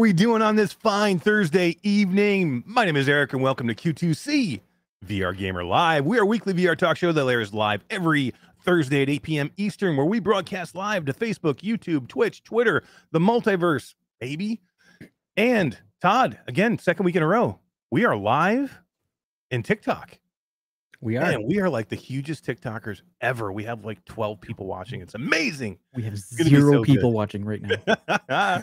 we doing on this fine Thursday evening? My name is Eric, and welcome to Q2C VR Gamer Live. We are a weekly VR talk show that airs live every Thursday at 8 p.m. Eastern, where we broadcast live to Facebook, YouTube, Twitch, Twitter, the multiverse, baby. And Todd, again, second week in a row, we are live in TikTok. We are. Man, we are like the hugest TikTokers ever. We have like 12 people watching. It's amazing. we have zero so people good. watching right now.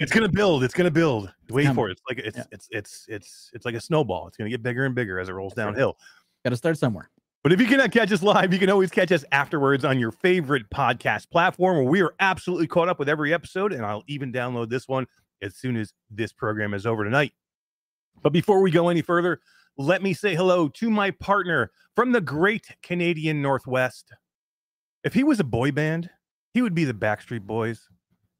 it's gonna build. It's gonna build. Wait for it. It's like it's Yeah. it's it's it's it's like a snowball. It's gonna get bigger and bigger as it rolls That's right. downhill. Got to start somewhere. But if you cannot catch us live, you can always catch us afterwards on your favorite podcast platform where we are absolutely caught up with every episode. And I'll even download this one as soon as this program is over tonight. But before we go any further, let me say hello to my partner from the great Canadian Northwest. If he was a boy band, he would be the Backstreet Boys,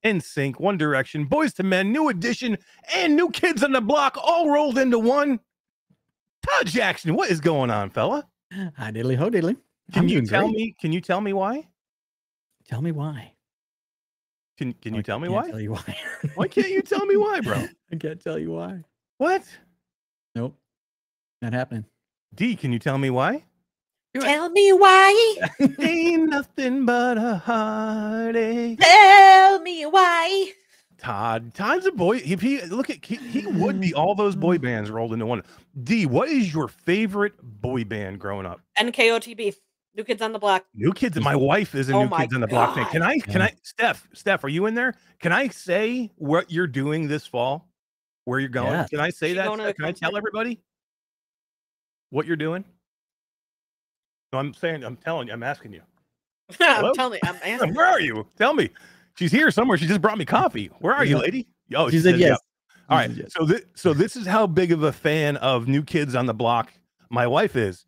NSYNC, One Direction, Boyz II Men, New Edition, and New Kids on the Block all rolled into one. Todd Jackson, what is going on, fella? Hi, diddly ho, diddly. Can I'm you tell great. me? Can you tell me why? Tell me why. Can Can oh, you I tell me why? Tell you why. Why can't you tell me why, bro? I can't tell you why. What? Nope. Not happening. D, can you tell me why? Tell me why. Ain't nothing but a heartache. Tell me why. Todd, Todd's a boy. If he look at he, he would be all those boy bands rolled into one. D, what is your favorite boy band growing up? NKOTB. New Kids on the Block. New Kids. My wife is a Oh New my Kids on the Block fan. Can I? Can Yeah. I? Steph, Steph, are you in there? Can I say what you're doing this fall? Where you're going? Yes. Can I say She that? going to Can I tell everybody what you're doing? No, I'm saying. I'm telling you. I'm asking you. I'm telling you, I'm asking. Where are you? Tell me. She's here somewhere. She just brought me coffee. Where are you, lady? Oh, she said says yes. All She right. yes. So this so this is how big of a fan of New Kids on the Block my wife is.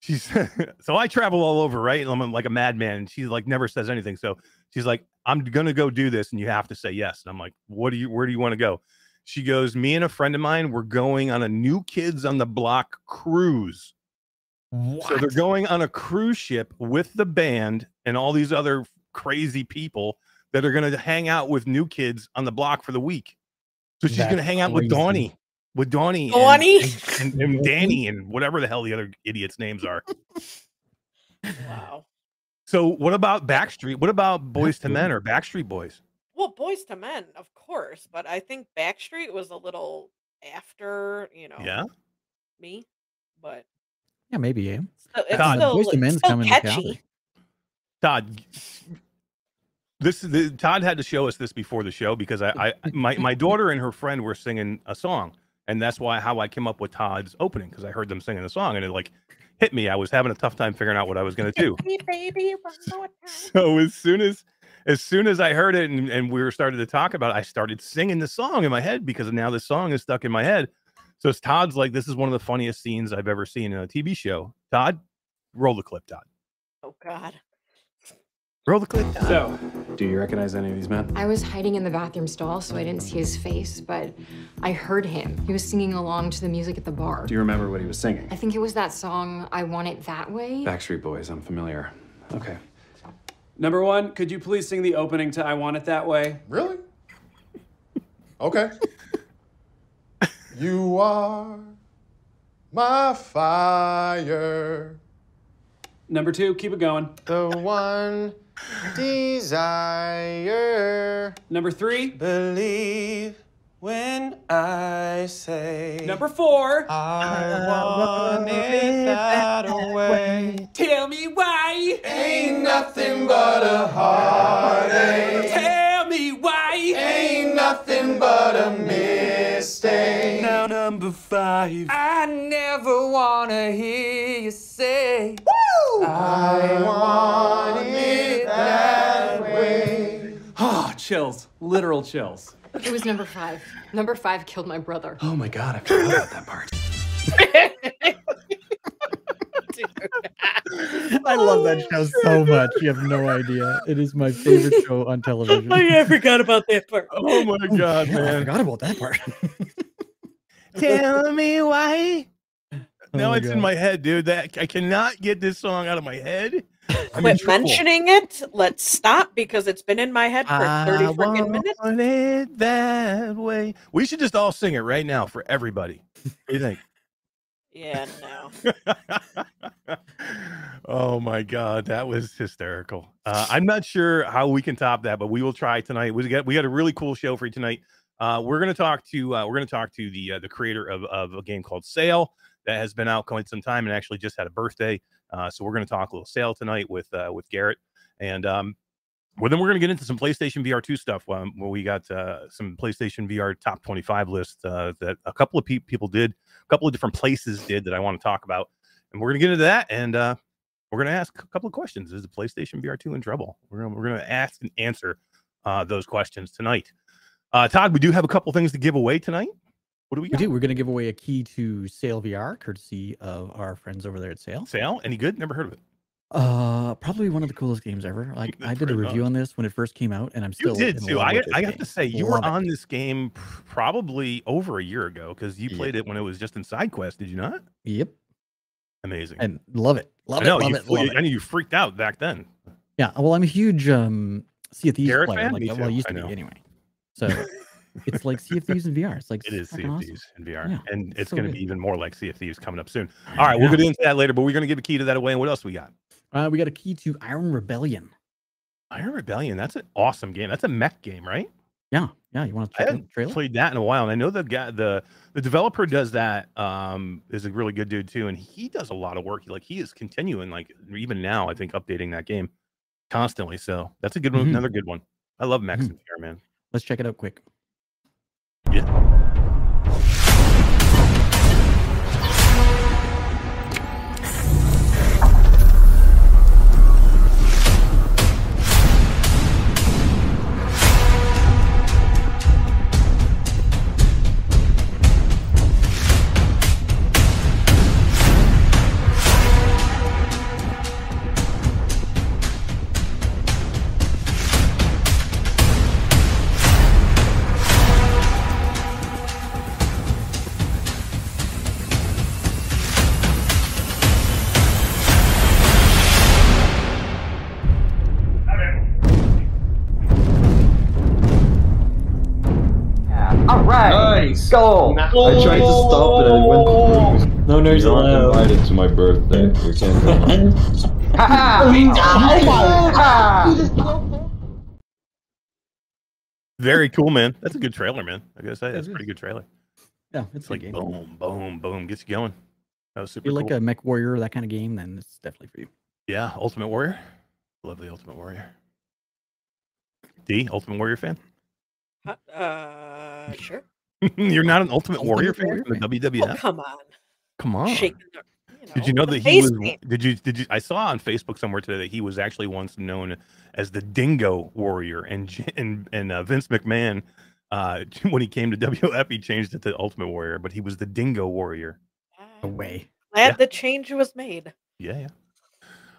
She's so I travel all over, right? And I'm like a madman, and she like never says anything. So she's like, "I'm gonna go do this, and you have to say yes." And I'm like, "What do you? Where do you want to go?" She goes, "Me and a friend of mine, we're going on a New Kids on the Block cruise." So they're going on a cruise ship with the band and all these other crazy people that are going to hang out with new kids on the block for the week. So she's going to hang out with crazy. Donnie, with Donnie, and- Donnie? and, and, and Danny, and whatever the hell the other idiots' names are. Wow. So what about Backstreet? What about Boys to cool. Men or Backstreet Boys? Well, Boyz II Men, of course, but I think Backstreet was a little after, you know, Yeah. me. But Yeah, maybe. Yeah. still, it's God, still, Boyz II it's Men's still coming to catchy. Calgary. Todd, this is the, Todd had to show us this before the show because I, I my my daughter and her friend were singing a song, and that's why how I came up with Todd's opening because I heard them singing the song and it like hit me. I was having a tough time figuring out what I was going to do. Hey, baby, one more time. so as soon as as soon as I heard it and, and we were started to talk about it, I started singing the song in my head because now the song is stuck in my head. So it's Todd's like this is one of the funniest scenes I've ever seen in a TV show. Todd, roll the clip, Todd. Oh God. Roll the clip. Todd. So, do you recognize any of these men? I was hiding in the bathroom stall, so I didn't see his face, but I heard him. He was singing along to the music at the bar. Do you remember what he was singing? I think it was that song, I Want It That Way. Backstreet Boys, I'm familiar. Okay. Number one, could you please sing the opening to I Want It That Way? Really? Okay. you are my fire, Number two, keep it going. the one desire. Number three, Believe when I say number four, I want it that way. tell me why. Ain't nothing but a heartache. Tell me why. Ain't nothing but a mistake. Now number five. I never wanna hear you say I want it that way. Oh, chills. Literal chills. It was number five. Number five killed my brother. Oh my god, I forgot about that part. I love that show so oh much. You have no idea. It is my favorite show on television. oh, yeah, I forgot about that part. Oh my god, Yeah, I forgot about that part. Tell me why. Oh Now my it's in my head, dude. That I cannot get this song out of my head. Quit mentioning it. Let's stop because it's been in my head for 30 I freaking minutes. it that way. We should just all sing it right now for everybody. What do you think? Yeah, no. oh my god, that was hysterical. Uh, I'm not sure how we can top that, but we will try tonight. We got we got a really cool show for you tonight. Uh, we're gonna talk to uh, we're gonna talk to the uh, the creator of, of a game called Sail that has been out quite some time and actually just had a birthday. Uh, so we're gonna talk a little Sail tonight with uh, with Garrett and um, well, then we're going to get into some PlayStation VR 2 stuff. Um, where we got uh, some PlayStation VR top 25 list uh, that a couple of pe- people did, a couple of different places did that I want to talk about. And we're going to get into that. And uh, we're going to ask a couple of questions. Is the PlayStation VR 2 in trouble? We're going we're going to ask and answer uh, those questions tonight. Uh, Todd, we do have a couple things to give away tonight. What do we We do. We're going to give away a key to Sail VR, courtesy of our friends over there at Sail. Sail? Any good? Never heard of it. Uh, probably one of the coolest games ever. Like That's I did a review on. this when it first came out, and I'm still. You did too. I, I have to say, you were Love it. on this game probably over a year ago because you Yeah. played it when it was just in side quest. Did you not? Yep, Amazing. and love it. Love I know it. Love you, it. Love I it. know you freaked out back then. Yeah. Well, I'm a huge um Sea of Thieves Garrett player. fan? Like, well, I used to know. be anyway. So it's like Sea of Thieves in VR. It's like It is Sea of awesome. Thieves in VR, Yeah, and it's so going to be even more like Sea of Thieves coming up soon. All right, we'll get into that later, but we're going to give a key to that away. And what else we got? Uh, we got a key to Iron Rebellion. Iron Rebellion. That's an awesome game. That's a mech game, right? Yeah, yeah. You want to I check out haven't the trailer? played that in a while, and I know the guy, the the developer does that. Um, is a really good dude too, and he does a lot of work. Like he is continuing, like even now, I think updating that game constantly. So that's a good one. Mhm. Another good one. I love mechs Mhm. in VR, man. Let's check it out quick. Yeah. Nice. I tried to stop it. I went through. No nerves You're not allowed. invited to my birthday. You can't go. Ha ha. Very cool, man. That's a good trailer, man. I gotta say, that's a pretty good trailer. Yeah, it's It's like game. boom, boom, boom, gets you going. That was super. If you like cool. a mech warrior, or that kind of game, then it's definitely for you. yeah, Ultimate Warrior. Lovely Ultimate Warrior. D, Ultimate Warrior fan? Uh, Uh, sure. You're not an Ultimate Ultimate Warrior fan from the Oh, WWF? come on. Come on. Shaking the, you Did you know that he was? paint. Did you? Did you? I saw on Facebook somewhere today that he was actually once known as the Dingo Warrior, and and and uh, Vince McMahon, uh, when he came to WF, he changed it to Ultimate Warrior, but he was the Dingo Warrior. No way. Glad Yeah. the change was made. Yeah, yeah.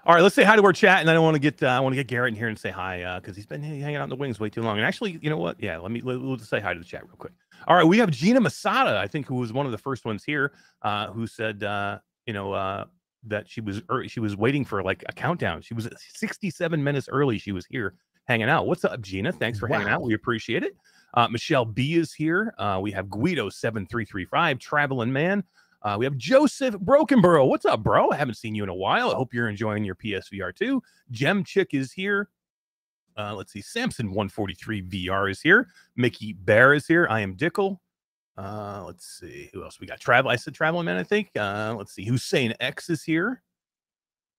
All right, let's say hi to our chat, and I don't want to get uh, I want to get Garrett in here and say hi because he's been hanging out in the wings way too long. And actually, you know what? Yeah, let me let, we'll just say hi to the chat real quick. All right, we have Gina Masada, I think, who was one of the first ones here, uh, who said, uh, you know, uh, that she was ear she was waiting for like a countdown. She was 67 minutes early. She was here hanging out. What's up, Gina? Thanks for hanging out. We appreciate it. Uh, Michelle B is here. Uh, we have Guido seven three three five, traveling man. Uh, we have Joseph Brokenborough. What's up, bro? I haven't seen you in a while. I hope you're enjoying your PSVR too. Gem Chick is here. Uh, let's see. Samson 143 VR is here. Mickey Bear is here. I am Dickel. Uh, let's see. Who else we got? Travel. I said Traveling Man, I think. Uh, let's see. Hussein X is here.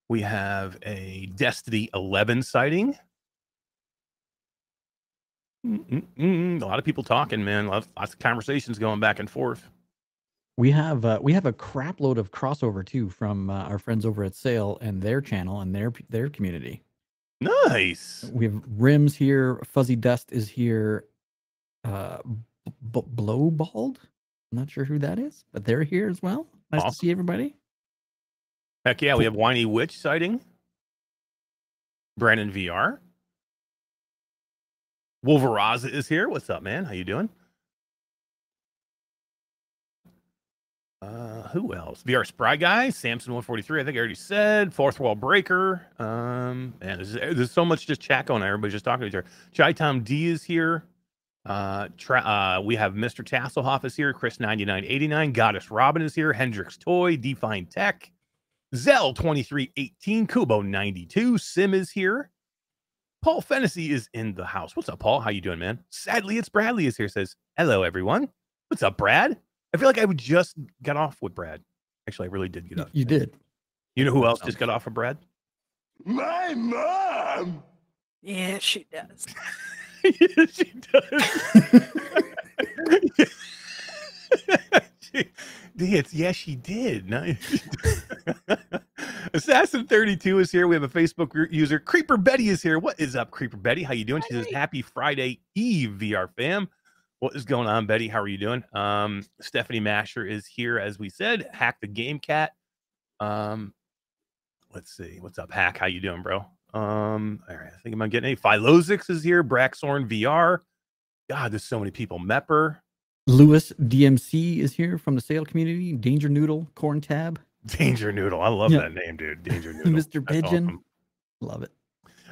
We have a Destiny 11 sighting. Mm-mm-mm. A lot of people talking, man. Lots, lots of conversations going back and forth. We have uh, we have a crap load of crossover too from uh, our friends over at Sail and their channel and their their community. Nice. We have Rims here, Fuzzy Dust is here, uh, B- B- Blowbald. I'm not sure who that is, but they're here as well. Nice Awesome. to see everybody. Heck yeah, we have Whiny Witch sighting. Brandon VR. Wolveraza is here. What's up, man? How you doing? Uh, who else? VR Spry Guy, Samson 143. I think I already said. Fourth Wall Breaker. Um, man, there's, there's so much just chat going on. Everybody's just talking to each other. Chai Tom D is here. Uh, tra- uh, we have Mr. Tasselhoff is here. Chris 9989. Goddess Robin is here. Hendrix Toy. Define Tech. Zell 2318. Kubo 92. Sim is here. Paul Fennessy is in the house. What's up, Paul? How you doing, man? Sadly, it's Bradley is here. Says hello, everyone. What's up, Brad? I feel like I would just got off with Brad. Actually, I really did get off. You did. You know who else just got off of Brad? My mom! Yeah, she does. yes, she does. she, it's, yes, she did. No, Assassin 32 is here. We have a Facebook user. Creeper Betty is here. What is up, Creeper Betty? How you doing? She says, Happy Friday Eve, VR fam. What is going on, Betty? How are you doing? Um, Stephanie Masher is here, as we said. Hack the Game Cat. Um, let's see. What's up, Hack? How you doing, bro? Um, all right. I think I'm getting any. Philosix is here. Braxorn VR. God, there's so many people. Mepper. Lewis DMC is here from the Sail community. Danger Noodle, Corn Tab. Danger Noodle. I love Yeah. that name, dude. Danger Noodle. Mr. That's Pigeon. awesome. Love it.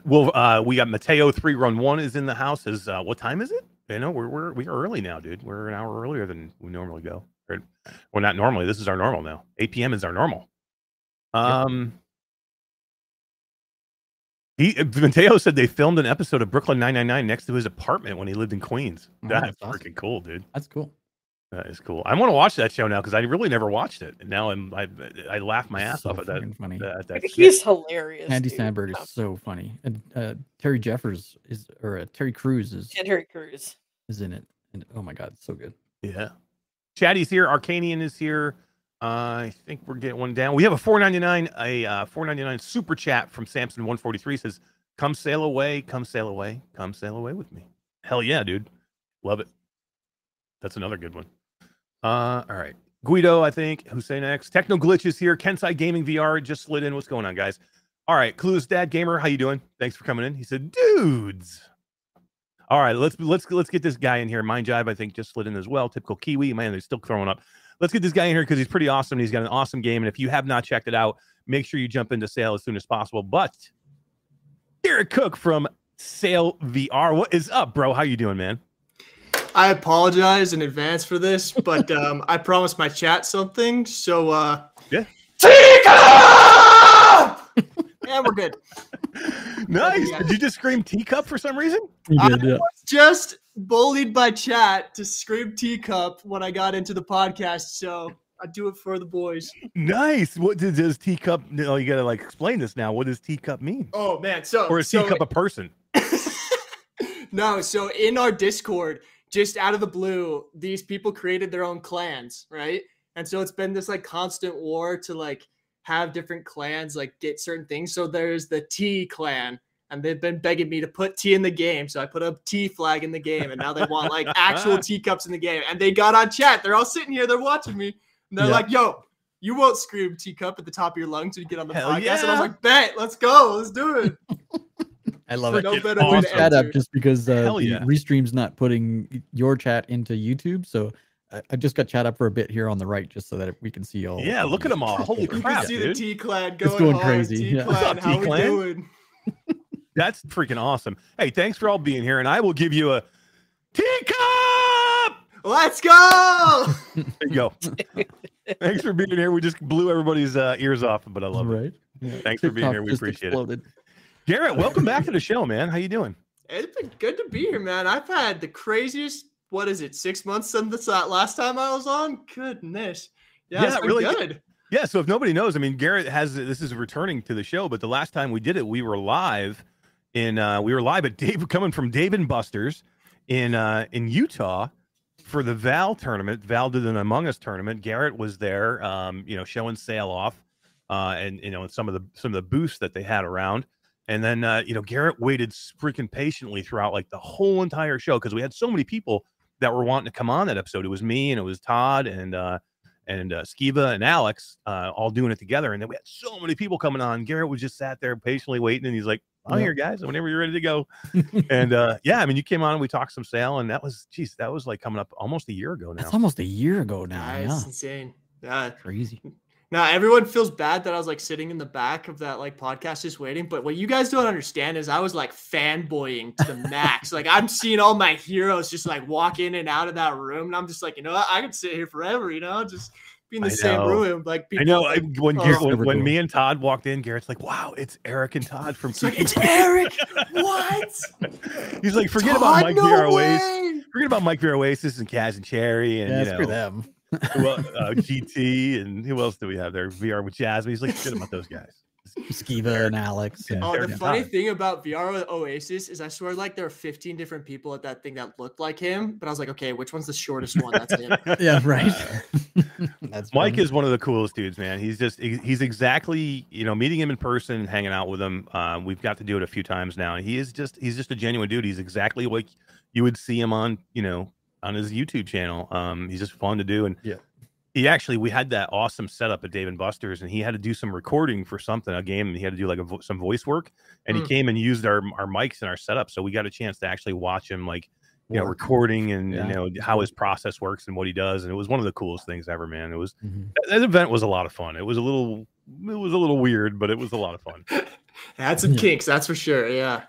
Well, uh, we got Mateo three run one is in the house. Is uh, what time is it? You know, we're we're we are early now, dude. We're an hour earlier than we normally go. Or, well, not normally. This is our normal now. 8 p.m. is our normal. Um, he uh, Mateo said they filmed an episode of Brooklyn 999 next to his apartment when he lived in Queens. Oh, That's that's awesome. freaking cool, dude. That's cool. That is cool. I want to watch that show now because I really never watched it. And now I'm I I laugh my ass so off at that. funny. that, that skit. He's hilarious. Andy dude. Samberg is so funny. And uh, Terry Jeffers is, or uh, Terry Crews is And Harry Cruz. is in it. And oh my god, so good. Yeah. Chatty's here. Arcanian is here. Uh, I think we're getting one down. We have a 499, a uh, 499 super chat from Samson 143 says, Come sail away, come sail away, come sail away with me. Hell yeah, dude. Love it. That's another good one. Uh, all right. Guido, I think. Hussein X. Techno glitches here. Kensai Gaming VR just slid in. What's going on, guys? All right. Clues Dad Gamer, how you doing? Thanks for coming in. He said, dudes. All right, let's let's let's get this guy in here. Mind Jive, I think, just slid in as well. Typical Kiwi. Man, they're still throwing up. Let's get this guy in here because he's pretty awesome. He's got an awesome game. And if you have not checked it out, make sure you jump into Sail as soon as possible. But Garrett Cook from Sail VR. What is up, bro? How you doing, man? I apologize in advance for this, but um, I promised my chat something. So, uh, Yeah. Teacup! yeah, we're good. Nice. Did you just scream teacup for some reason? He I did, yeah. Just bullied by chat to scream teacup when I got into the podcast. So I do it for the boys. Nice. What does, does teacup? No, you gotta like explain this now. What does teacup mean? Oh man, so Or is so, teacup a person? no, so in our Discord, just out of the blue, these people created their own clans, right? And so it's been this like constant war to like have different clans like get certain things. So there's the T clan, and they've been begging me to put T in the game. So I put a T flag in the game, and now they want like actual teacups in the game. And they got on chat. They're all sitting here, they're watching me, and they're Yeah. like, "Yo." You won't scream teacup at the top of your lungs when you get on the Hell podcast. And I yeah. was like, bet, let's go. Let's do it. I love For it. no Freaking better Put way awesome. to chat up just because uh, Hell the yeah. restream's not putting your chat into YouTube. So I, I just got chat up for a bit here on the right, just so that we can see all. Yeah, look at them all. Holy You can crap, see dude. the T clad going, going hard. crazy, T yeah. What's up, how we T-Clan? doing? That's freaking awesome. Hey, thanks for all being here, and I will give you a teacup. Let's go! There you go. thanks for being here. We just blew everybody's uh, ears off, but I love it. Yeah. Thanks for being here. We just appreciate it. Garrett, welcome back to the show, man. How you doing? it's been good to be here, man. I've had the craziest. What is it? Six months since the last time I was on. Goodness. Yeah, Yeah, really good. Yeah. So if nobody knows, I mean, Garrett has this is returning to the show, but the last time we did it, we were live in uh, we were live at Dave coming from Dave and Buster's in uh, in Utah for the Val tournament. Val did an Among Us tournament. Garrett was there, um, you know, showing sail off, uh, and you know, and some of the some of the booths that they had around. And then uh, you know, Garrett waited freaking patiently throughout like the whole entire show because we had so many people that were wanting to come on that episode. It was me and it was Todd and uh, and uh, Skiva and Alex uh, all doing it together. And then we had so many people coming on. Garrett was just sat there patiently waiting, and he's like, "I'm Yeah. here, guys. Whenever you're ready to go." and uh, yeah, I mean, you came on and we talked some Sail, and that was, geez, that was like coming up almost a year ago now. That's almost a year ago now. Yeah, Yeah. it's insane. Yeah. Crazy. Now everyone feels bad that I was like sitting in the back of that like podcast just waiting. But what you guys don't understand is I was like fanboying to the max. like I'm seeing all my heroes just like walk in and out of that room, and I'm just like, you know, what? I could sit here forever. You know, just be in the I same know. room. Like I people, know I, when oh, Garrett, when, when me and Todd walked in, Garrett's like, "Wow, it's Eric and Todd from." It's like, it's Eric. What? He's like, forget about Todd, Mike no VR Oasis. Forget about Mike VR Oasis and Kaz and Cherry and Yeah, you screw know them. Who uh, GT and who else do we have there? VR with Jasmine. He's like, forget about those guys. Skiva and Alex. Yeah. and- Oh, the Eric funny thing about VR with Oasis is I swear like there are 15 different people at that thing that looked like him, but I was like, okay, which one's the shortest one? That's him. yeah, right. That's Mike funny. is one of the coolest dudes, man. He's just he's exactly you know meeting him in person and hanging out with him. Uh, we've got to do it a few times now. He is just he's just a genuine dude. He's exactly like you would see him on you know on his YouTube channel. Um, he's just fun to do and Yeah. He actually, we had that awesome setup at Dave and Buster's, and he had to do some recording for something, a game, and he had to do like a vo- some voice work, and he Mm. came and used our our mics and our setup, so we got a chance to actually watch him like you know recording and Yeah, you know how his process works and what he does, and it was one of the coolest things ever, man. It was Mhm. that, that event was a lot of fun. It was a little it was a little weird, but it was a lot of fun. Had some kinks, that's for sure. Yeah.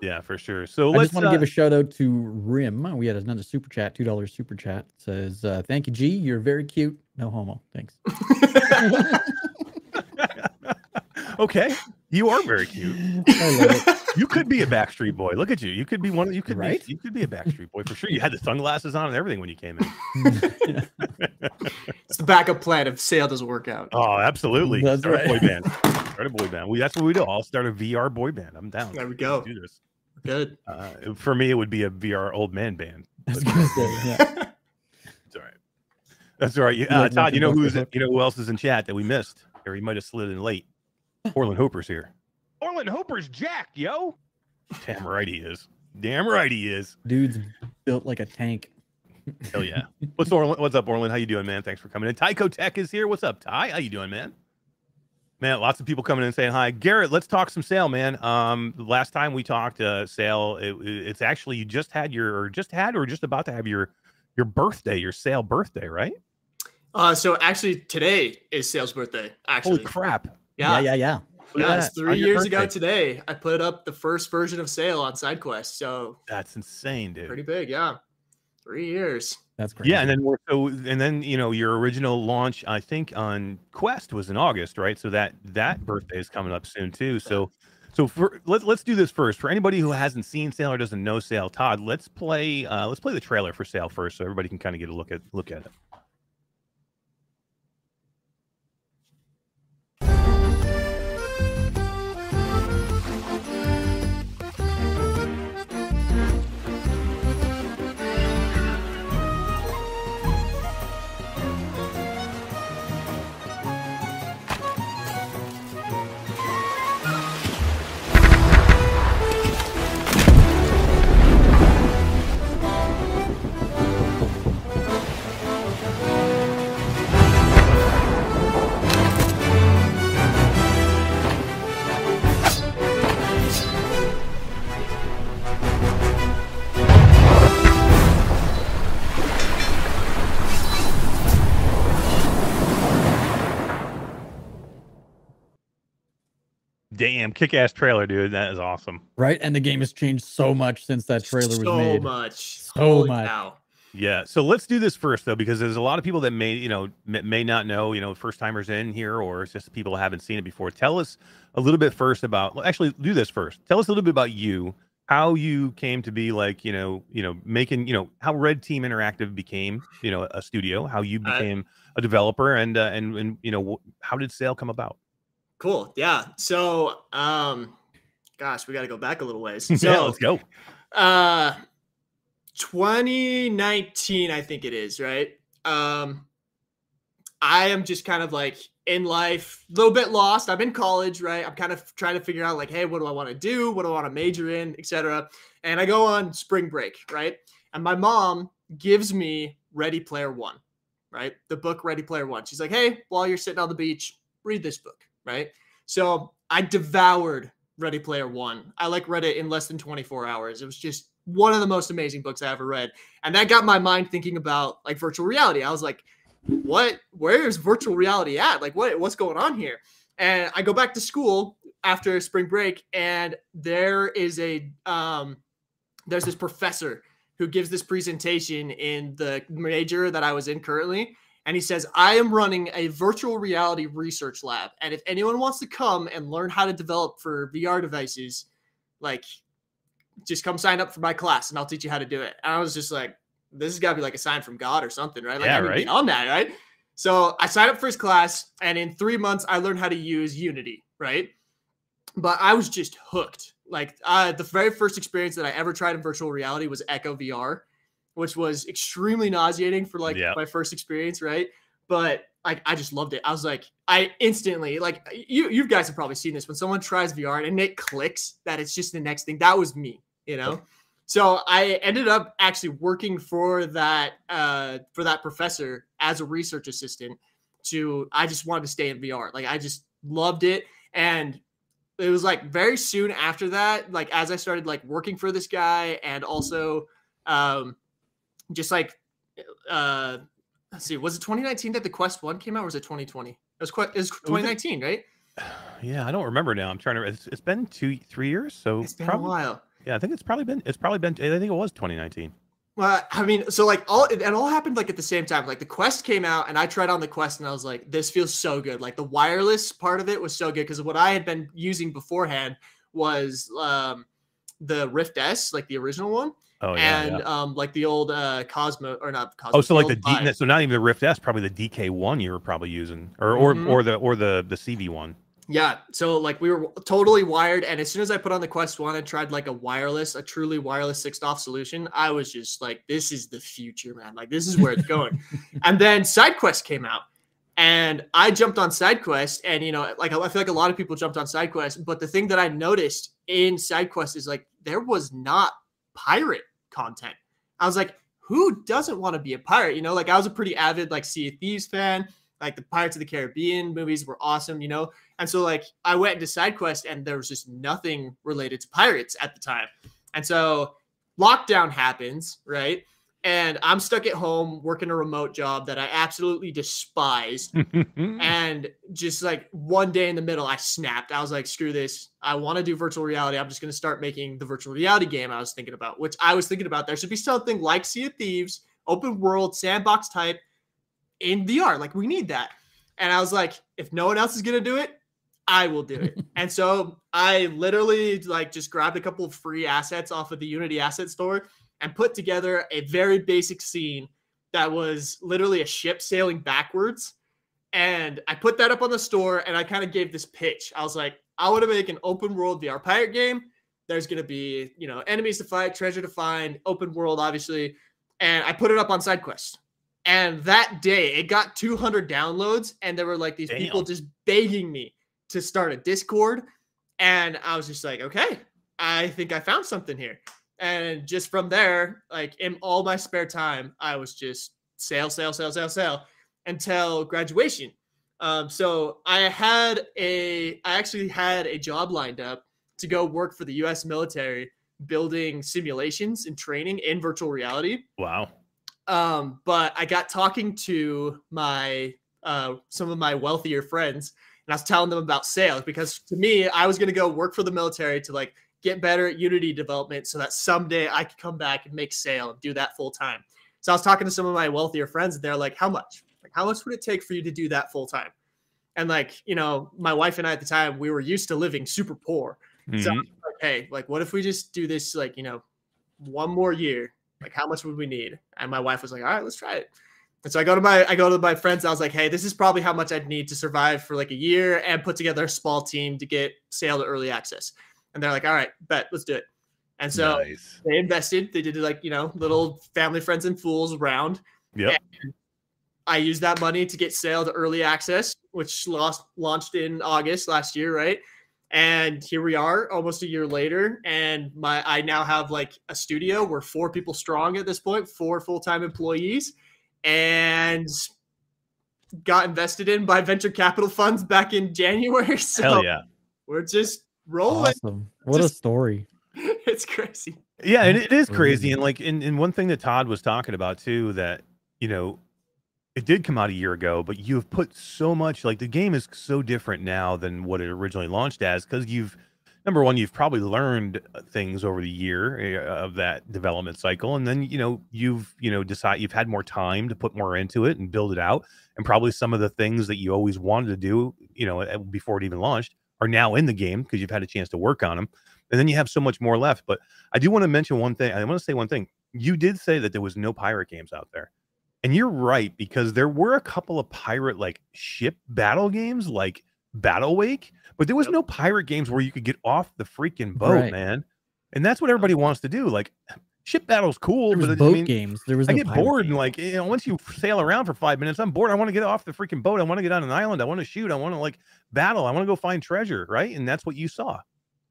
Yeah, for sure. So I let's just want to uh, give a shout out to Rim. We had another super chat, two dollars super chat. Says, uh, "Thank you, G. You're very cute. No homo. Thanks." okay. You are very cute. I love it. You could be a Backstreet Boy. Look at you. You could be one. of You could Right? be. You could be a Backstreet Boy for sure. You had the sunglasses on and everything when you came in. It's the backup plan if Sail doesn't work out. Oh, absolutely. That's start a boy band. Start a boy band. We, that's what we do. I'll start a VR boy band. I'm down. There we Let's go. Do this. Good. Uh, for me, it would be a VR old man band. That's was gonna say, yeah. It's all right. That's all right. You- You Uh, Todd, you know who's Bublé? you know who else is in chat that we missed, or he might have slid in late. Orland Hooper's here. Orland Hooper's Jack, yo. Damn right he is. Damn right he is. Dude's built like a tank. Hell yeah. What's Orland? What's up, Orland? How you doing, man? Thanks for coming in. Tyco Tech is here. What's up, Ty? How you doing, man? Man, lots of people coming in saying hi. Garrett, let's talk some Sail, man. Um, last time we talked, uh, Sail, it, it's actually you just had your, or just had, or just about to have your, your birthday, your Sail birthday, right? Uh, so actually today is Sail's birthday. Actually, Holy crap! Yeah, yeah, yeah. yeah. Look Yeah, that. three On your years ago today. I put up the first version of Sail on SideQuest. So That's insane, dude. pretty big, yeah. Three years. That's great. Yeah, and then we're so and then you know your original launch I think on Quest was in August, right? So that that birthday is coming up soon too. So so for let's let's do this first. For anybody who hasn't seen Sail or doesn't know Sail, Todd, let's play uh let's play the trailer for Sail first so everybody can kind of get a look at look at it. Damn, kick ass trailer, dude. That is awesome. Right, and the game has changed so much since that trailer was so made. much. So Holy much. cow. Yeah. So let's do this first though, because there's a lot of people that may, you know, may, may not know, you know, first timers in here, or it's just people who haven't seen it before. Tell us a little bit first about. well, Actually, do this first. Tell us a little bit about you, how you came to be like, you know, you know, making, you know, how Red Team Interactive became, you know, a studio, how you Uh, became a developer, and uh, and and you know, wh- how did Sail come about? Cool. Yeah. So, um, gosh, we got to go back a little ways. So, yeah, let's go. uh 2019 i think it is right? Um i am just kind of like in life a little bit lost. I'm in college right? I'm kind of trying to figure out like hey what do i want to do? What do i want to major in? Etc and i go on spring break right? And my mom gives me ready player one right? The book ready player one. She's like hey while you're sitting on the beach read this book right so i devoured Ready Player One. I like read it in less than 24 hours. It was just one of the most amazing books I ever read. And that got my mind thinking about like virtual reality. I was like, what? Where's virtual reality at? Like, what? What's going on here? And I go back to school after spring break, and there is a um, there's this professor who gives this presentation in the major that I was in currently. And he says, I am running a virtual reality research lab. And if anyone wants to come and learn how to develop for VR devices, like just come sign up for my class and I'll teach you how to do it. And I was just like, this has got to be like a sign from God or something, right? Like, Yeah, I right. on that, right? So I signed up for his class, and in three months, I learned how to use Unity, right? But I was just hooked. Like, uh, the very first experience that I ever tried in virtual reality was Echo VR, which was extremely nauseating for like Yeah. my first experience, right? But like, I just loved it. I was like, I instantly like you. You guys have probably seen this when someone tries VR and it clicks that it's just the next thing. That was me, you know. So I ended up actually working for that uh, for that professor as a research assistant. To I just wanted to stay in VR. Like I just loved it, and it was like very soon after that, like as I started like working for this guy, and also um, just like uh, let's see, was it 2019 that the Quest One came out, or was it 2020? It was quite. It was 2019, right? Yeah, I don't remember now. I'm trying to. It's, it's been two, three years. So It's been probably, a while. yeah, I think it's probably been. It's probably been. I think it was 2019. Well, I mean, so like all it all happened like at the same time. Like the Quest came out, and I tried on the Quest, and I was like, "This feels so good." Like the wireless part of it was so good because what I had been using beforehand was um, the Rift S, like the original one, Oh yeah. and yeah. um, like the old uh, Cosmo or not Cosmo. Oh, so like the D, so not even the Rift S, probably the DK one you were probably using, or or Mhm. or the or the the CV one. Yeah. So like we were totally wired. And as soon as I put on the Quest One and tried like a wireless, a truly wireless six DoF solution, I was just like, this is the future, man. Like this is where it's going. and then SideQuest came out. And I jumped on SideQuest, and you know, like I feel like a lot of people jumped on SideQuest, but the thing that I noticed in SideQuest is like there was not pirate content. I was like, who doesn't want to be a pirate? You know, like I was a pretty avid like Sea of Thieves fan. Like the Pirates of the Caribbean movies were awesome, you know. And so like I went into SideQuest and there was just nothing related to pirates at the time. And so lockdown happens, right? And I'm stuck at home working a remote job that I absolutely despise. and just like one day in the middle, I snapped. I was like, screw this. I want to do virtual reality. I'm just going to start making the virtual reality game I was thinking about, which I was thinking about. There should be something like Sea of Thieves, open world, sandbox type in VR. Like, we need that. And I was like, if no one else is going to do it, I will do it. and so I literally like just grabbed a couple of free assets off of the Unity asset store and put together a very basic scene that was literally a ship sailing backwards. And I put that up on the store and I kind of gave this pitch. I was like, I want to make an open world VR pirate game. There's going to be, you know, enemies to fight, treasure to find, open world, obviously. And I put it up on SideQuest. And that day it got 200 downloads. And there were like these people just begging me to start a Discord. And I was just like, okay, I think I found something here. And just from there, like in all my spare time, I was just Sail, Sail, Sail, Sail, Sail until graduation. Um, so I had a, I actually had a job lined up to go work for the U.S. military, building simulations and training in virtual reality. wow. Um, but I got talking to my uh, some of my wealthier friends, and I was telling them about Sails because to me, I was going to go work for the military to like get better at Unity development, so that someday I could come back and make Sail and do that full time. So I was talking to some of my wealthier friends, and they're like, "How much? Like, how much would it take for you to do that full time?" And like, you know, my wife and I at the time, we were used to living super poor. So I Mhm. was like, hey, like, what if we just do this, like, you know, one more year? Like, how much would we need? And my wife was like, all right, let's try it. And so I go to my I go to my friends. I was like, hey, this is probably how much I'd need to survive for like a year and put together a small team to get Sail to early access. And they're like, all right, bet, let's do it. And so nice. they invested. They did like you know little family friends and fools round. Yep. I used that money to get Sail to early access, which lost, launched in August last year, right? And here we are, almost a year later, and my I now have like a studio. We're four people strong at this point, four full time employees, and got invested in by venture capital funds back in January. So Hell yeah. we're just rolling. Awesome. What a story. it's crazy. Yeah, and it is crazy. Crazy. And like, and, and one thing that Todd was talking about too, that you know, it did come out a year ago, but you've put so much like the game is so different now than what it originally launched as because you've number one, you've probably learned uh, things over the year uh, of that development cycle, and then you know you've you know decide you've had more time to put more into it and build it out, and probably some of the things that you always wanted to do, you know, uh, before it even launched, are now in the game because you've had a chance to work on them, and then you have so much more left. But I do want to mention one thing. I want to say one thing. You did say that there was no pirate games out there. And you're right because there were a couple of pirate like ship battle games like Battlewake, but there was no pirate games where you could get off the freaking boat, Right. man. And that's what everybody wants to do. Like ship battle's cool, There was but boat I mean, games. There was I no get pirate bored and like you know once you sail around for five minutes, I'm bored. I want to get off the freaking boat. I want to get on an island. I want to shoot. I want to like battle. I want to go find treasure, right? And that's what you saw.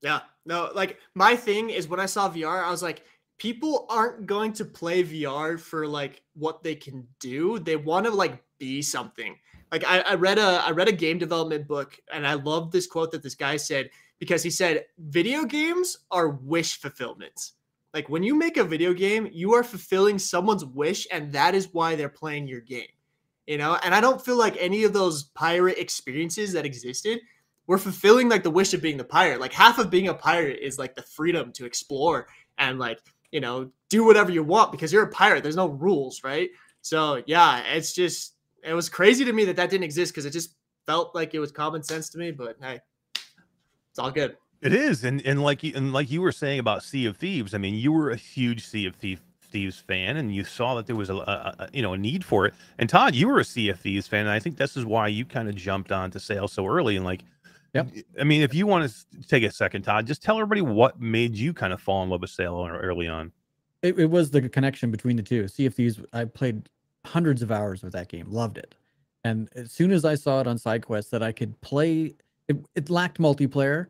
Yeah. No, like my thing is when I saw VR, I was like, people aren't going to play VR for like what they can do. They want to like be something. Like I, I read a I read a game development book and I love this quote that this guy said because he said video games are wish fulfillments. Like when you make a video game, you are fulfilling someone's wish and that is why they're playing your game. You know, and I don't feel like any of those pirate experiences that existed we're fulfilling like the wish of being the pirate. Like half of being a pirate is like the freedom to explore and like, you know, do whatever you want because you're a pirate. There's no rules, right? So, yeah, it's just it was crazy to me that that didn't exist because it just felt like it was common sense to me, but hey, it's all good. It is, and and like you and like you were saying about Sea of Thieves. I mean, you were a huge Sea of Thief, Thieves fan, and you saw that there was a, a, a you know a need for it. And Todd, you were a Sea of Thieves fan, and I think this is why you kind of jumped onto Sail so early. And like, Yep. I mean, if you want to take a second, Todd, just tell everybody what made you kind of fall in love with Sail early on. It, it was the connection between the two. Sea of Thieves, I played hundreds of hours with that game, loved it. And as soon as I saw it on SideQuest that I could play, it, it lacked multiplayer,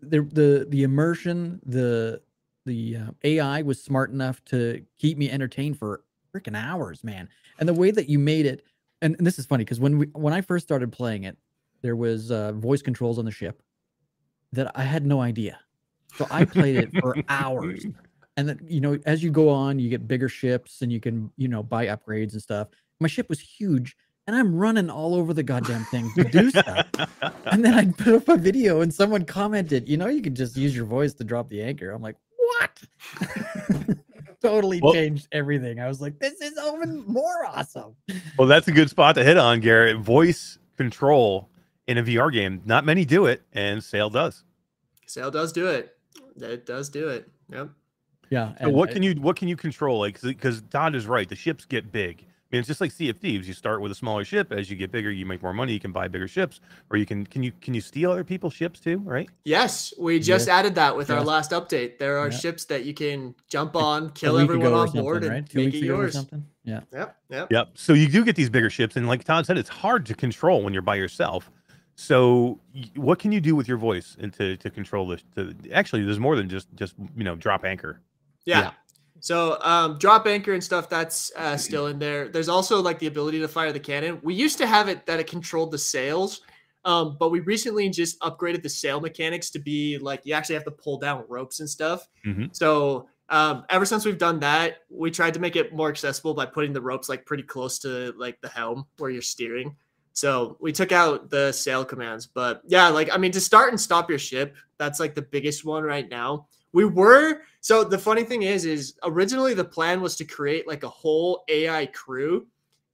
the the the immersion, the the uh, AI was smart enough to keep me entertained for freaking hours, man. And the way that you made it, and, and this is funny because when we when I first started playing it, there was uh, voice controls on the ship that I had no idea. So I played it for hours and then you know as you go on you get bigger ships and you can you know buy upgrades and stuff my ship was huge and i'm running all over the goddamn thing to do stuff and then i put up a video and someone commented you know you can just use your voice to drop the anchor i'm like what totally Well- changed everything i was like this is even more awesome Well, that's a good spot to hit on, Garrett. Voice control in a VR game. Not many do it, and Sail does. Sail does do it. It does do it. Yep. yeah So what can you what can you control? Like because Todd is right, the ships get big. I mean, it's just like Sea of Thieves. You start with a smaller ship. As you get bigger, you make more money. You can buy bigger ships, or you can can you can you steal other people's ships too? Right? Yes, we just Yes. added that with our last update. There are Yeah. ships that you can jump on, kill everyone on board, and right? Two make it yours. something yeah Yep. Yep. Yep. So you do get these bigger ships, and like Todd said, it's hard to control when you're by yourself. So what can you do with your voice and to to control this? To, actually, there's more than just just you know drop anchor. Yeah. So um, drop anchor and stuff that's uh, still in there. There's also like the ability to fire the cannon. We used to have it that it controlled the sails, um, but we recently just upgraded the sail mechanics to be like you actually have to pull down ropes and stuff. Mhm. So um, ever since we've done that, we tried to make it more accessible by putting the ropes like pretty close to like the helm where you're steering. So we took out the sail commands, but yeah, like I mean, to start and stop your ship, that's like the biggest one right now. We were so the funny thing is, is originally the plan was to create like a whole AI crew,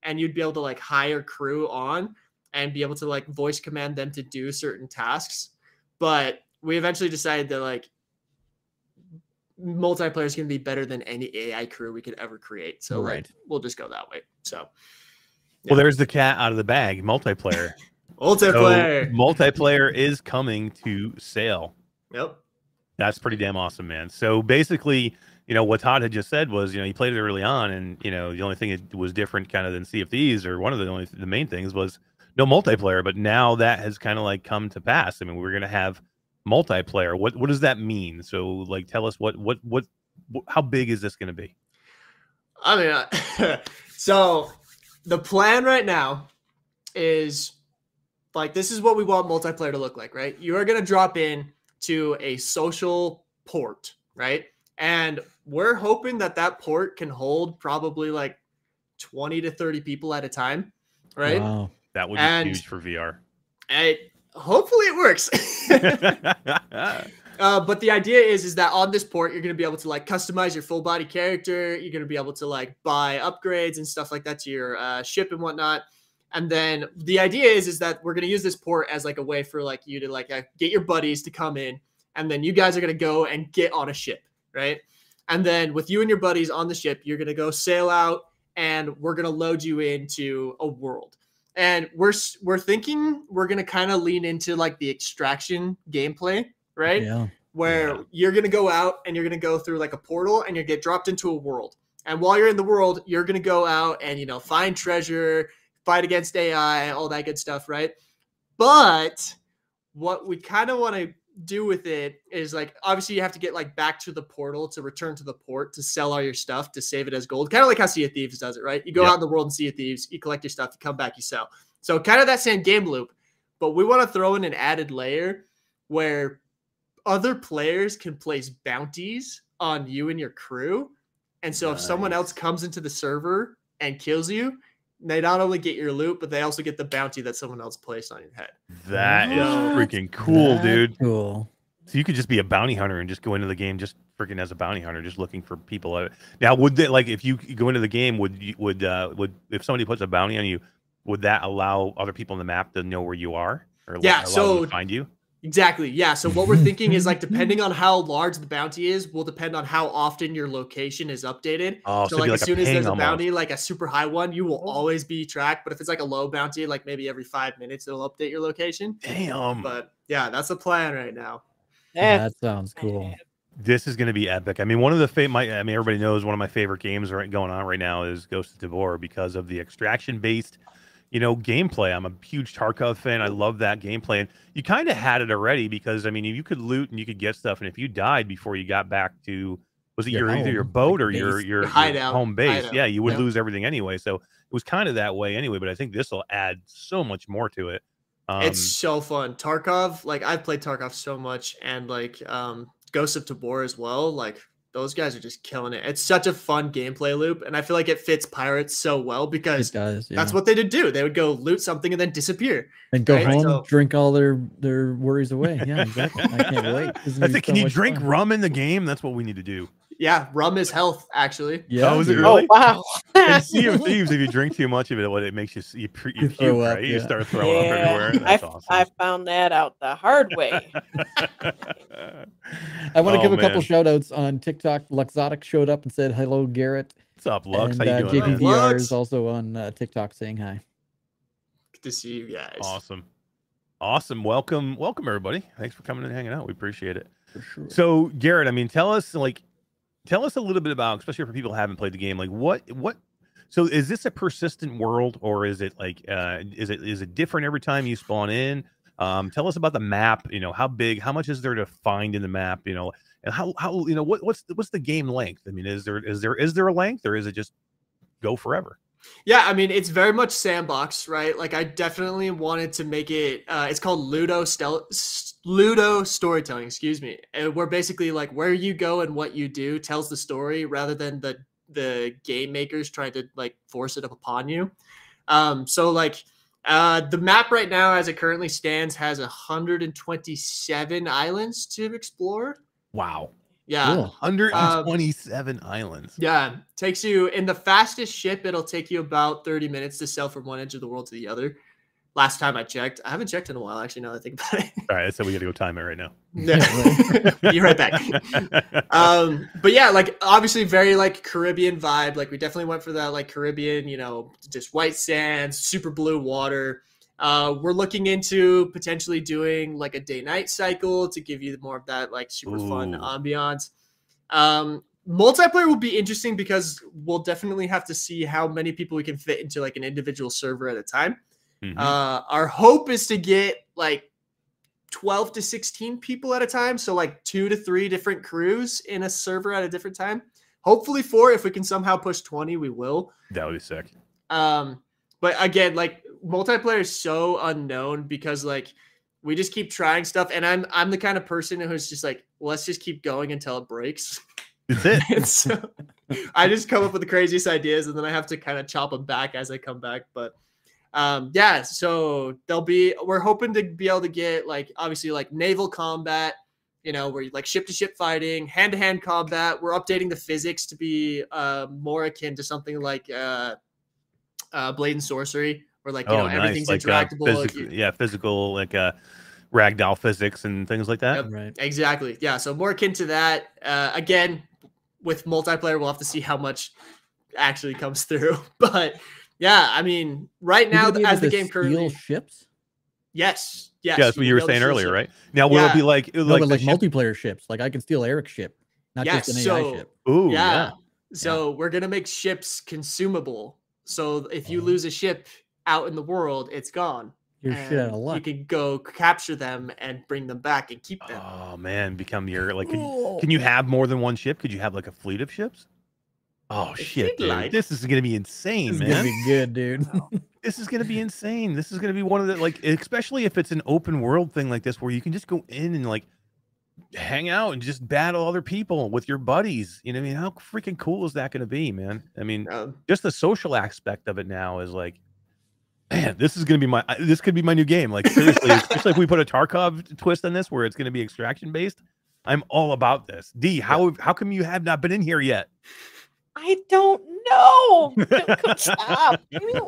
and you'd be able to like hire crew on and be able to like voice command them to do certain tasks. But we eventually decided that like multiplayer is going to be better than any AI crew we could ever create. So like, Right. we'll just go that way. So Well, there's the cat out of the bag. Multiplayer. So, multiplayer. multiplayer is coming to Sail. yep. That's pretty damn awesome, man. So basically, you know, what Todd had just said was, you know, he played it early on, and you know, the only thing that was different, kind of, than Thieves, or one of the only the main things was no multiplayer. But now that has kind of like come to pass. I mean, we're gonna have multiplayer. What what does that mean? So, like, tell us what what what, what how big is this gonna be? I mean, uh, so the plan right now is like this is what we want multiplayer to look like, right? You are going to drop in to a social port, right? And we're hoping that that port can hold probably like 20 to 30 people at a time, right? Wow. That would be And- huge for VR. And hopefully it works. Uh, but the idea is is that on this port you're going to be able to like customize your full body character you're going to be able to like buy upgrades and stuff like that to your uh, ship and whatnot and then the idea is is that we're going to use this port as like a way for like you to like uh, get your buddies to come in and then you guys are going to go and get on a ship right and then with you and your buddies on the ship you're going to go sail out and we're going to load you into a world and we're we're thinking we're going to kind of lean into like the extraction gameplay right Yeah. where Yeah. you're going to go out and you're going to go through like a portal and you get dropped into a world. And while you're in the world, you're going to go out and, you know, find treasure, fight against AI, all that good stuff, right? But what we kind of want to do with it is like obviously you have to get like back to the portal to return to the port to sell all your stuff to save it as gold. Kind of like how Sea of Thieves does it, right? You go Yep. out in the world and Sea of Thieves, you collect your stuff, you come back, you sell. So kind of that same game loop, but we want to throw in an added layer where other players can place bounties on you and your crew. And so if someone else comes into the server and kills you, they not only get your loot, but they also get the bounty that someone else placed on your head. That is What? freaking cool, That's dude. Cool. So you could just be a bounty hunter and just go into the game just freaking as a bounty hunter, just looking for people. Now, would that like if you go into the game, would you would uh would if somebody puts a bounty on you, would that allow other people in the map to know where you are or Yeah, allow them so- to find you? Exactly. Yeah. So what we're thinking is like depending on how large the bounty is, will depend on how often your location is updated. Oh, so so, it'd like, as soon as ping there's a bounty, like a super high one, you will oh. always be tracked. But if it's like a low bounty, like maybe every five minutes, it'll update your location. Damn, But yeah, that's the plan right now. That's eh. That sounds cool. this is going to be epic. I mean, one of the fa- my I mean, everybody knows one of my favorite games right going on right now is Ghost of Tabor because of the extraction based, you know, gameplay. I'm a huge Tarkov fan. I love that gameplay, and you kind of had it already because I mean, you could loot and you could get stuff, and if you died before you got back to was it Your your, either your boat or your your, your hideout, home base? hideout. Yeah, you would Yep. lose everything anyway. So it was kind of that way anyway. But I think this will add so much more to it. Um, it's so fun. Tarkov, like I've played Tarkov so much, and like um Ghost of Tabor as well. Like those guys are just killing it. It's such a fun gameplay loop, and I feel like it fits pirates so well because does. Yeah. that's what they did do. They would go loot something and then disappear. and go right, home, so- drink all their their worries away. Yeah, exactly. I can't wait. I think. so Can you drink fun. rum in the game? That's what we need to do. Yeah, rum is health, actually. Yeah. Oh, is it really? Oh wow. In Sea of Thieves, if you drink too much of it, what it makes you you, pre- you You puke, throw up, right? You start throwing up everywhere. I, That's f- awesome. I found that out the hard way. I want to Oh, give a couple man. shout outs on TikTok. Luxotic showed up and said hello, Garrett. What's up, Lux? and How you uh, doing? man? JPVR Lux? is also on uh, TikTok saying hi. Good to see you guys. Awesome, awesome. Welcome, welcome everybody. Thanks for coming and hanging out. We appreciate it. For sure. So, Garrett, I mean, tell us like, tell us a little bit about, especially for people who haven't played the game. Like, what, what? So, is this a persistent world, or is it like, uh, is it is it different every time you spawn in? Um, tell us about the map. You know, how big, how much is there to find in the map? You know, and how how you know what what's what's the game length? I mean, is there is there is there a length, or is it just go forever? Yeah, I mean it's very much sandbox, right? Like I definitely wanted to make it. Uh, it's called Ludo Stel- Ludo storytelling. Excuse me. And where basically like where you go and what you do tells the story rather than the the game makers trying to like force it up upon you. Um, so like uh, the map right now, as it currently stands, has 127 islands to explore. Wow, Yeah. Cool. 127 islands. Yeah, takes you in the fastest ship. It'll take you about thirty minutes to sail from one edge of the world to the other. Last time I checked, I haven't checked in a while. Actually, now that I think about it. All right, so we got to go time it right now. Yeah. Be right back. Um, but yeah, like obviously very like Caribbean vibe. Like we definitely went for that like Caribbean, you know, just white sands, super blue water. Uh, we're looking into potentially doing like a day night cycle to give you more of that like super fun Ooh. ambiance. Um, multiplayer will be interesting because we'll definitely have to see how many people we can fit into like an individual server at a time. Mhm. Uh, our hope is to get like 12 to 16 people at a time. So, like two to three different crews in a server at a different time. Hopefully, four. If we can somehow push 20, we will. that would be sick. Um, but again, like multiplayer is so unknown because like we just keep trying stuff. And I'm I'm the kind of person who's just like, let's just keep going until it breaks. That's it. And so I just come up with the craziest ideas and then I have to kind of chop them back as I come back. But um, yeah, so there'll be, we're hoping to be able to get like, obviously, like naval combat, you know, where you like ship to ship fighting, hand to hand combat. We're updating the physics to be uh, more akin to something like uh, uh, Blade and Sorcery, where like, you know, everything's Like, uh, interactable. like, physical- yeah, physical like uh ragdoll physics and things like that. Yep. Right. Exactly. Yeah. So more akin to that. Uh, again, with multiplayer, we'll have to see how much actually comes through. But yeah, I mean, right now, gonna able as the to game steal currently, ships. yes, yes, Yeah, that's what you were saying earlier, steal right? Now, will it be Yeah. like No, like, but like ship- multiplayer ships. Like I can steal Eric's ship, not Yes, just an AI so- ship. Ooh, yeah. yeah. So we're gonna make ships consumable. So if you Oh. lose a ship out in the world, it's gone. You're shit out of luck. You can go capture them and bring them back and keep them. Oh man, become your like. Can, you- can you have more than one ship? Could you have like a fleet of ships? Oh If shit, dude! like. This is gonna be insane, This is man. gonna be good, dude. this is gonna be insane. This is gonna be one of the like, especially if it's an open world thing like this, where you can just go in and like hang out and just battle other people with your buddies. You know, what I mean, how freaking cool is that gonna be, man? I mean, Um, just the social aspect of it now is like, man, this is gonna be my this could be my new game. Like seriously, especially if we put a Tarkov twist on this, where it's gonna be extraction based. I'm all about this. D, how how come you have not been in here yet? I don't know. Stop. Leave me.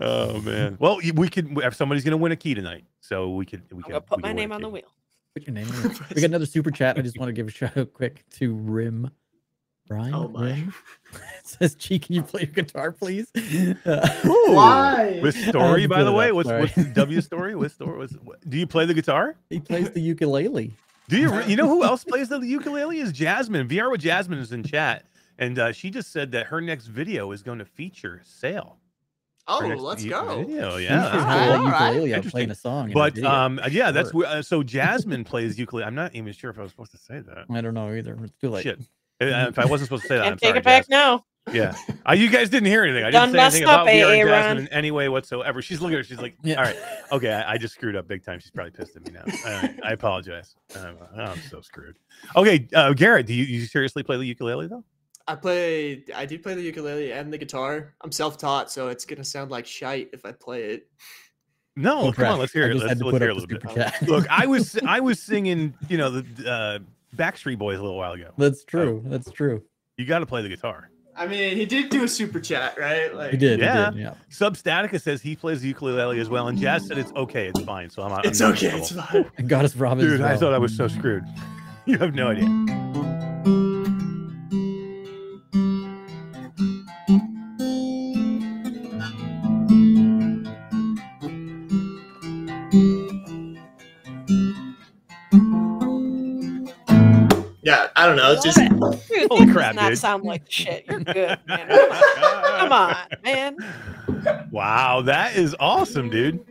Oh man. Well, we could. If somebody's gonna win a key tonight, so we could. We I'm could put we my name on the wheel. Put your name. in we got another super chat. I just want to give a shout out quick to Rim. Brian. Oh my. Rim? it says, "G, can you play your guitar, please?" Uh, Why? With story, by the way, up, what's what's the W story? What story was? What, do you play the guitar? he plays the ukulele. Do you? You know who else plays the ukulele? Is Jasmine. VR with Jasmine is in chat, and uh, she just said that her next video is going to feature Sail. Oh, let's go. Video, yeah. just that's Alright, cool. alright. ukulele out Interesting. playing a song. in a But um, yeah, that's Sure. uh, so Jasmine plays ukulele. I'm not even sure if I was supposed to say that. I don't know either. It's too late. Shit. Uh, if I wasn't supposed to say that, I'm Can't take sorry, it back Jasmine. now. Yeah. Uh, you guys didn't hear anything. I didn't say anything messed up, about VR and AA Jasmine Ron. in any way whatsoever. She's looking at her. She's like, Yeah. all right. Okay. I, I just screwed up big time. She's probably pissed at me now. Uh, I apologize. Um, I'm so screwed. Okay. Uh, Garrett, do you, you seriously play the ukulele though? I play. I do play the ukulele and the guitar. I'm self-taught, so it's gonna sound like shite if I play it. No. Oh, come crap. on. Let's hear I it. just Let's, had to let's put hear a up the little bit. super chat. Look, I was I was singing, you know, the uh, Backstreet Boys a little while ago. That's true. That's true. You got to play the guitar. I mean, he did do a super chat, right? Like, He did. Yeah. He did. Yeah. Substatica says he plays the ukulele as well, and Jazz said it's okay, it's fine. So I'm, I'm It's not in okay. It's fine. And Goddess Robin. as Dude, I thought I was so screwed. You have no idea. Know. It's Love just it. Dude, Holy that crap, does not dude. sound like shit. You're good, man. Come on, Come on, man. Wow, that is awesome, dude.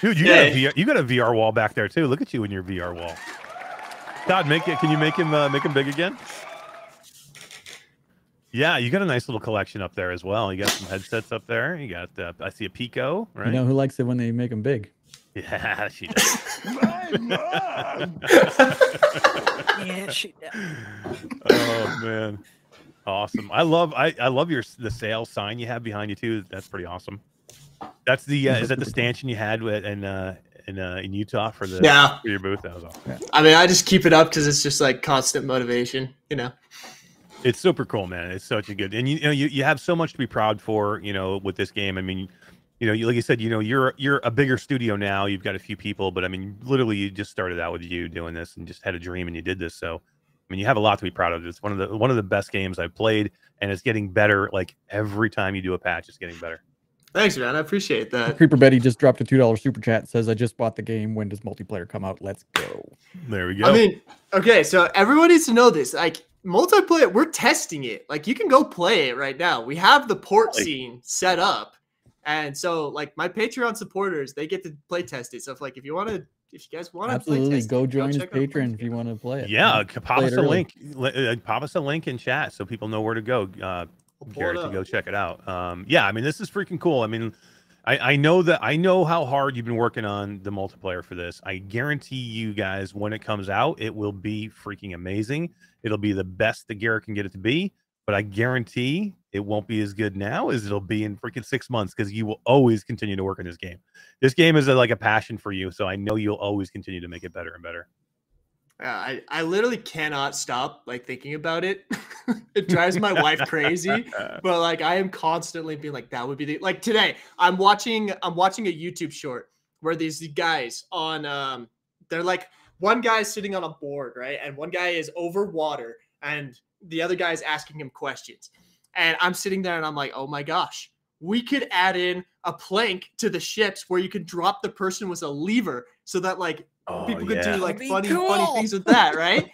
Dude, you Yeah. got a VR, you got a VR wall back there too. Look at you in your VR wall. Todd, make it. Can you make him uh, make him big again? Yeah, you got a nice little collection up there as well. You got some headsets up there. You got uh, I see a Pico, right? You know who likes it when they make them big? Yeah, she does. My mom. Yeah, she does. oh man, awesome! I love I I love your the sales sign you have behind you too. That's pretty awesome. That's the uh, is that the stanchion you had with and uh in uh in Utah for the yeah. for your booth? That was awesome. Yeah. I mean, I just keep it up because it's just like constant motivation, you know. It's super cool, man. It's such a good, and you, you know, you, you have so much to be proud for, you know, with this game. I mean, you know, you, like you said, you know, you're you're a bigger studio now. You've got a few people, but I mean, literally, you just started out with you doing this and just had a dream and you did this. So, I mean, you have a lot to be proud of. It's one of the one of the best games I've played, and it's getting better. Like every time you do a patch, it's getting better. Thanks, man. I appreciate that. Creeper Betty just dropped a two dollar super chat. Says, "I just bought the game. When does multiplayer come out? Let's go." There we go. I mean, okay, so everyone needs to know this. Like multiplayer, we're testing it. Like you can go play it right now. We have the port Really? scene set up, and so like my Patreon supporters, they get to play test it. So if like if you want to, if you guys want to, Absolutely, test go join his check Patreon if you want to play it. yeah, c- pop play us a link. li- uh, Pop us a link in chat so people know where to go. Uh, We'll Garrett to go check it out. Um, yeah, I mean, this is freaking cool. I mean, I, I know that I know how hard you've been working on the multiplayer for this. I guarantee you guys when it comes out, it will be freaking amazing. It'll be the best that Garrett can get it to be, but I guarantee it won't be as good now as it'll be in freaking six months because you will always continue to work on this game. This game is a, like a passion for you, so I know you'll always continue to make it better and better. Yeah, I, I literally cannot stop like thinking about it. it drives my wife crazy. But like I am constantly being like, that would be the like today. I'm watching I'm watching a YouTube short where these guys on um they're like one guy's sitting on a board, right? And one guy is over water and the other guy is asking him questions. And I'm sitting there and I'm like, oh my gosh, we could add in a plank to the ships where you could drop the person with a lever so that like Oh, people could yeah. do like That'd be funny, funny things with that, right?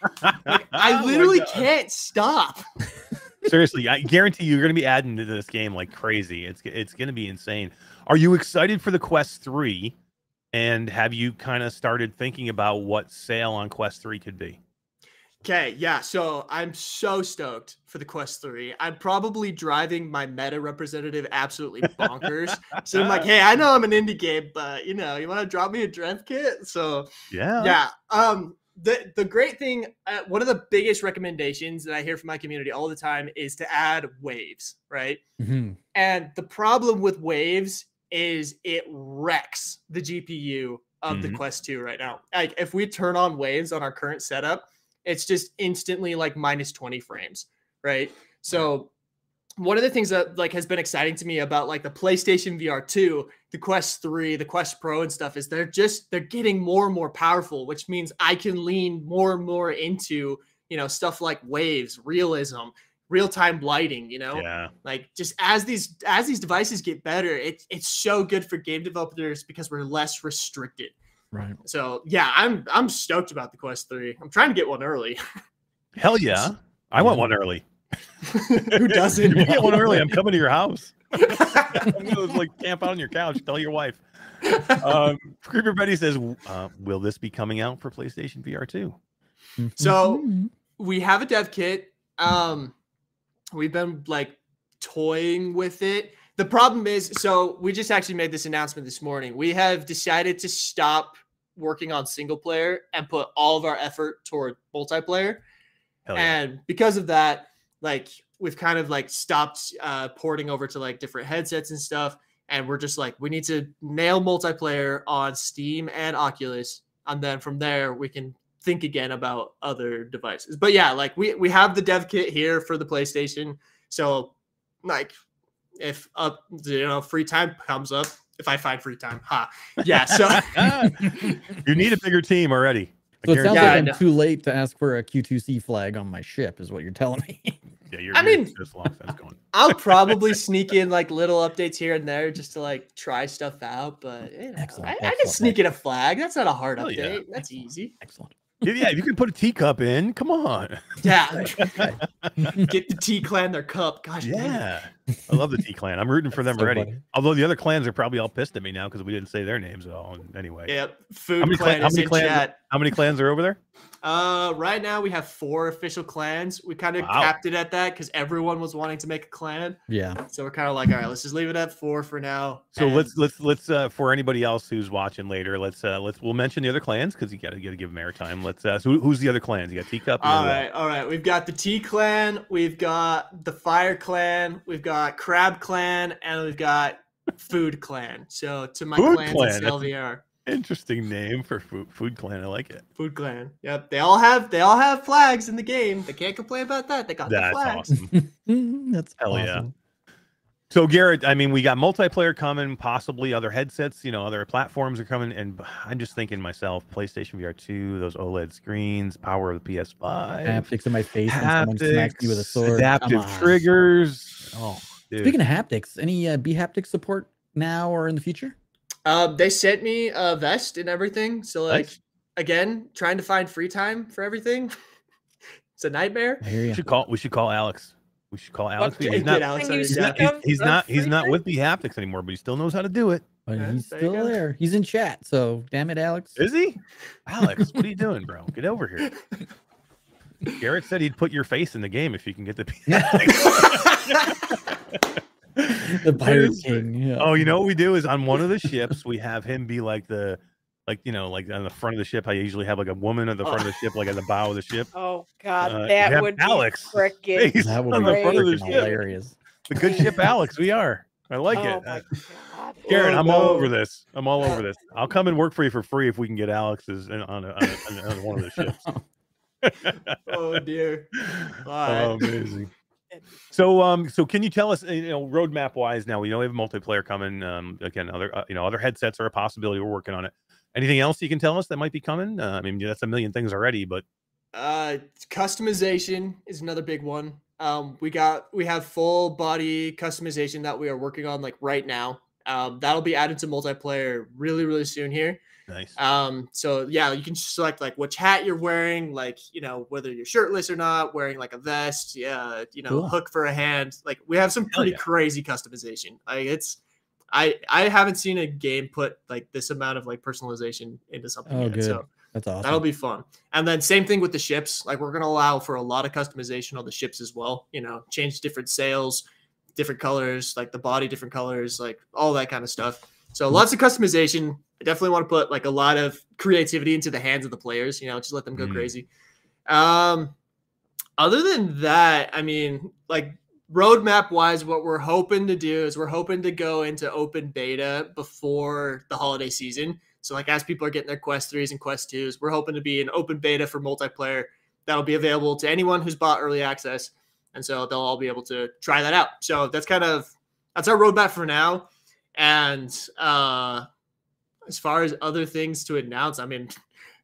Like, I Oh literally God. can't stop. Seriously, I guarantee you're going to be adding to this game like crazy. It's it's going to be insane. Are you excited for the Quest 3? And have you kind of started thinking about what Sail on Quest 3 could be? Okay, yeah. So I'm so stoked for the Quest 3. I'm probably driving my meta representative absolutely bonkers. so I'm like, hey, I know I'm an indie game, but you know, you want to drop me a draft kit? So Yeah. yeah. Um the the great thing, uh, one of the biggest recommendations that I hear from my community all the time is to add waves, right? Mhm. And the problem with waves is it wrecks the GPU of the Mhm. Quest 2 right now. Like if we turn on waves on our current setup, it's just instantly like minus 20 frames, right? So one of the things that like has been exciting to me about like the PlayStation VR 2, the Quest 3, the Quest Pro and stuff is they're just they're getting more and more powerful, which means I can lean more and more into, you know, stuff like waves, realism, real-time lighting, you know? Yeah. like just as these as these devices get better it, it's so good for game developers because we're less restricted Right. so yeah i'm i'm stoked about the quest 3 i'm trying to get one early Hell yeah. I want one early. who doesn't If you get one early, I'm coming to your house. I'm gonna like camp out on your couch. Tell your wife. Um, Creeper Betty says, uh, "Will this be coming out for PlayStation VR 2? So- Mhm. we have a dev kit um we've been like toying with it the problem is so we just actually made this announcement this morning. We have decided to stop working on single player and put all of our effort toward multiplayer. Yeah. and because of that like we've kind of like stopped uh porting over to like different headsets and stuff. And we're just like we need to nail multiplayer on steam and oculus. And then from there we can think again about other devices. But yeah like we we have the dev kit here for the playstation. So like if up you know free time comes up if i find free time ha yeah so you need a bigger team already. I So it guarantee sounds Yeah, like I I'm too late to ask for a Q2C flag on my ship, is what you're telling me. Yeah, you're, I you're mean- just long fence going. I'll probably sneak in like little updates here and there just to like try stuff out. But you know, Excellent, I, I can sneak in a flag. That's not a hard Hell update. yeah. That's easy. Excellent. Yeah, you can put a teacup in, come on. Yeah. Get the T clan their cup. Gosh. Yeah, I love the T clan. I'm rooting for them So already. funny. Although the other clans are probably all pissed at me now because we didn't say their names at all. Anyway, Yep. Food many clan- clan how is many in clans- chat. How many clans are over there? Uh, right now we have four official clans. We kind of Wow. capped it at that because everyone was wanting to make a clan. Yeah. So we're kind of like, all right, let's just leave it at four for now. So and- let's let's let's uh for anybody else who's watching later, let's uh let's we'll mention the other clans because you gotta gotta give them airtime. Let's uh so who's the other clans? You got teacup. and All who else? right, all right. We've got the T clan, we've got the Fire clan, we've got Crab clan, and we've got Food clan. So to my Food clans clan, in that's- CLVR, Interesting name for food, food clan. I like it. Food clan. Yep, they all have they all have flags in the game. They can't complain about that. They got the That's flags. awesome. That's Hell yeah. So Garrett, I mean, we got multiplayer coming, possibly other headsets, you know, other platforms are coming, and I'm just thinking myself, PlayStation VR 2, those OLED screens, power of the PS5, Haptics in my face when someone smacks me with a haptics, sword. Adaptive triggers. Oh, dude. Speaking of haptics, any uh, B haptic support now or in the future? Um, they sent me a vest and everything. So like Nice. again, trying to find free time for everything. it's a nightmare. I hear we should call. We should call Alex. We should call Alex. Okay, He's not. Alex Can on you his He's not. He's, he's not. He's free not with the haptics anymore, but he still knows how to do it. But Yeah, he's there still go. there. He's in chat. So damn it, Alex. Is he? Alex, what are you doing, bro? Get over here. Garrett said he'd put your face in the game if you can get the. the pirate king. Yeah. Oh, you know what we do is on one of the ships we have him be like the like you know like on the front of the ship. I usually have like a woman at the front of the ship, like at the bow of the ship. Oh God, Uh, that would Alex be freaking that would be the front of the freaking hilarious. The good ship, Alex. We are. I like oh it. my Uh, God. Garrett, Oh, I'm all over this. I'm all over this. I'll come and work for you for free if we can get Alex's in- on, a, on, a, on one of the ships. Oh dear. Oh, amazing. So, um, so can you tell us, uh, you know, roadmap wise? Now we know we have multiplayer coming. Um, again, other, uh, you know, other headsets are a possibility. We're working on it. Anything else you can tell us that might be coming? Uh, I mean, that's a million things already, but Uh, customization is another big one. Um, we got we have full body customization that we are working on like right now. Um, that'll be added to multiplayer really really soon here. nice. Um, so yeah, you can select like which hat you're wearing, like you know whether you're shirtless or not, wearing like a vest, yeah, you know, Cool. hook for a hand. Like we have some Hell pretty yeah. crazy customization. Like it's, I I haven't seen a game put like this amount of like personalization into something Oh, yet. good. So That's awesome. that'll be fun. And then same thing with the ships. Like we're gonna allow for a lot of customization on the ships as well. You know, change different sails, different colors, like the body, different colors, like all that kind of stuff. So lots of customization. I definitely want to put like a lot of creativity into the hands of the players. You know, just let them go Mm. crazy. Um, other than that, I mean, like roadmap wise, what we're hoping to do is we're hoping to go into open beta before the holiday season. So, like, as people are getting their Quest 3s and Quest 2s, we're hoping to be an open beta for multiplayer that'll be available to anyone who's bought early access. And so they'll all be able to try that out. So, that's kind of that's our roadmap for now. And uh as far as other things to announce, I mean,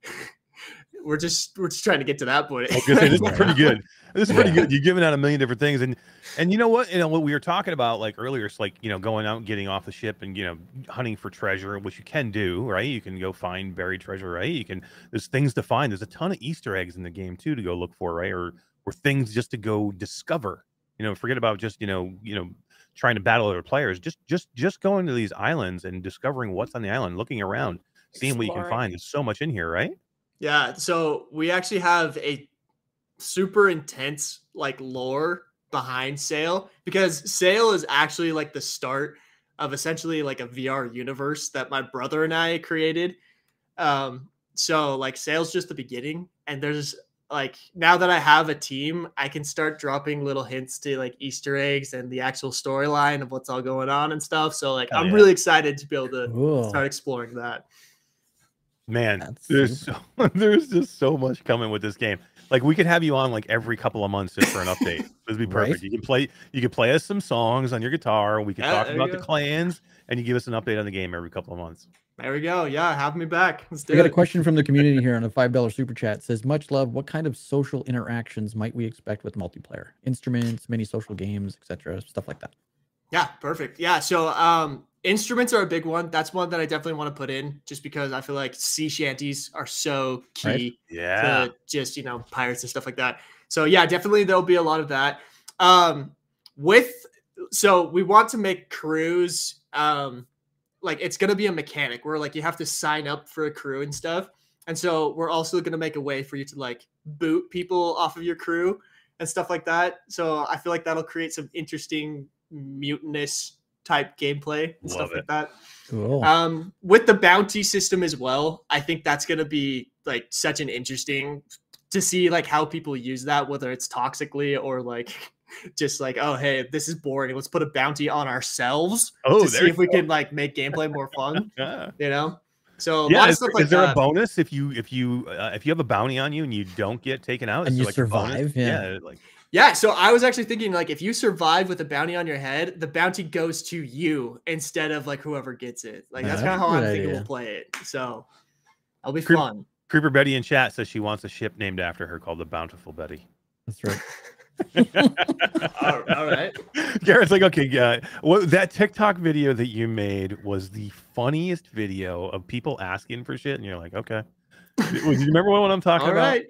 we're just we're just trying to get to that point. I was gonna say, this is pretty good. This is pretty good. You're giving out a million different things, and and you know what? You know what we were talking about like earlier. It's like you know going out, and getting off the ship, and you know hunting for treasure, which you can do, right? You can go find buried treasure, right? You can. There's things to find. There's a ton of Easter eggs in the game too to go look for, right? Or or things just to go discover. You know, forget about just you know you know trying to battle other players. Just just just going to these islands and discovering what's on the island, looking around, seeing what you can find. There's so much in here, right? Yeah, so we actually have a super intense like lore behind Sail because Sail is actually like the start of essentially like a VR universe that my brother and I created. Um so like Sail's just the beginning and there's like now that I have a team, I can start dropping little hints to like Easter eggs and the actual storyline of what's all going on and stuff. So like Hell I'm yeah. really excited to be able to Cool. start exploring that. Man, That's there's so, there's just so much coming with this game. Like we could have you on like every couple of months just for an update. This would be Right? perfect. You can play you can play us some songs on your guitar. We can Yeah, talk about the clans, and you give us an update on the game every couple of months. There we go. Yeah, have me back. Let's do I got a question from the community here on a five dollar super chat. It says much love. What kind of social interactions might we expect with multiplayer? Instruments, mini social games, etc. Stuff like that. Yeah, perfect. Yeah, so um instruments are a big one. That's one that I definitely want to put in just because I feel like sea shanties are so key Right. Yeah. to just, you know, pirates and stuff like that. So yeah, definitely there'll be a lot of that. Um with so we want to make crews um like it's gonna be a mechanic where like you have to sign up for a crew and stuff. And so we're also gonna make a way for you to like boot people off of your crew and stuff like that. So I feel like that'll create some interesting mutinous type gameplay and stuff Love like that. Cool. Um, with the bounty system as well, I think that's gonna be like such an interesting to see like how people use that, whether it's toxically or like just like, oh hey, this is boring. Let's put a bounty on ourselves Oh, to see you if we can like make gameplay more fun. Yeah. You know? So a Yeah, lot of is, stuff there- like is there that. a bonus if you if you uh, if you have a bounty on you and you don't get taken out? And is you like, survive, yeah. like Yeah, so I was actually thinking like if you survive with a bounty on your head, the bounty goes to you instead of like whoever gets it. Like that's Yeah, kind of how I'm thinking we'll play it. So that'll be Creep- fun. Creeper Betty in chat says she wants a ship named after her called the Bountiful Betty. That's right. all, all right. Garrett's like, okay, yeah. What that TikTok video that you made was the funniest video of people asking for shit, and you're like, okay. Do you remember what I'm talking All about? right.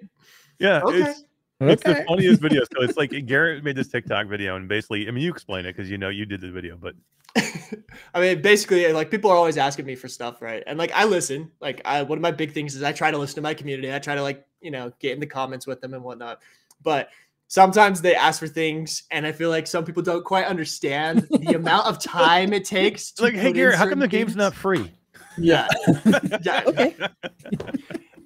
Yeah, Okay. it's it's the funniest video. So it's like Garrett made this TikTok video, and basically, I mean, you explain it because you know you did the video, but I mean, basically, uh, like people are always asking me for stuff, right? And like I listen. Like I, one of my big things is I try to listen to my community. I try to like you know get in the comments with them and whatnot. But sometimes they ask for things, and I feel like some people don't quite understand the amount of time it takes. It's like, hey, put in Garrett, how come the game's things." not free? Yeah, yeah, Okay.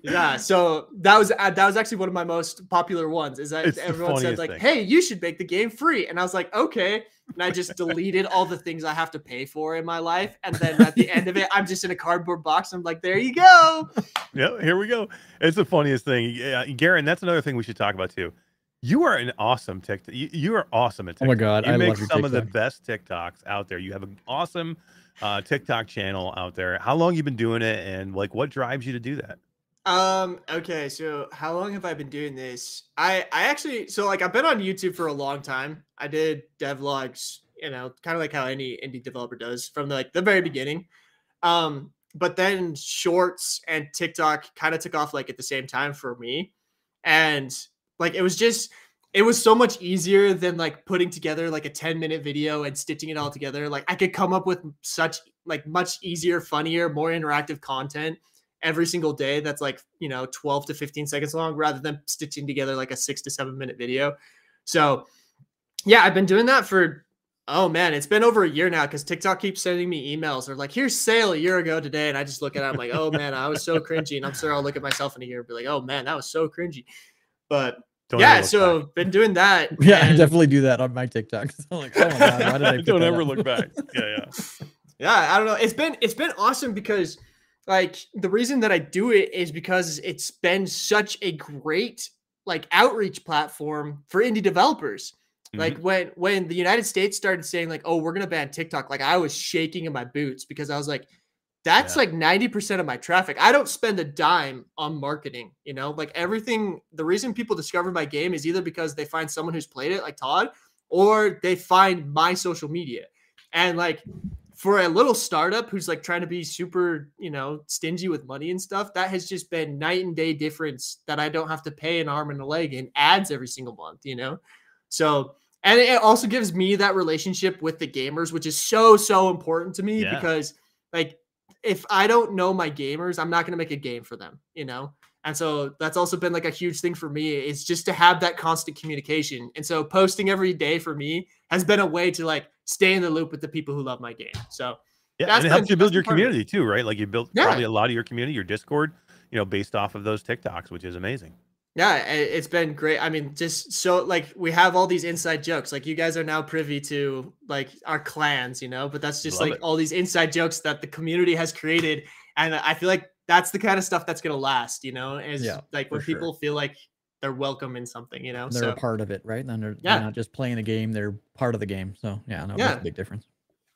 yeah. So that was uh, that was actually one of my most popular ones. Is that It's everyone said like, thing. "Hey, you should make the game free," and I was like, "Okay." And I just deleted all the things I have to pay for in my life, and then at the end of it, I'm just in a cardboard box. I'm like, "There you go." Yeah, here we go. It's the funniest thing. Yeah, Garrett, and that's another thing we should talk about too. You are an awesome TikTok. You, you are awesome at Oh TikTok. my God, you I make love your some of the TikTok. best TikToks out there. You have an awesome uh, TikTok channel out there. How long you been doing it, and like what drives you to do that? Um, okay, so how long have I been doing this? I I actually so like I've been on YouTube for a long time. I did devlogs, you know, kind of like how any indie developer does from the, like the very beginning. Um, but then shorts and TikTok kind of took off like at the same time for me. And like it was just it was so much easier than like putting together like a 10 minute video and stitching it all together. Like I could come up with such like much easier, funnier, more interactive content every single day that's like you know 12 to 15 seconds long rather than stitching together like a six to seven minute video. So yeah i've been doing that for oh man it's been over a year now because tiktok keeps sending me emails. They're like here's Sail a year ago today. And i just look at it i'm like oh man i was so cringy. And i'm sure i'll look at myself in a year and be like oh man that was so cringy. But Don't yeah ever look so back. been doing that Yeah, I definitely do that on my TikTok. I'm like, oh my god, why did I Don't ever up? look back. Yeah, yeah. yeah i don't know it's been it's been awesome because like the reason that i do it is because it's been such a great like outreach platform for indie developers mm-hmm. like when when the united states started saying like oh we're gonna ban tiktok like i was shaking in my boots because i was like that's Yeah. like 90% of my traffic i don't spend a dime on marketing you know like everything the reason people discover my game is either because they find someone who's played it like todd or they find my social media and like for a little startup who's like trying to be super, you know, stingy with money and stuff, that has just been night and day difference that I don't have to pay an arm and a leg in ads every single month, you know? So, and it also gives me that relationship with the gamers, which is so, so important to me Yeah. because, like, if I don't know my gamers, I'm not going to make a game for them, you know? And so that's also been like a huge thing for me is just to have that constant communication. And so posting every day for me has been a way to like stay in the loop with the people who love my game. So Yeah, and it helps you build your been part of it. community too, right? Like you built Yeah. probably a lot of your community, your Discord, you know, based off of those TikToks, which is amazing. Yeah, it's been great. I mean, just so like we have all these inside jokes. Like you guys are now privy to like our clans, you know, but that's just Love like it. all these inside jokes that the community has created. And I feel like that's the kind of stuff that's gonna last, you know, is Yeah, like when sure. people feel like they're welcome in something, you know. They're so a part of it, right? And they're, Yeah. they're not just playing a game; they're part of the game. So yeah, no, Yeah. a big difference.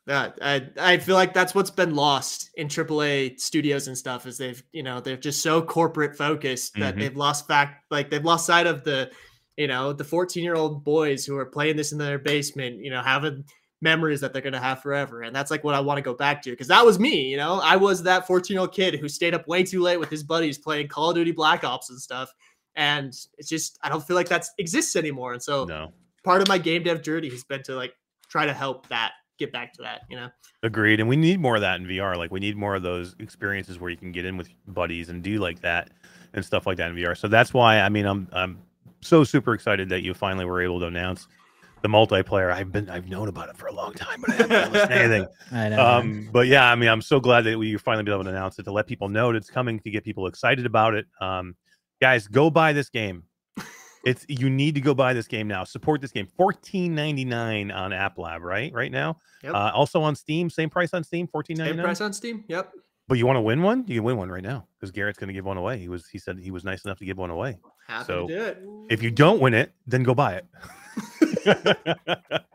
Yeah, I I feel like that's what's been lost in AAA studios and stuff is they've you know they're just so corporate focused that Mhm. they've lost fact like they've lost sight of the you know the 14 year old boys who are playing this in their basement you know having memories that they're gonna have forever and that's like what I want to go back to because that was me you know I was that 14 year old kid who stayed up way too late with his buddies playing Call of Duty Black Ops and stuff and it's just I don't feel like that exists anymore and so No. part of my game dev journey has been to like try to help that get back to that you know. Agreed. And we need more of that in VR. Like we need more of those experiences where you can get in with buddies and do like that and stuff like that in VR. So that's why I mean I'm I'm so super excited that you finally were able to announce the multiplayer. I've been I've known about it for a long time, but I haven't listened to anything. I know. Um, but yeah, I mean, I'm so glad that we finally been able to announce it to let people know that it's coming to get people excited about it. Um, guys, go buy this game. It's you need to go buy this game now. Support this game. Fourteen ninety nine on App Lab, right? Right now. Yep. Uh, also on Steam, same price on Steam, Fourteen ninety nine. Same price on Steam. Yep. But you want to win one? You can win one right now because Garrett's going to give one away. He was he said he was nice enough to give one away. Happy So, to do it. If you don't win it, then go buy it.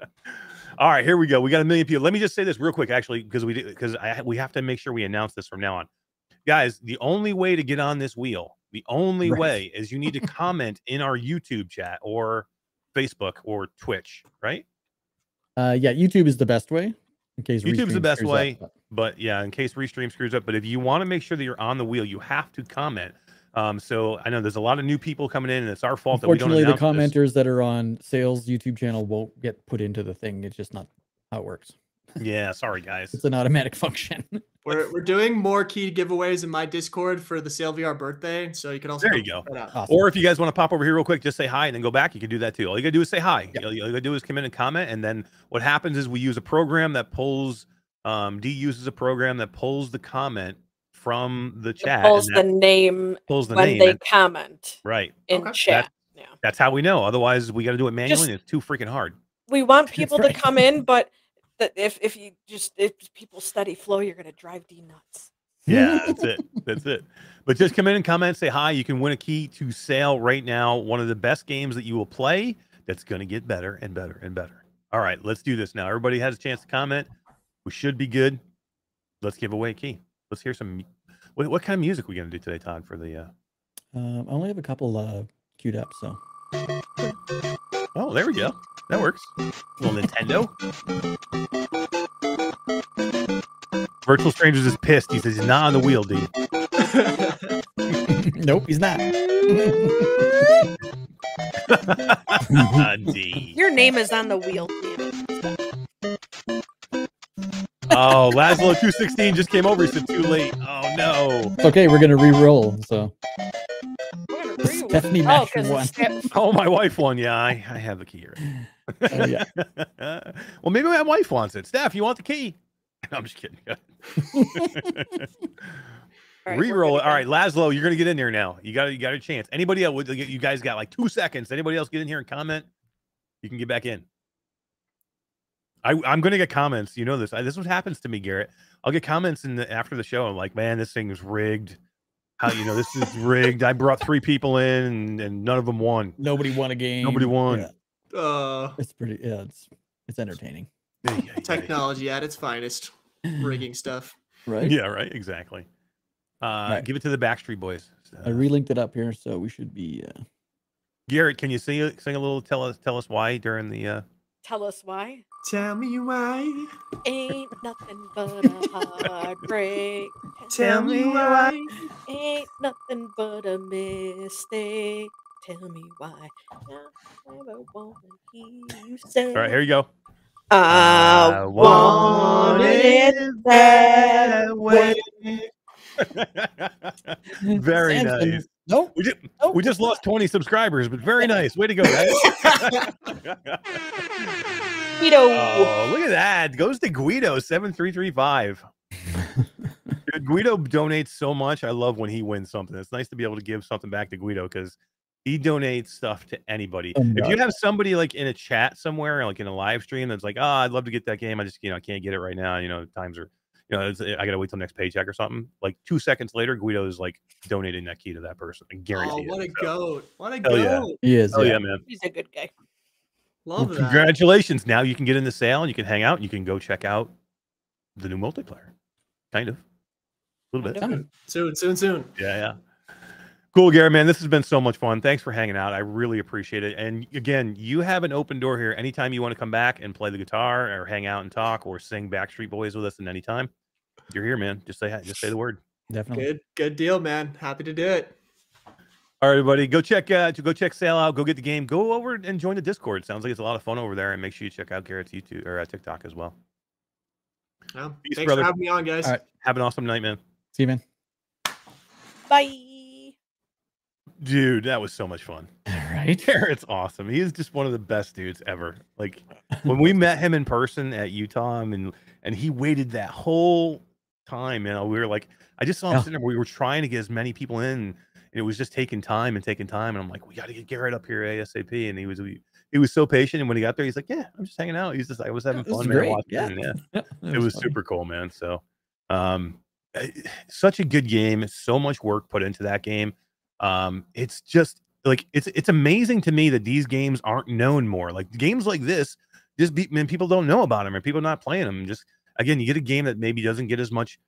All right, here we go. We got a million people. Let me just say this real quick, actually, because we because I we have to make sure we announce this from now on, guys. The only way to get on this wheel, the only Right. way is you need to comment in our YouTube chat or Facebook or Twitch, right? Uh, yeah, YouTube is the best way. In case YouTube's the best screws up, way. but- yeah, in case Restream screws up. But if you want to make sure that you're on the wheel, you have to comment. Um, so I know there's a lot of new people coming in, and it's our fault that we don't Unfortunately, the announce this. commenters that are on Sail's YouTube channel won't get put into the thing. It's just not how it works. Yeah, sorry guys. It's an automatic function. We're, we're doing more key giveaways in my Discord for the Sail VR birthday, so you can also There you go. check that out. Awesome. Or if you guys want to pop over here real quick, just say hi and then go back. You can do that too. All you gotta do is say hi. All you gotta do is come in and comment, and then what happens is we use a program that pulls. Um, D uses a program that pulls the comment from the It chat. pulls the name pulls the when name. they and- comment right. in Okay. chat. Yeah. That's how we know. Otherwise, we got to do it manually, Just- and it's too freaking hard. We want people right. to come in, but that if if you just if people study flow, you're gonna drive D nuts. Yeah, that's it. That's it. But just come in and comment, say hi. You can win a key to Sail right now. One of the best games that you will play that's going to get better and better and better. All right, let's do this now. Everybody has a chance to comment. We should be good. Let's give away a key. Let's hear some. What, what kind of music we going to do today, Todd, for the. Uh... Um, I only have a couple uh, queued up, so Oh, there we go. That works. little Nintendo. Virtual Strangers is pissed. He says he's not on the wheel, dude. nope, he's not. Ah, D. Your name is on the wheel. Damn. Oh, Laszlo two sixteen just came over. He said too late. Oh no. It's okay, we're gonna re-roll. So We're gonna The re- Stephanie oh, Masher 'cause one. it's Steph- Oh, my wife won. Yeah, I, I have the key here. Oh, yeah. well, maybe my wife wants it. Steph, you want the key? I'm just kidding. All right, we're Reroll it. All right, again. Laszlo, you're gonna get in there now. You got you got a chance. Anybody else? You guys got like two seconds. Anybody else get in here and comment? You can get back in. I, I'm gonna get comments. You know this. I, this is what happens to me, Garrett. I'll get comments in the after the show. I'm like, man, this thing is rigged. How you know this is rigged? I brought three people in and, and none of them won. nobody won a game. Nobody won. Yeah, uh, it's pretty. Yeah, it's it's entertaining, Yeah, yeah, yeah. technology at its finest, rigging stuff. right? Yeah, right. Exactly. Uh, Right. Give it to the Backstreet Boys. I Uh, relinked it up here, so we should be. Uh, Garrett, can you sing a- sing a little? Tell us tell us why during the. Uh... Tell us why. Tell me why. Ain't nothing but a heartbreak. Tell me why. Ain't nothing but a mistake. Tell me why. I never wanna hear you say. All right, here you go. I wanted it that way. very nice. Nope. We just, Nope. we just lost 20 subscribers, but very nice. Way to go, guys. Guido. oh, look at that. Goes to Guido 7335. Dude, Guido donates so much. I love when he wins something. It's nice to be able to give something back to Guido because he donates stuff to anybody. Oh, if you have somebody like in a chat somewhere, like in a live stream, that's like, oh, I'd love to get that game. I just, you know, I can't get it right now. You know, times are, you know, it's, eh, I got to wait till next paycheck or something. Like two seconds later, Guido is like donating that key to that person. I Oh, guarantee what a. So, goat! What a goat! yeah. He is. Oh, yeah. yeah, man. He's a good guy. Love Well, that. congratulations. Now you can get in the Sail and you can hang out and you can go check out the new multiplayer. Kind of. A little bit. Coming. Soon, soon, soon. Yeah, yeah. Cool, Gary, man. This has been so much fun. Thanks for hanging out. I really appreciate it. And again, you have an open door here. Anytime you want to come back and play the guitar or hang out and talk or sing Backstreet Boys with us at any time, you're here, man. Just say just say the word. Definitely. Good, good deal, man. Happy to do it. All right, everybody, go check uh to go check Sail out. Go get the game. Go over and join the Discord. Sounds like it's a lot of fun over there. And make sure you check out Garrett's YouTube or uh, TikTok as well. Yeah. Peace, Thanks brother. for having me on, guys. All right. Have an awesome night, man. See you, man. Bye. Dude, that was so much fun. All right. Garrett's awesome. He is just one of the best dudes ever. Like when we met him in person at Utah, and and he waited that whole time. You know, we were like, I just saw him Yeah. sitting there. We were trying to get as many people in, and it was just taking time and taking time. And I'm like, we got to get Garrett up here ASAP. And he was he, he was so patient. And when he got there, he's like, yeah, I'm just hanging out. He's just I was having is fun, man. great. watching Yeah. it, yeah Yeah, it was super cool, man. So, um, such a good game. So much work put into that game. Um, it's just like it's it's amazing to me that these games aren't known more. Like games like this, just be, man, people don't know about them, and people not playing them. Just again, you get a game that maybe doesn't get as much,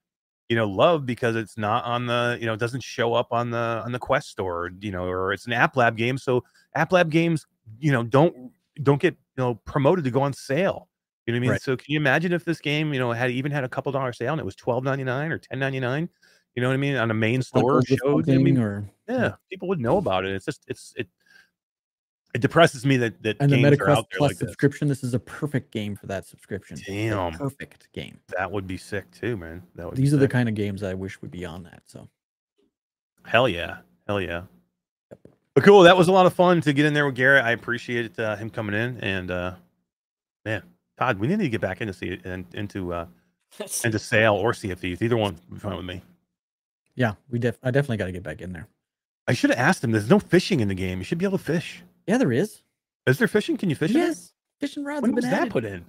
you know, love because it's not on the, you know, it doesn't show up on the on the Quest store, you know, or it's an App Lab game. So App Lab games, you know, don't don't get you know promoted to go on sale. You know what I mean? Right. So can you imagine if this game, you know, had even had a couple dollar sale and it was twelve ninety nine or ten ninety nine? You know what I mean? On a main store Bundled with showed. I mean, or yeah, people would know about it. It's just it's it. It depresses me that that And the games are MetaQuest out there Plus like this. subscription, this is a perfect game for that subscription. It's a Damn. perfect game. That would be sick too, man. That would be These are the kind of games I wish would be on that. So Hell yeah. Hell yeah. But cool. That was a lot of fun to get in there with Garrett. I appreciate uh, him coming in. And uh, man, Todd, we need to get back into see in, into uh, into Sail or Sea of Thieves. Either one would be fine with me. yeah, we def I definitely got to get back in there. I should have asked him. There's no fishing in the game. You should be able to fish. Yeah, there is. Is there fishing? Can you fish? in it? Yes, fishing rods When have was been that added. put in?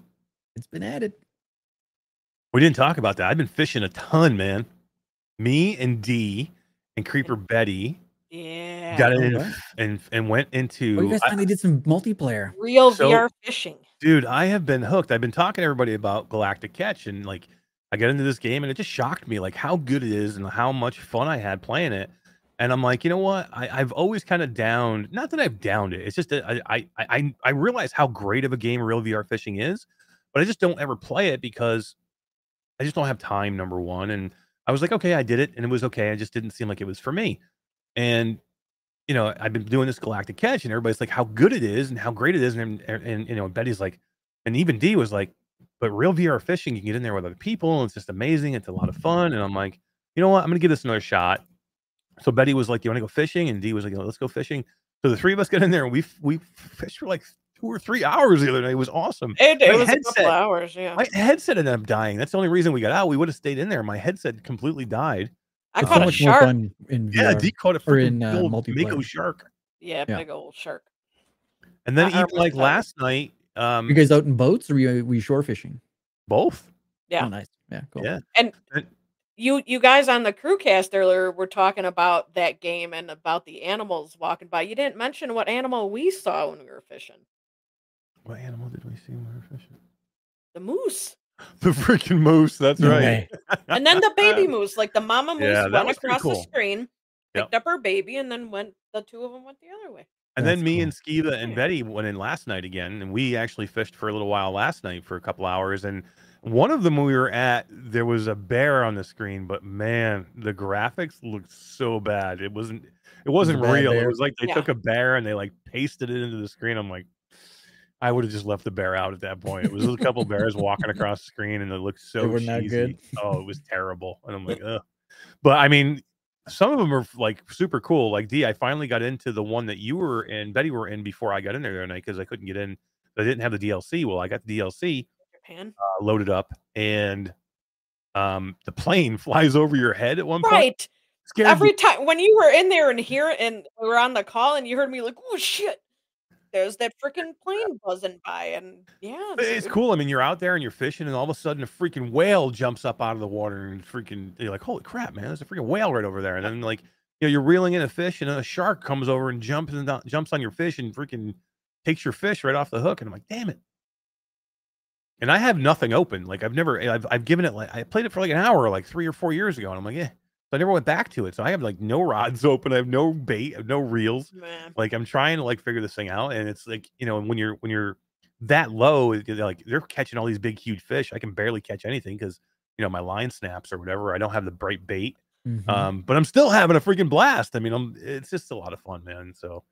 It's been added. We didn't talk about that. I've been fishing a ton, man. Me and D and Creeper Betty Yeah. got in Okay. and and went into. Oh, you guys I- finally did some multiplayer. Real So- VR fishing. dude, I have been hooked. I've been talking to everybody about Galactic Catch, and like, I got into this game, and it just shocked me, like how good it is and how much fun I had playing it. And I'm like, you know what? I, I've always kind of downed. Not that I've downed it. It's just that I, I I I realize how great of a game real VR fishing is, but I just don't ever play it because I just don't have time. Number one, and I was like, okay, I did it, and it was okay. I just didn't seem like it was for me. And you know, I've been doing this Galactic Catch, and everybody's like, how good it is and how great it is, and and, and you know, Betty's like, and even D was like, but real VR fishing, you can get in there with other people, and it's just amazing. It's a lot of fun, and I'm like, you know what, I'm gonna give this another shot. So Betty was like, "You want to go fishing?" And D was like, "Let's go fishing." So the three of us got in there, and we we fished for like two or three hours the other night. It was awesome. It, My it was a headset- couple hours, yeah. My headset ended up dying. That's the only reason we got out. We would have stayed in there. My headset completely died. I it's caught so a shark. fun in Yeah, VR. D caught a or freaking in, uh, big old multiplayer. Mako shark. Yeah, Yeah. big old shark. And then or even like was that- last night, um, you guys out in boats or were you, were you shore fishing? both. Yeah. Oh, nice. Yeah, cool. Yeah. And And- you you guys on the crew cast earlier were talking about that game and about the animals walking by. You didn't mention what animal we saw when we were fishing. What animal did we see when we were fishing? The moose. The freaking moose. That's No right. way. And then the baby moose. Like the mama moose Yeah, went was pretty across the cool. screen, Yep. picked up her baby, and then went the two of them went the other way. And then me cool. and Skiva and Betty went in last night again, and we actually fished for a little while last night for a couple hours. And one of them we were at, there was a bear on the screen, but man, the graphics looked so bad. It wasn't. It wasn't a bad real. It was like they Yeah. took a bear and they like pasted it into the screen. I'm like, I would have just left the bear out at that point. It was a couple bears walking across the screen, and it looked so weren't cheesy. good? Oh, it was terrible. And I'm like, ugh. But I mean, some of them are like super cool. Like D, I finally got into the one that you were in, Betty were in before I got in there the other night because I couldn't get in. I didn't have the DLC. Well, I got the DLC Japan. uh, loaded up, and um, the plane flies over your head at one point. Right. Every me. time when you were in there and here and we were on the call and you heard me like, oh shit. There's that freaking plane buzzing by, and yeah, It's dude. cool. I mean, you're out there and you're fishing, and all of a sudden, a freaking whale jumps up out of the water, and freaking, you're like, "Holy crap, man! There's a freaking whale right over there!" And then, like, you know, you're reeling in a fish, and then a shark comes over and jumps and jumps on your fish and freaking takes your fish right off the hook. And I'm like, "Damn it!" And I have nothing open. Like, I've never, I've, I've given it like I played it for like an hour, like three or four years ago, and I'm like, "Yeah." So I never went back to it. So I have like no rods open. I have no bait. I have no reels Man. like i'm trying to like figure this thing out and it's like you know when you're when you're that low like they're catching all these big huge fish i can barely catch anything because you know my line snaps or whatever i don't have the bright bait Mhm. um but i'm still having a freaking blast i mean i'm it's just a lot of fun man so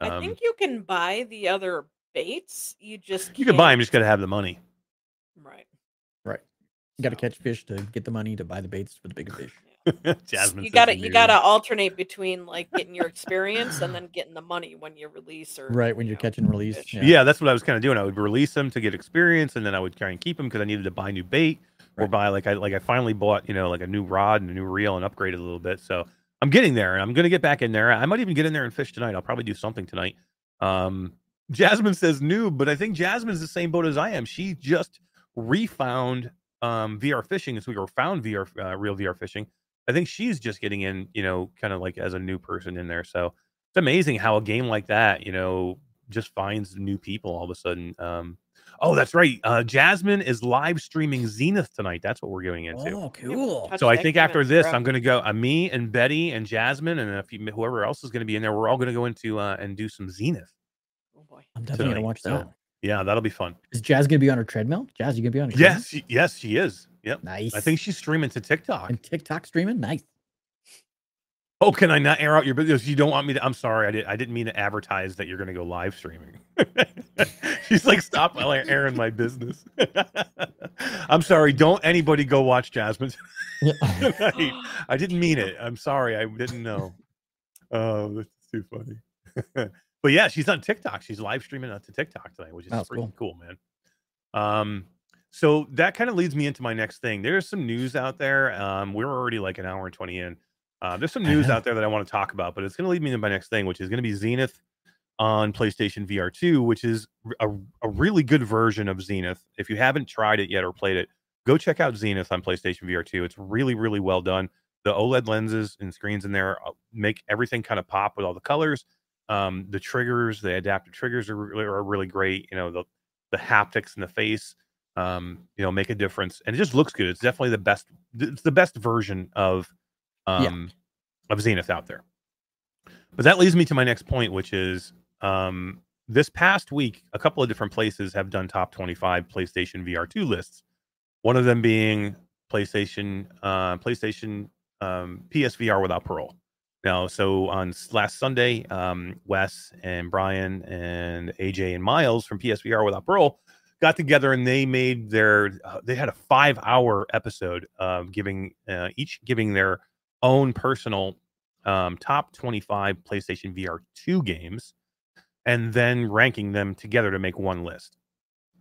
um, I think you can buy the other baits. You just you can buy them can't- just gotta have the money right. right. You got to catch fish to get the money to buy the baits for the bigger fish. jasmine you gotta you gotta alternate between like getting your experience and then getting the money when you release or Right when you you're catching release. Yeah. yeah. that's what i was kind of doing i would release them to get experience and then i would try and keep them because i needed to buy new bait or buy like i like i finally bought you know like a new rod and a new reel and upgraded a little bit so i'm getting there and i'm gonna get back in there i might even get in there and fish tonight i'll probably do something tonight um jasmine says noob but i think jasmine's the same boat as i am she just refound um vr fishing as we were found vr uh, real vr fishing i think she's just getting in you know kind of like as a new person in there so it's amazing how a game like that you know just finds new people all of a sudden um oh that's right uh jasmine is live streaming zenith tonight that's what we're going into Oh, cool. So I think after this, I'm going to go. Uh, me and Betty and Jasmine and if you, whoever else is going to be in there, we're all going to go into uh, and do some Zenith. Oh boy. I'm definitely tonight, gonna watch so- that. Yeah, that'll be fun. Is Jazz gonna be on her treadmill? Jazz, you gonna be on? Her? Yes, she, yes, she is. Yep. Nice. I think she's streaming to TikTok. and TikTok streaming. Nice. Oh, can I not air out your business? You don't want me to? I'm sorry, I did. I didn't mean to advertise that you're going to go live streaming. She's like, stop while I airing my business. I'm sorry. Don't anybody go watch Jasmine tonight. I didn't mean it. I'm sorry. I didn't know. Oh, that's too funny. But yeah, she's on TikTok. She's live streaming to TikTok tonight, which is Oh, that's freaking cool, man. Um, so that kind of leads me into my next thing. There's some news out there. Um, we're already like an hour and 20 in. Uh, there's some news out there that I want to talk about, but it's going to lead me to my next thing, which is going to be Zenith on PlayStation VR 2, which is a, a really good version of Zenith. If you haven't tried it yet or played it, go check out Zenith on PlayStation VR 2. It's really, really well done. The OLED lenses and screens in there uh, make everything kind of pop with all the colors. Um, the triggers, the adaptive triggers are really, are really great. You know, the the haptics in the face, um, you know, make a difference, and it just looks good. It's definitely the best. It's the best version of Yeah. um, of Zenith out there. But that leads me to my next point, which is um, this past week, a couple of different places have done top 25 PlayStation VR2 lists. One of them being PlayStation, uh, PlayStation um, PSVR without parole. Now, so on last Sunday, um, Wes and Brian and AJ and Miles from PSVR without parole got together and they made their uh, they had a five hour episode of giving uh, each giving their own personal um, top 25 PlayStation VR 2 games and then ranking them together to make one list.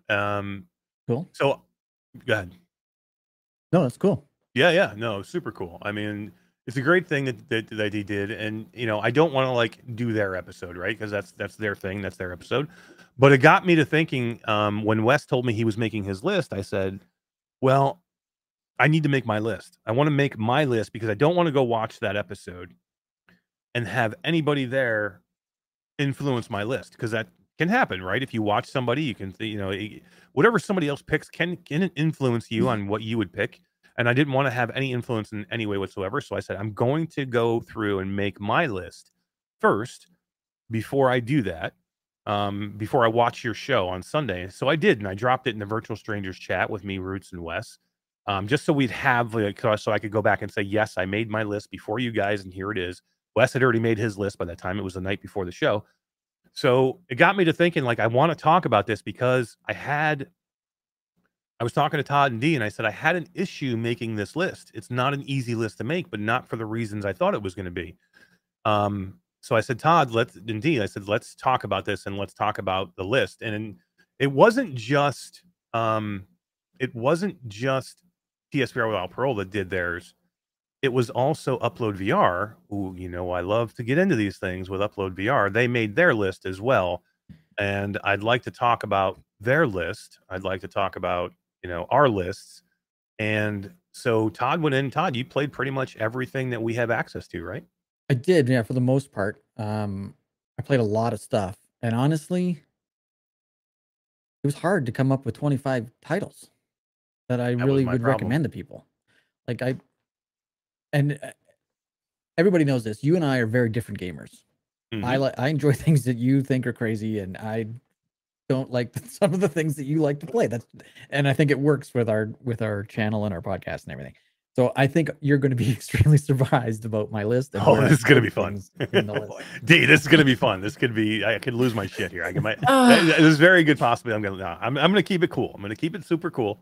Um, Cool. so, go ahead. No, that's cool. Yeah, yeah, no, super cool. I mean, it's a great thing that that, that they did, and you know, I don't want to like do their episode, right? Because that's that's their thing, that's their episode. But it got me to thinking. Um, when Wes told me he was making his list, I said, "Well, I need to make my list. I want to make my list because I don't want to go watch that episode and have anybody there influence my list because that can happen, right? If you watch somebody, you can, you know, whatever somebody else picks can can influence you on what you would pick. And I didn't want to have any influence in any way whatsoever. So I said, I'm going to go through and make my list first before I do that. Um, before I watch your show on Sunday. So I did, and I dropped it in the virtual strangers chat with me, Roots and Wes. Um, just so we'd have like so so I could go back and say, yes, I made my list before you guys, and here it is. Wes had already made his list by that time. It was the night before the show. So it got me to thinking, like, I want to talk about this because I had, I was talking to Todd and D, and I said, I had an issue making this list. It's not an easy list to make, but not for the reasons I thought it was going to be. Um, so I said, Todd, let's, and D, I said, let's talk about this and let's talk about the list. And it wasn't just, um, it wasn't just PSVR without parole that did theirs it was also Upload VR, who you know I love to get into these things with Upload VR. They made their list as well, and I'd like to talk about their list. I'd like to talk about you know our lists, and so Todd went in. Todd, you played pretty much everything that we have access to, right? I did, yeah, for the most part. Um, I played a lot of stuff, and honestly, it was hard to come up with 25 titles that I was really would problem. recommend to people. Like I, and uh, everybody knows this. You and I are very different gamers. I Mhm. like I enjoy things that you think are crazy, and I don't like some of the things that you like to play. That's and I think it works with our with our channel and our podcast and everything. So I think you're going to be extremely surprised about my list. And Oh, this is gonna be fun. things in the list. D, this is gonna be fun. This could be. I could lose my shit here. I can, might. this is very good possibility. I'm gonna. No, I'm. I'm gonna keep it cool. I'm gonna keep it super cool.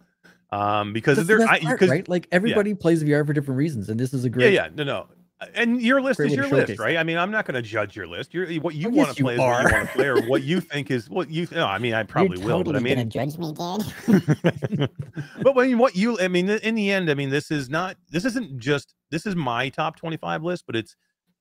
Um, because That's the there, best I, part, right? Like everybody plays VR for different reasons, and this is a Yeah, great. yeah, no, no. And your list Great is your list, right? I mean, I'm not going to judge your list. You're, what you want yes, to you play is what you want to play, or what you think is what you. No, I mean, I probably You're will, but I mean, gonna judge me, Dad. but when what you, I mean, in the end, I mean, this is not. This isn't just. This is my top 25 list, but it's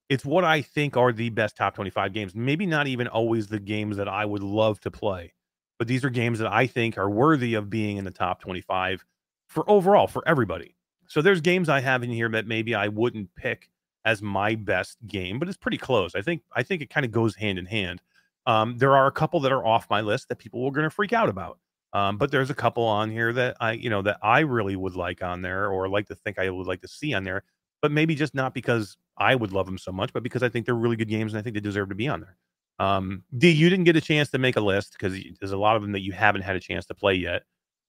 it's what I think are the best top 25 games. Maybe not even always the games that I would love to play, but these are games that I think are worthy of being in the top 25 for overall for everybody. So there's games I have in here that maybe I wouldn't pick as my best game, but it's pretty close. I think I think it kind of goes hand in hand. Um, there are a couple that are off my list that people are going to freak out about. Um, but there's a couple on here that I, you know, that I really would like on there, or like to think I would like to see on there, but maybe just not because I would love them so much, but because I think they're really good games and I think they deserve to be on there. Um, D, you didn't get a chance to make a list because there's a lot of them that you haven't had a chance to play yet.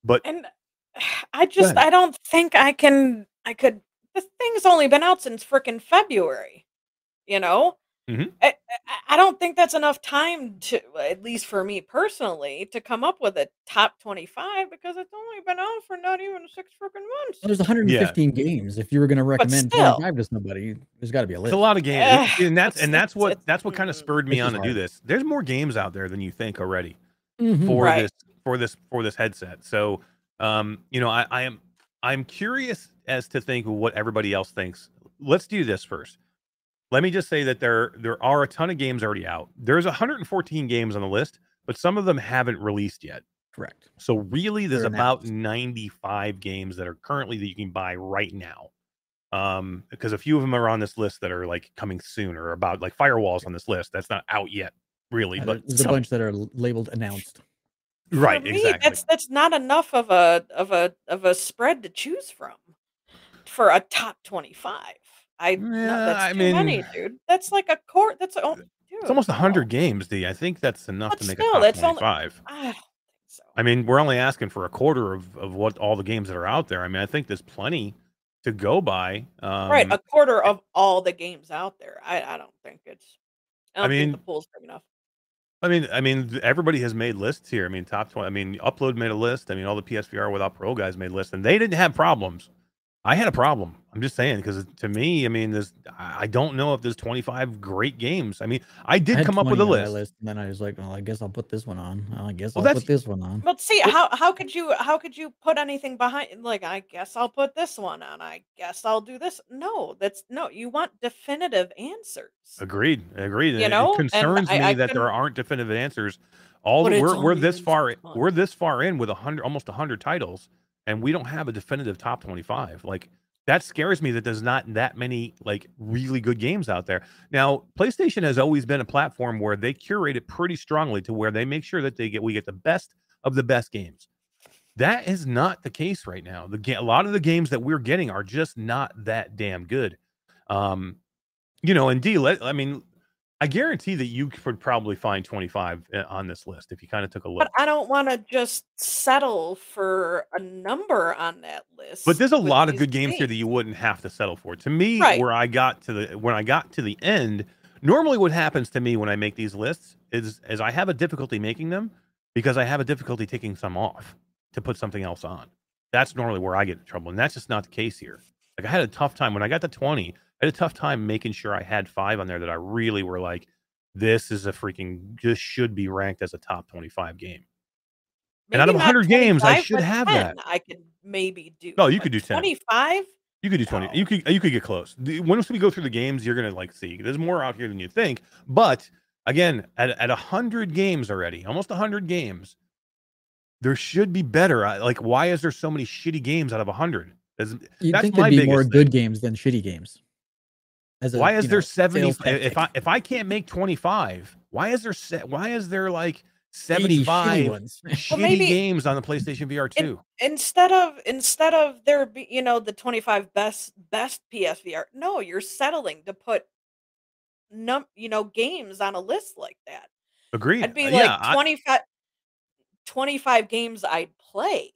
But And I just. I don't think I can I could the thing's only been out since frickin' February. You know, Mhm. I, I- I don't think that's enough time to, at least for me personally, to come up with a top twenty-five because it's only been out for not even six freaking months. Well, there's 115 games. If you were going to recommend still. 25 to somebody, there's got to be a list. It's a lot of games, Ugh, and that's and that's what that's what kind of spurred me on is to do this. There's more games out there than you think already Mhm. for Right. this for this for this headset. So, um, you know, I, I am I'm curious as to think what everybody else thinks. Let's do this first. Let me just say that there there are a ton of games already out. There's 114 games on the list, but some of them haven't released yet. Correct. So really, there's about 95 games that are currently that you can buy right now. Um, because a few of them are on this list that are like coming soon or about like Firewall's on this list. That's not out yet, really. Yeah, but there's a bunch that are labeled announced. right, me, exactly. That's that's not enough of a of a of a spread to choose from for a top twenty-five. I no, that's I too mean- many, dude. That's like a court. That's oh, dude, It's almost no. 100 games, D. I think that's enough But to make still, a top it's only- 25. I so. I mean, we're only asking for a quarter of, of what all the games that are out there. I mean, I think there's plenty to go by. Um, right, a quarter of all the games out there. I I don't think it's. I, I don't mean, think the pool's big enough. I mean, I mean, everybody has made lists here. I mean, top twenty. I mean, Upload made a list. I mean, all the PSVR without Pro guys made lists, and they didn't have problems. I had a problem. I'm just saying because to me, I mean, there's I I don't know if there's 25 great games. I mean, I I did had come up with a on my list. and then I was like, well, I guess I'll put this one on. I guess Well, I'll put this one on. But see, how how could you how could you put anything behind? Like, I guess I'll put this one on. I guess I'll do this. No, that's no. You want definitive answers. Agreed. Agreed. You and know, it concerns I- me I that there couldn't- aren't definitive answers. All the, we're we're this far six we're this far in with a hundred almost a hundred titles, and we don't have a definitive top 25. Like that scares me that there's not that many like really good games out there. Now, PlayStation has always been a platform where they curate it pretty strongly to where they make sure that they get we get the best of the best games. That is not the case right now. The ga- a lot of the games that we're getting are just not that damn good. Um, you know, and D, let, I mean, I guarantee that you could probably find 25 uh, on this list if you kind of took a look. But I don't want to just settle for a number on that list. But there's a lot of good games here that you wouldn't have to settle for. To me, Right. where I got to the when I got to the end, normally what happens to me when I make these lists is is I have a difficulty making them because I have a difficulty taking some off to put something else on. That's normally where I get in trouble, and that's just not the case here. Like I had a tough time when I got to 20. I had a tough time making sure I had five on there that I really were like, this is a freaking this should be ranked as a top 25 game. and out of not 100 games, I should have 10 that. I could maybe do. No, you could do 10. 25. You could do 20. No. You could you could get close. The- Once we go through the games, you're gonna like see there's more out here than you think. But again, at at a hundred games already, almost a hundred games, there should be better. I- Like, why is there so many shitty games out of a hundred? Is- You'd That's think my there'd be more biggest good games than shitty games. As a, Why is there know, 70? If I if I can't make 25, why is there se- why is there like 80 shitty 75 ones. shitty maybe- games on the PlayStation VR 2? Instead of instead of there be you know the 25 best best PSVR. No, you're settling to put num you know games on a list like that. Agreed. I'd be Uh, like yeah, I- 25 25 games I'd play.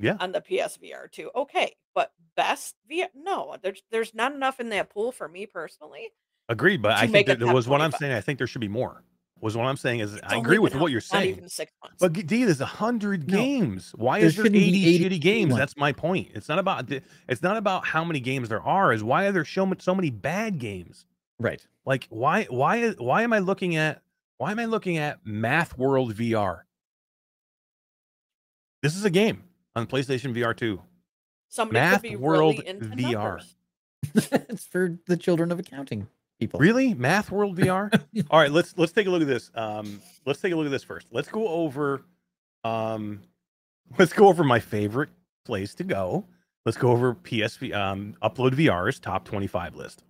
Yeah. On the PSVR 2. Okay, but best VR no, there's there's not enough in that pool for me personally. agreed. But I think that there was what I'm 25. saying. I think there should be more. Was what I'm saying is It's I agree with what you're saying. even six months. But D, there's a hundred No. games. Why There is there 80, 80 shitty games? ones. That's my point. It's not about it's not about how many games there are. Is why are there so much so many bad games? Right. Like why why is- why am I looking at why am I looking at Math World VR? This is a game on PlayStation VR 2. Somebody Math could be World really into VR. numbers. it's for the children of accounting people. Really? Math World VR? All right, let's let's take a look at this. Um, let's take a look at this first. Let's go over um let's go over my favorite place to go. Let's go over PSV um Upload VR's top 25 list.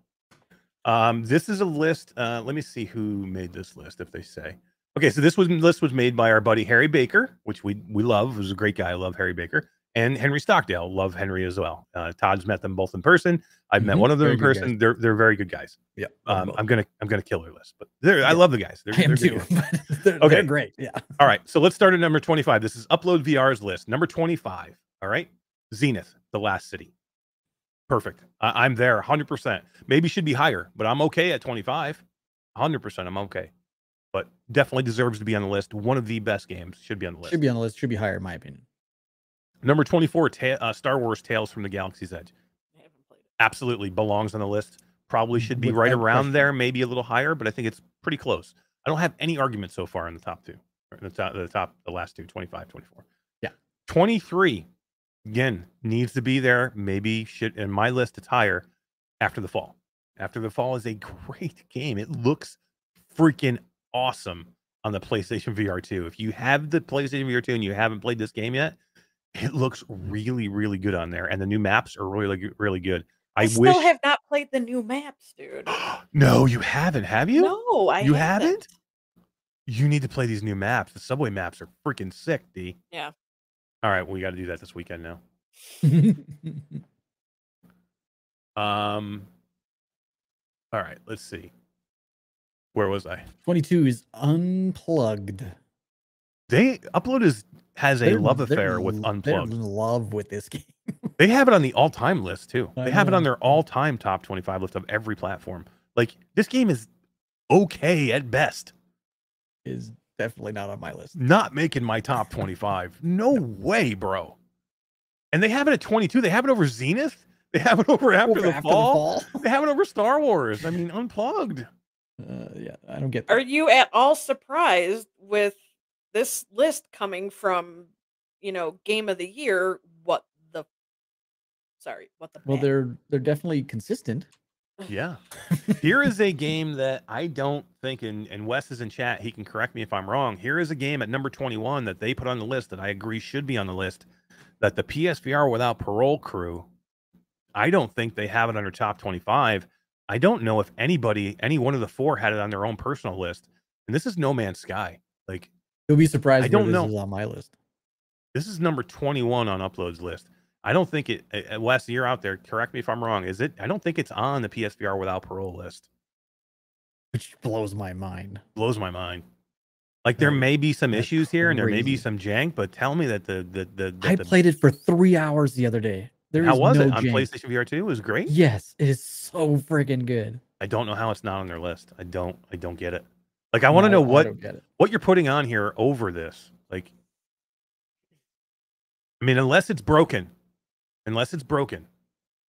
Um, this is a list. Uh, let me see who made this list if they say. Okay, so this was list was made by our buddy Harry Baker, which we we love. Who's a great guy. I love Harry Baker. And Henry Stockdale, love Henry as well. Uh, Todd's met them both in person. I've met Mhm. one of them Very in good guys. person. They're they're very good guys. Yeah. Um, I'm gonna I'm gonna kill their list, but they're, I love the guys. They're, I am they're too. they're, Okay. they're great. Yeah. All right, so let's start at number 25. This is Upload VR's list. Number 25. All right, Zenith, The Last City. Perfect. I, I'm there 100%. Maybe should be higher, but I'm okay at 25. 100%. I'm okay. But definitely deserves to be on the list. One of the best games should be on the list. Should be on the list. Should be higher, in my opinion. Number 24, ta- uh, Star Wars Tales from the Galaxy's Edge. I haven't played it. Absolutely belongs on the list. Probably should be Without right around question. there, maybe a little higher, but I think it's pretty close. I don't have any argument so far in the top two, or in the top, the top, the last two, 25, 24. Yeah. 23, again, needs to be there. Maybe should, in my list, it's higher after the fall. After the fall is a great game. It looks freaking awesome on the PlayStation VR 2. If you have the PlayStation VR 2 and you haven't played this game yet, it looks really, really good on there. And the new maps are really, really good. I, I, still wish. have not played the new maps, dude. no, you haven't, have you? No, I you haven't. haven't? You need to play these new maps. The subway maps are freaking sick, D. Yeah. All right, we got to do that this weekend now. Um. All right, let's see. Where was I? 22 is unplugged. They upload is has a They're- love affair with l- they're unplugged. in love with this game. They have it on the all-time list too. They have it on their all-time top 25 list of every platform. Like this game is okay at best. Is definitely not on my list. Not making my top 25. No way, bro. And they have it at 22. They have it over Zenith. They have it over after, Over the, after fall. fall. They have it over Star Wars. I mean, unplugged. Uh, yeah, I don't get Are you at all surprised with this list coming from, you know, game of the year? What the? Sorry, what the? Well, heck? they're they're definitely consistent. Yeah. Here is a game that I don't think, and, and Wes is in chat. He can correct me if I'm wrong. Here is a game at number 21 that they put on the list that I agree should be on the list. That the PSVR without parole crew, I don't think they have it under top 25. I don't know if anybody, any one of the four, had it on their own personal list. And this is No Man's Sky. Like You'll be surprised I don't this know. is on my list. this is number 21 on uploads list. I don't think it. uh, Wes, you're out there. Correct me if I'm wrong. Is it? I don't think it's on the PSVR without parole list. Which blows my mind. blows my mind. Like there may be some that's issues here and there may be some jank, but tell me that the the the, that I the played it for three hours the other day. There how was no it on jank. PlayStation VR 2? It was great. Yes, it is so freaking good. I don't know how it's not on their list. I don't I don't get it. Like I want to No, know what don't get it. what you're putting on here over this. Like I mean unless it's broken. Unless it's broken.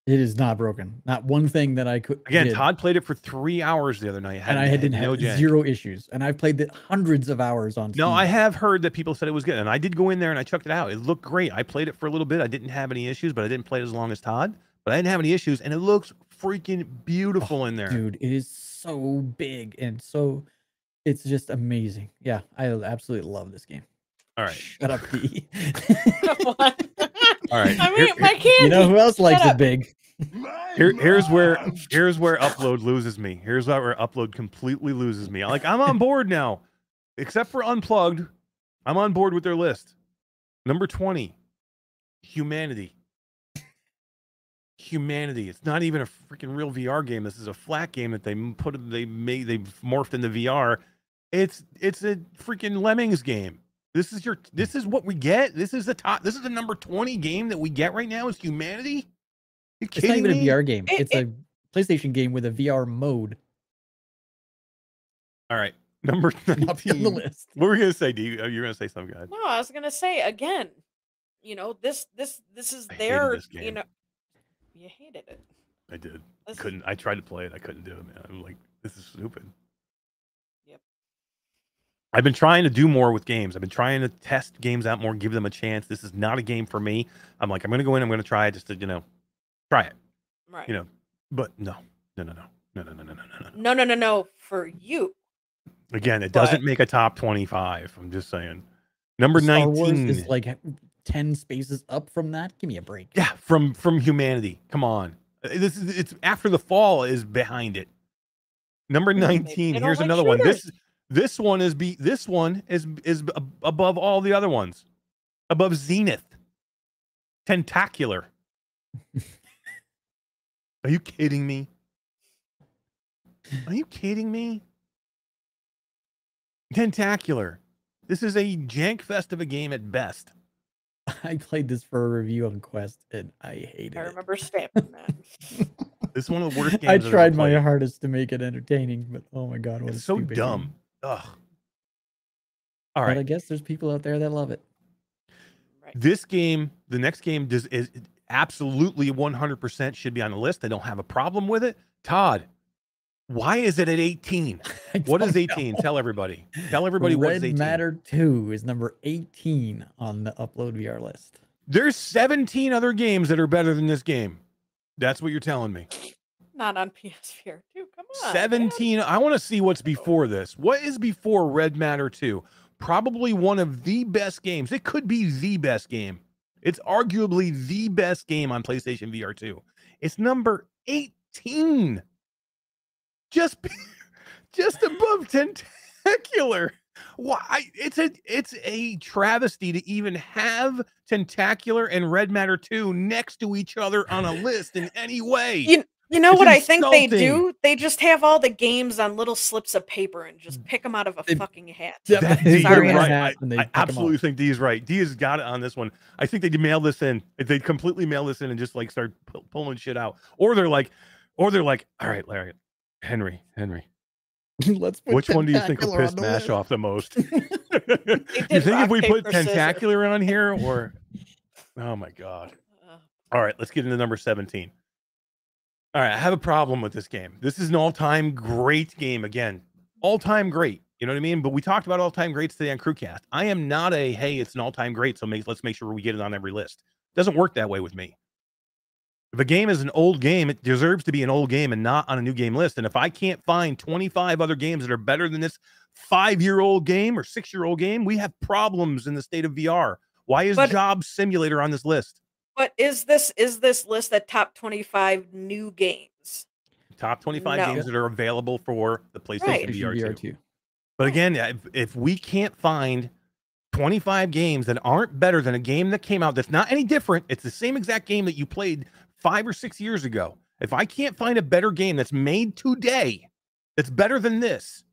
It is not broken. Not one thing that I could. Again, did, Todd played it for 3 hours the other night. and I had, didn't no have jank. zero issues, and I've played it hundreds of hours on. No. I have heard that people said it was good, and I did go in there and I checked it out. It looked great. I played it for a little bit. I didn't have any issues, but I didn't play it as long as Todd. But I didn't have any issues, and it looks freaking beautiful in there. dude. It is so big and so. It's just amazing. Yeah, I absolutely love this game. All right, Shut up, D. What? all right. I mean, my candy. you know who else likes Shut it big? Here, here's where here's where upload loses me. Here's where upload completely loses me. Like I'm on board now, except for unplugged. I'm on board with their list. Number twenty, humanity. Humanity. It's not even a freaking real VR game. This is a flat game that they m- put. They made. They morphed into VR. It's it's a freaking Lemmings game. This is your. This is what we get. This is the top. This is the number twenty game that we get right now. Is humanity? You It's not even me? a VR game. It- It's a PlayStation game with a VR mode. All right, number Not on the list. What were you gonna say? Do oh, you, oh, you're gonna say something, guys? No, I was gonna say again. You know this. This. This is I their. this You know. You hated it. I did. This- Couldn't. I tried to play it. I couldn't do it, man. I'm like, this is stupid. Yep. I've been trying to do more with games. I've been trying to test games out more, give them a chance. This is not a game for me. I'm like, I'm gonna go in. I'm gonna try it just to, you know, try it. Right. You know, but no, no, no, no, no, no, no, no, no, no. No, no, no, no. No, for you. Again, it But- doesn't make a top 25. I'm just saying. Number Star Wars 19. is like ten spaces up from that. Give me a break. Yeah, from from humanity. Come on. Uh, This is it's after the fall is behind it. Number 19. Here's like another one. This shooters. This one is be this one is is above all the other ones. Above Zenith. Tentacular. Are you kidding me? Are you kidding me? Tentacular. This is a jank fest of a game at best. I played this for a review on Quest and I hated it. I it. remember stamping that. This is one of the worst games. I I've ever tried my hardest to make it entertaining, but oh my god, what a It's so stupid dumb. game. Ugh. All But I guess there's people out there that love it. Right. This game, the next game, does is absolutely 100% should be on the list. I don't have a problem with it. Todd, why is it at 18? I What is 18? know. Tell everybody. Tell everybody what is Red 18. Matter 2 is number 18 on the Upload VR list. There's 17 other games that are better than this game. That's what you're telling me. Not on PSVR 2. Come on. man. 17. I want to see what's before this. What is before Red Matter 2? Probably one of the best games. It could be the best game. It's arguably the best game on PlayStation VR 2. It's number 18. Just be- just above Tentacular. Why it's a it's a travesty to even have Tentacular and Red Matter 2 next to each other on a list in any way. You, you know It's what I think they do? They just have all the games on little slips of paper and just mm. pick them out of a They- fucking hat. Yep, That- they you're put 'em Sorry. right. hat I, I pick 'em up. absolutely think D is right. D has got it on this one. I think they'd mail this in. They'd completely mail this in and just like start pu- pulling shit out, or they're like, or they're like, all right, Larry, Henry, Henry, Let's put which one do you think will piss on the off the most? you think if we put paper, scissors. Tentacular on here, or oh my god! All right, let's get into number 17. All right, I have a problem with this game. This is an all-time great game again. All-time great. You know what I mean? But we talked about all-time greats today on Crewcast. I am not a hey, it's an all-time great, so make, let's make sure we get it on every list. doesn't work that way with me. If a game is an old game, it deserves to be an old game and not on a new game list. And if I can't find 25 other games that are better than this five-year-old game or six-year-old game, we have problems in the state of VR. Why is But- Job Simulator on this list? But is this is this list the top 25 new games? top 25 No. games that are available for the PlayStation Right. VR, VR 2. 2. But again, if, if we can't find 25 games that aren't better than a game that came out that's not any different, it's the same exact game that you played five or six years ago. If I can't find a better game that's made today that's better than this,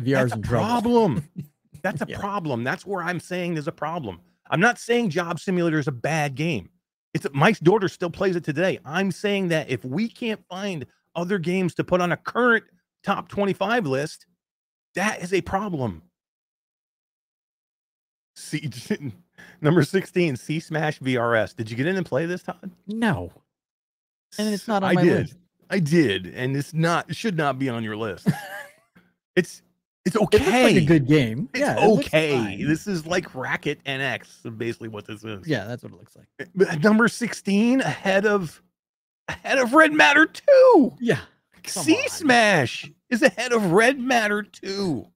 VR's that's a problem. That's a Yeah. problem. That's where I'm saying there's a problem. I'm not saying Job Simulator is a bad game. It's Mike's daughter still plays it today. I'm saying that if we can't find other games to put on a current top 25 list, that is a problem. See, number 16, C Smash VRS. Did you get in and play this, Todd? No. And it's not on I my did. list. I did, and it's not. It should not be on your list. it's it's It okay. like a good game. It's yeah, okay. This is like Racket NX, basically what this is. Yeah, that's what it looks like. Eh, At number 16, ahead of ahead of Red Matter 2. Yeah. C. Smash is ahead of Red Matter 2.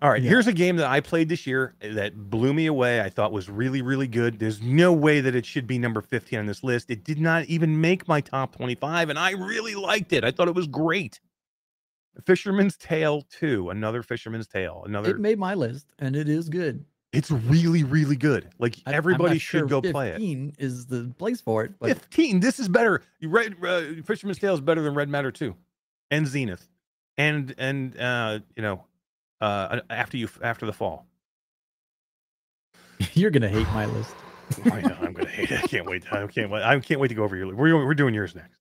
All right, Yeah. here's a game that I played this year eh, that blew me away. I thought was really, really good. There's no way that it should be number 15 on this list. It did not even make my top 25, and I really liked it. I thought it was great. Fisherman's Tale 2, another Fisherman's Tale, another. It made my list and it is good. it's really, really good. Like I- everybody should sure go play it. 15 is the place for it, but 15. This is better. You Red uh, Fisherman's Tale is better than Red Matter 2 and Zenith. And and uh you know uh after you after the fall. you're gonna hate my list. I know I'm gonna hate it. I can't wait. I can't wait. I can't wait to go over your we're we're doing yours next.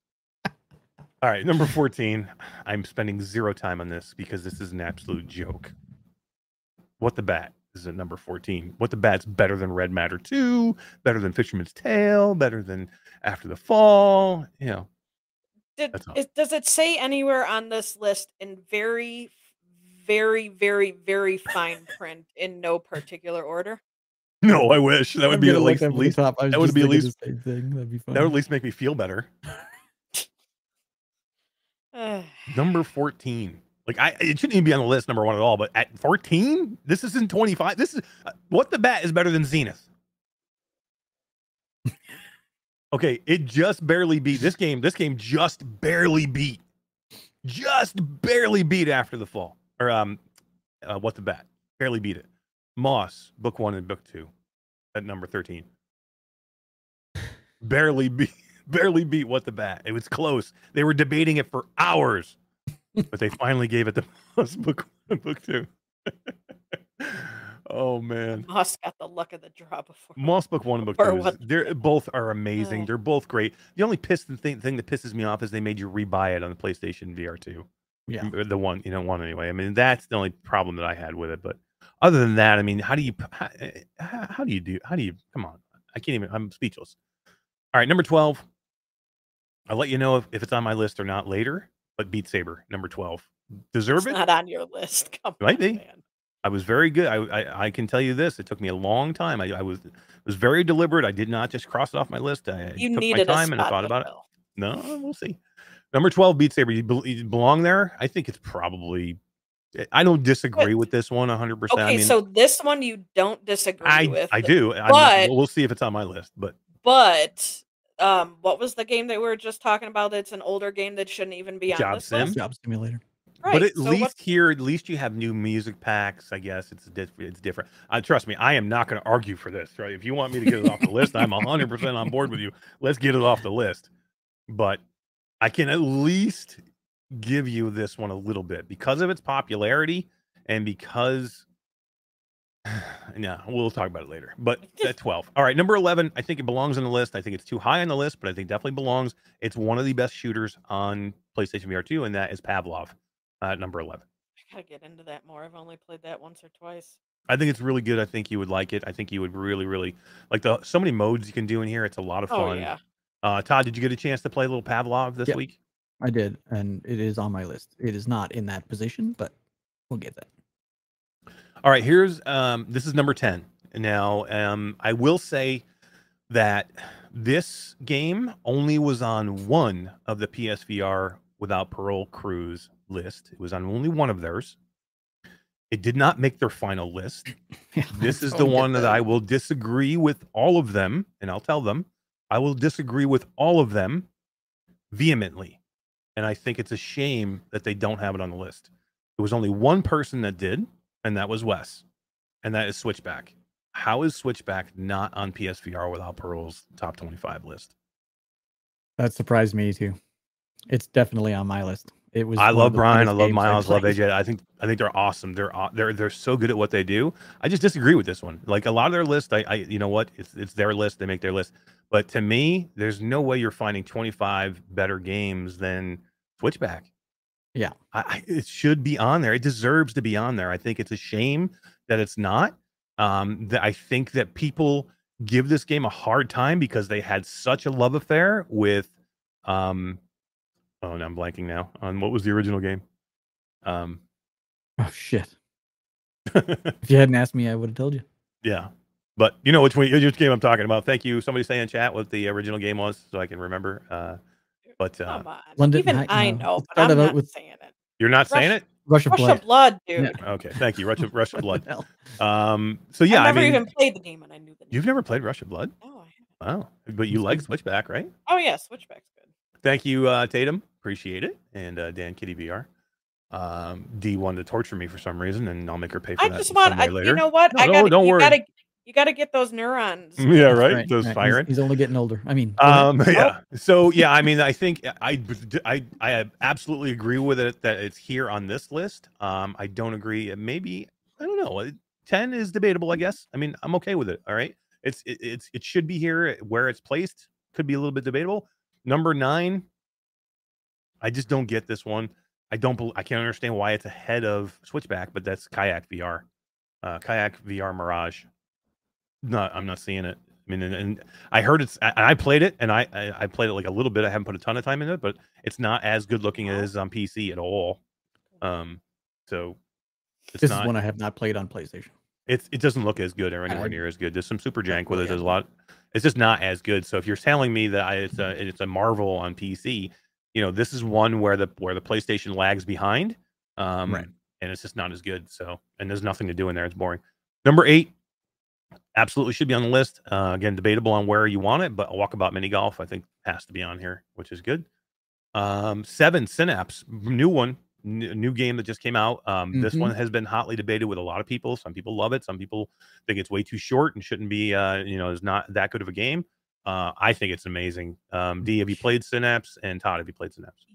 All right, number 14. I'm spending zero time on this because this is an absolute joke. What the bat is at number 14. What the bat's better than Red Matter 2, better than Fisherman's Tale, better than After the Fall, you know. Did, is, does it say anywhere on this list in very, very, very, very fine print in no particular order? No, I wish that would I'm be at least, at at the least top. That would be at least- thing. That'd be fun. that would at least make me feel better. Number 14. Like I it shouldn't even be on the list number 1 at all, but at 14, this isn't 25. This is uh, what the bat is better than Zenith. okay, it just barely beat this game. This game just barely beat. Just barely beat after the fall. Or um uh, what the bat. Barely beat it. Moss, book 1 and book 2 at number 13. barely beat barely beat what the bat. It was close. They were debating it for hours, but they finally gave it to us book one book two. Oh man. Moss got the luck of the draw before. Moss Book One and Book Two, is, they're both are amazing. Uh. They're both great. The only piston thing, thing that pisses me off is they made you rebuy it on the PlayStation VR two. Yeah. The one you know one anyway. I mean that's the only problem that I had with it. But other than that, I mean, how do you p- how, eh, how, how do you do how do you come on? I can't even. I'm speechless. All right, number twelve. I'll let you know if, if it's on my list or not later. But Beat Saber, number twelve, deserve It's it. not on your list. Come Might on, be. man. I was very good. I, I I can tell you this. It took me a long time. I, I was was very deliberate. I did not just cross it off my list. I You took my time and I thought about it. No, we'll see. Number twelve, Beat Saber. You, bel- you belong there. I think it's probably. Eh, I don't disagree with this one one hundred percent. Okay, I mean, so this one you don't disagree I with. I do. I'm but- we'll see if it's on my list. But But um, what was the game that we were just talking about? That's an older game that shouldn't even be on Job this Sim? list. Job simulator. Right. but at so least what- here, at least you have new music packs. I guess it's diff- it's different. Uh, trust me, I am not going to argue for this. Right? If you want me to get it off the list, I'm hundred percent on board with you. Let's get it off the list. But I can at least give you this one a little bit because of its popularity and because. Yeah, we'll talk about it later. But at 12. All right, number 11, I think it belongs on the list. I think it's too high on the list, but I think definitely belongs. It's one of the best shooters on PlayStation VR 2, and that is Pavlov at number 11. I gotta get into that more. I've only played that once or twice. I think it's really good. I think you would like it. I think you would really, really like the so many modes you can do in here. It's a lot of fun. Oh fun. yeah. Uh, Todd, did you get a chance to play a little Pavlov this Yep. week? I did, and it is on my list. It is not in that position, but we'll get that. All right, here's um this is number 10. Now, um I will say that this game only was on one of the PSVR without parole crews list. It was on only one of theirs. It did not make their final list. This is the one that I will disagree with all of them, and I'll tell them I will disagree with all of them vehemently. And I think it's a shame that they don't have it on the list. There was only one person that did, and that was Wes, and that is Switchback. How is Switchback not on PSVR without Parole's top 25 list? That surprised me too. It's definitely on my list. It was. I love Brian. I love Miles. Love. AJ. I think I think they're awesome. They're they're they're so good at what they do. I just disagree with this one. Like a lot of their list, I, I you know what? It's it's their list. They make their list. But to me, there's no way you're finding 25 better games than Switchback. Yeah. I, I, it should be on there. It deserves to be on there. I think it's a shame that it's not. Um, that I think that people give this game a hard time because they had such a love affair with, um, oh, now I'm blanking now on what was the original game. Um, Oh shit! If you hadn't asked me, I would have told you. yeah, but you know which one, which game I'm talking about. Thank you. Somebody say in chat what the original game was so I can remember. Uh, but uh, Come on. London Even Night- I no, know, but I'm not with- saying it. you're not saying it. Rush of Rush Blood. of Blood, dude. Yeah. Okay, thank you. Rush of Rush of Blood. Um, so yeah, I've I never mean, even played the game and I knew the name. you've never played Rush of Blood. No, I haven't. Wow, but you like Switchback, right? Oh yeah, Switchback's good. Thank you, uh, Tatum. Appreciate it. And uh, Dan Kitty VR. Um, D wanted to torture me for some reason, and I'll make her pay for I that just want, I, later. you know what? No, I no, gotta, don't you worry. gotta, you gotta get those neurons. yeah, right. Right, Those right. He's- firing. He's, only getting older. I mean, go ahead. Um, yeah. So yeah, I mean, I think I, I I absolutely agree with it that it's here on this list. Um, I don't agree. Maybe I don't know. uh, Ten is debatable, I guess. I mean, I'm okay with it. All right. It's it, it's it should be here where it's placed. Could be a little bit debatable. Number nine. I just don't get this one. I don't. bel I can't understand why it's ahead of Switchback, but that's Kayak VR, uh, Kayak VR Mirage. No, I'm not seeing it. I mean, and, and I heard it's. I, I played it, and I, I I played it like a little bit. I haven't put a ton of time in it, but it's not as good looking as on PC at all. Um, so it's this not. is one I have not played on PlayStation. It's it doesn't look as good or anywhere I- near as good. There's some super jank with it. There's a lot. It's just not as good. So if you're telling me that I, it's a it's a Marvel on PC, you know this is one where the where the PlayStation lags behind, um, Right. and it's just not as good. So and there's nothing to do in there. It's boring. Number eight, absolutely should be on the list. Uh, again, debatable on where you want it, but Walkabout Mini Golf I think has to be on here, which is good. Um, seven Synapse, new one, n- new game that just came out. Um, this Mhm. one has been hotly debated with a lot of people. Some people love it. Some people think it's way too short and shouldn't be, uh, you know, is not that good of a game. Uh, I think it's amazing. Um, D, have you played Synapse? And Todd, have you played Synapse?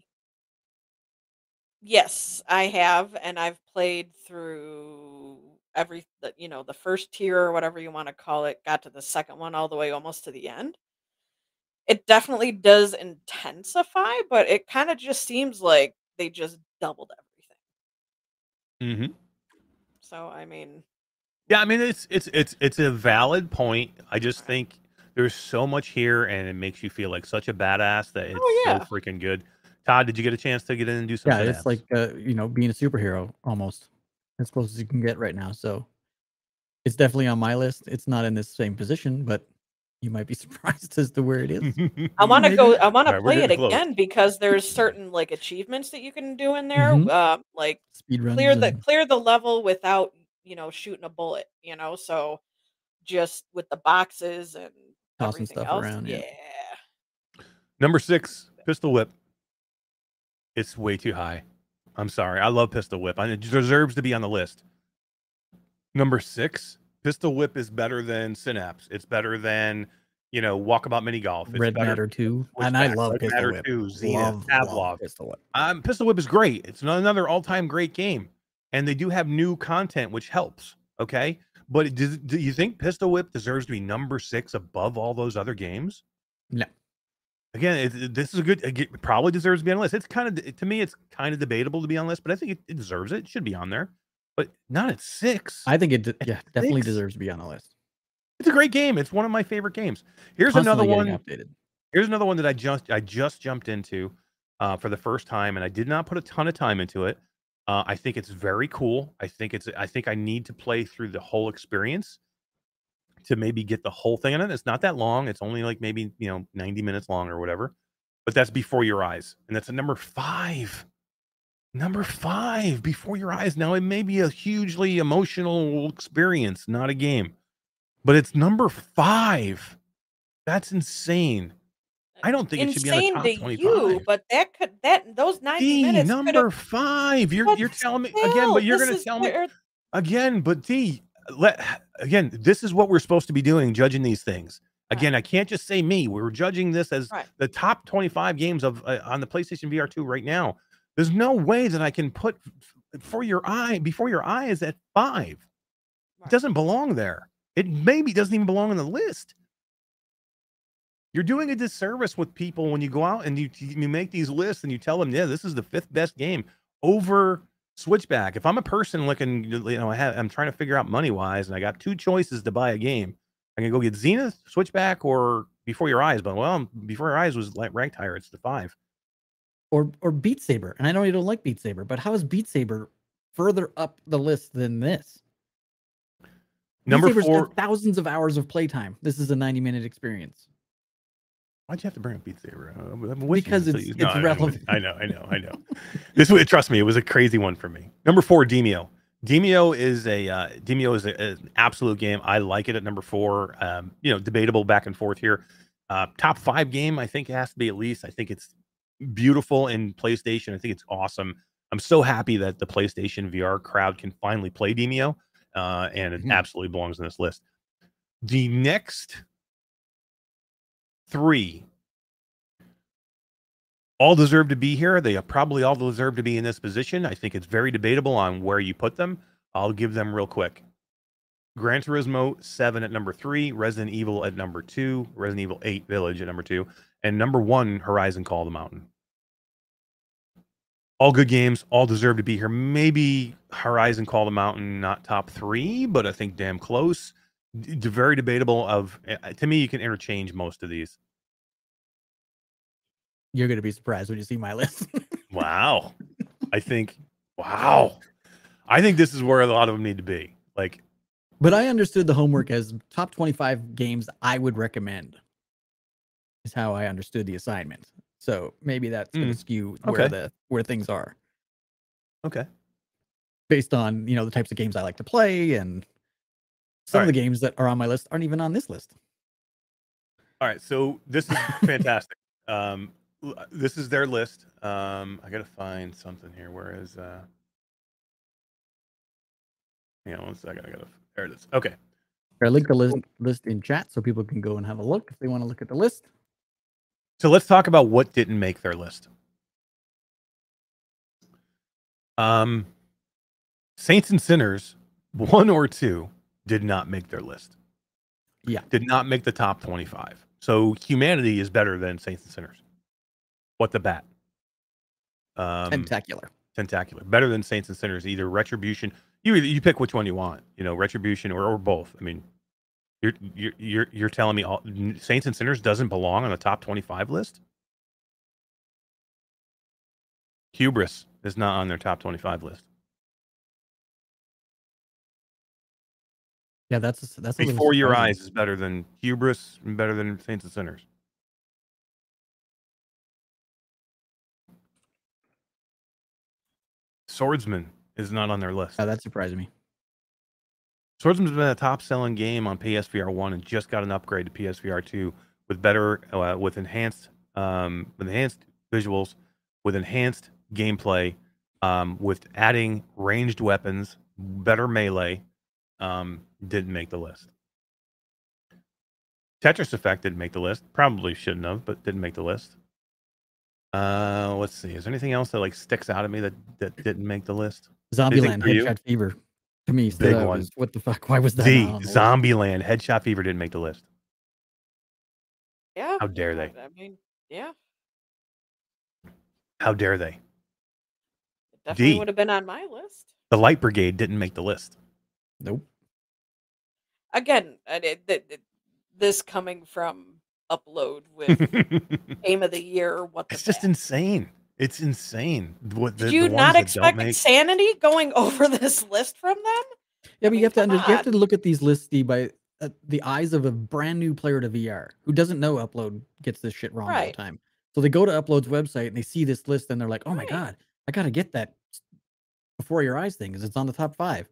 Yes, I have, and I've played through every the, you know the first tier or whatever you want to call it got to the second one all the way almost to the end it definitely does intensify but it kind of just seems like they just doubled everything hmm so i mean Yeah, I mean it's it's it's it's a valid point. I just think there's so much here, and it makes you feel like such a badass that it's Oh, yeah. so freaking good. Todd, did you get a chance to get in and do some? Yeah, it's synapse? like uh, you know being a superhero almost as close as you can get right now. So it's definitely on my list. It's not in this same position, but you might be surprised as to where it is. i want to go i want to Alright, we're play it getting close. again because there's certain like achievements that you can do in there Mhm. uh, like Speed runs. clear the and- clear the level without you know shooting a bullet you know so just with the boxes and Tossing stuff else around, yeah. yeah Number six, Pistol Whip. It's way too high. I'm sorry. I love Pistol Whip. I- It deserves to be on the list. Number six, Pistol Whip is better than Synapse. It's better than, you know, Walkabout Mini Golf. It's Red better Matter two, and I love Red Pistol Matter Whip. 2, Zenith, Pavlov. Pistol Whip. Um, Pistol Whip is great. It's another all-time great game, and they do have new content, which helps. Okay, but does, do you think Pistol Whip deserves to be number six above all those other games? No. Again, it, this is a good. It probably deserves to be on the list. It's kind of to me, it's kind of debatable to be on the list, but I think it, it deserves it. It should be on there, but not at six. I think it de- yeah definitely deserves to be on the list. it's a great game. It's one of my favorite games. Here's Constantly another one. updated. Here's another one that I just I just jumped into uh, for the first time, and I did not put a ton of time into it. Uh, I think it's very cool. I think it's I think I need to play through the whole experience to maybe get the whole thing in it. It's not that long. It's only like maybe you know 90 minutes long or whatever. But that's before your eyes, and that's a number five. Number five, before your eyes. Now it may be a hugely emotional experience, not a game, but it's number five. That's insane. I don't think it should be on the top to 25. you but that could that those 90 D, minutes number five. You're you're telling me again, but you're gonna is tell me again, but D, let again, this is what we're supposed to be doing, judging these things. Right. Again, I can't just say me. We're judging this as Right. the top 25 games of uh, on the PlayStation VR 2 right now. There's no way that I can put for your eye before your eyes at five. It doesn't belong there. It maybe doesn't even belong on the list. You're doing a disservice with people when you go out and you you make these lists and you tell them, yeah, this is the fifth best game over Switchback. If I'm a person looking, you know, I have, I'm trying to figure out money wise, and I got two choices to buy a game. I can go get Zenith, Switchback, or Before Your Eyes. But well, Before Your Eyes was like ranked higher. It's the five. or or Beat Saber. And I know you don't like Beat Saber, but how is Beat Saber further up the list than this? Beat Number Saber's got thousands of hours of playtime. This is a 90 minute experience. Why'd you have to bring up Beat Saber? Because it's- it's I know, I'm relevant. I know, I know, I know. this was trust me, it was a crazy one for me. Number four, Demeo. Demeo is a uh, Demeo is a, an absolute game. I like it at number four. Um, you know, debatable back and forth here. Uh, top five game, I think it has to be at least. I think it's beautiful in PlayStation. I think it's awesome. I'm so happy that the PlayStation VR crowd can finally play Demeo, uh, and it Mhm. absolutely belongs in this list. The next three all deserve to be here. They probably all deserve to be in this position. I think it's very debatable on where you put them. I'll give them real quick. Gran Turismo 7 at number three, Resident Evil at number two, Resident Evil 8 Village at number two, and number one, Horizon Call of the Mountain. All good games, all deserve to be here. Maybe Horizon Call of the Mountain, not top three, but I think damn close. D- very debatable. Of uh, to me, you can interchange most of these. You're going to be surprised when you see my list. Wow. I think, wow. I think this is where a lot of them need to be. Like, but I understood the homework as top 25 games I would recommend, is how I understood the assignment. So maybe that's going to Mm. skew where Okay. the where things are okay. based on you know the types of games I like to play and some of the games that are on my list aren't even on this list. All right. So this is fantastic. um, this is their list. Um, I got to find something here. Where is, uh, hang on one second. I got to, there it is. Okay. I linked the list list in chat so people can go and have a look if they want to look at the list. So let's talk about what didn't make their list. Um, Saints and Sinners one or two did not make their list. Yeah. Did not make the top 25. So humanity is better than Saints and Sinners. What the bat? Um, Tentacular. tentacular. Better than Saints and Sinners. Either Retribution. You either, you pick which one you want. You know, Retribution or, or both. I mean, you're you're you're you're telling me all Saints and Sinners doesn't belong on the top 25 list? Hubris is not on their top 25 list. Yeah, that's that's Before Your. Eyes is better than Hubris and better than Saints and Sinners. Swordsman is not on their list. Yeah, that surprised me. Swordsman's been a top selling game on PSVR 1 and just got an upgrade to PSVR 2 with better uh, with enhanced um, with enhanced visuals, with enhanced gameplay, um, with adding ranged weapons, better melee. Um, didn't make the list. Tetris Effect didn't make the list. Probably shouldn't have, but didn't make the list. Uh, let's see. Is there anything else that like sticks out at me that that didn't make the list? Zombieland for? Headshot Fever. To me, stood Big out one. as, what the fuck? Why was that? The not on the list? Zombieland Headshot Fever didn't make the list. Yeah. How dare they? I mean, yeah, How dare they? it definitely D. would have been on my list. The Light Brigade didn't make the list. Nope. Again, and it, th- th- this coming from upload with game of the year. What the it's just insane. It's insane. What the, Did you ones not expect make- insanity going over this list from them? Yeah, but mean, you have to under, you have to look at these lists Steve, by uh, the eyes of a brand new player to VR who doesn't know Upload gets this shit wrong all the time. So they go to Upload's website and they see this list and they're like, "Oh my god, I got to get that before your eyes thing because it's on the top five.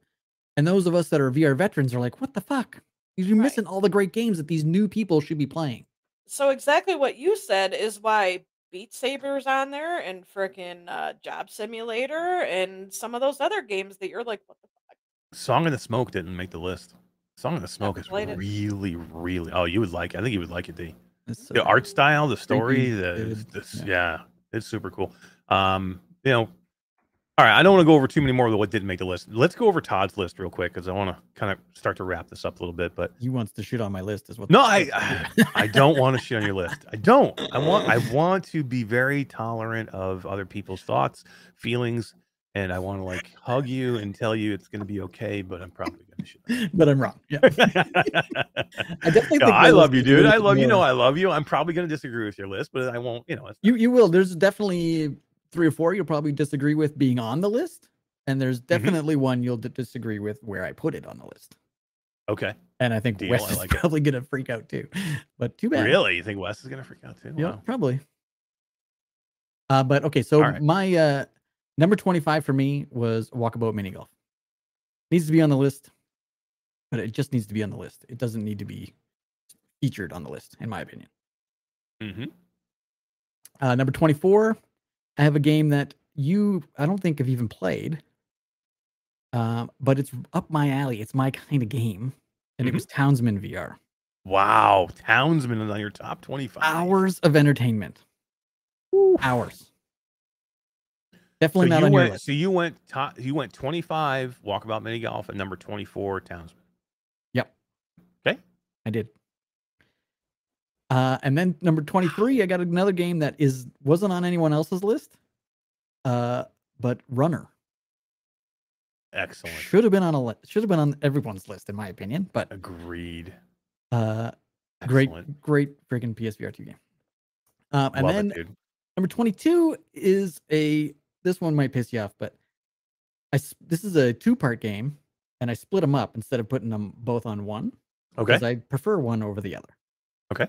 And those of us that are VR veterans are like, "What the fuck? You're Right. missing all the great games that these new people should be playing." So exactly what you said is why Beat Saber's on there and frickin' uh, Job Simulator and some of those other games that you're like, what the fuck? Song in the Smoke didn't make the list. Song in the Smoke is played it. really, really. Oh, you would like. I think you would like it, D. It's so the art style, the story, Creepy, the, vivid, yeah. yeah. it's super cool. Um, you know, all right. I don't want to go over too many more of what didn't make the list. Let's go over Todd's list real quick because I want to kind of start to wrap this up a little bit. But He wants to shit on my list, is what. no, I. I don't want to shit on your list. I don't. I want, I want to be very tolerant of other people's thoughts, feelings, and I want to like hug you and tell you it's going to be okay. But I'm probably going to shit. but I'm wrong. Yeah. I definitely No, think I love you, dude. I love you. Know I love you. I'm probably going to disagree with your list, but I won't. You know, You you will. There's definitely three or four you'll probably disagree with being on the list, and there's Mm-hmm. definitely one you'll d- disagree with where I put it on the list. okay. And I think Deal, Wes I is it. probably gonna freak out too. But too bad. Really? You think Wes is going to freak out too? Yeah, Wow. probably. Uh, but okay, so right. my uh number 25 for me was Walkabout Mini Golf. Needs to be on the list, but it just needs to be on the list. It doesn't need to be featured on the list, in my opinion. Mm-hmm. Uh, number 24, I have a game that you, I don't think have even played, um, but it's up my alley. It's my kind of game. And Mhm. it was Townsman VR. Wow. Townsman is on your top 25. Hours of entertainment. Hours. So Definitely not you on your went, list. so you went top, you went 25 walkabout mini golf and number 24 Townsman. Yep. Okay. I did. Uh, and then number 23, I got another game that is wasn't on anyone else's list. Uh, but Runner Excellent. should have been on a li- should have been on everyone's list in my opinion. But Agreed. uh, great, Excellent. great freaking PSVR two game. Um, and Love then it, dude. number 22 is a this one might piss you off, but I this is a two part game, and I split them up instead of putting them both on one. Okay. because I prefer one over the other. Okay.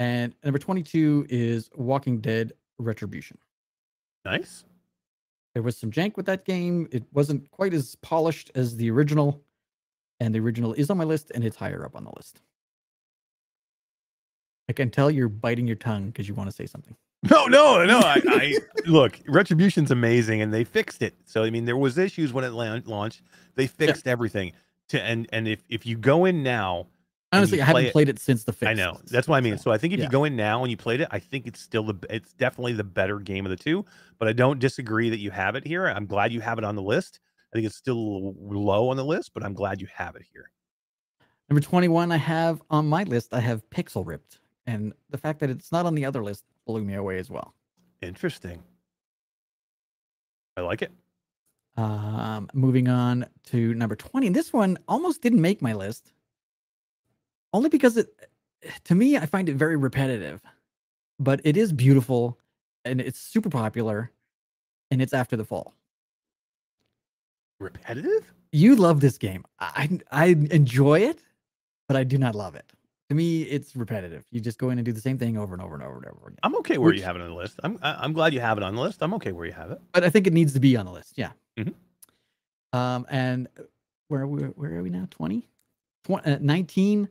And number 22 is Walking Dead Retribution. Nice. There was some jank with that game. It wasn't quite as polished as the original, and the original is on my list and it's higher up on the list. I can tell you're biting your tongue because you want to say something. No, no, no. I, I look, Retribution's amazing, and they fixed it. So I mean, there was issues when it lan- launched. They fixed everything. To and and if if you go in now, Honestly, I haven't it- played it since the fix. I know that's what I mean. So I think if yeah. you go in now and you played it, I think it's still the it's definitely the better game of the two. But I don't disagree that you have it here. I'm glad you have it on the list. I think it's still low on the list, but I'm glad you have it here. Number 21, I have on my list, I have Pixel Ripped. And the fact that it's not on the other list blew me away as well. Interesting. I like it. Um, moving on to number 20. This one almost didn't make my list. Only because it to me, I find it very repetitive. But it is beautiful and it's super popular. And it's after the fall. Repetitive? You love this game. I I enjoy it, but I do not love it. To me, it's repetitive. You just go in and do the same thing over and over and over and over again. I'm okay where Which- you have it on the list. I'm I'm glad you have it on the list. I'm okay where you have it. But I think it needs to be on the list. Yeah. Mhm. Um, and where are we? Where are we now? 20? Twen- uh, 19.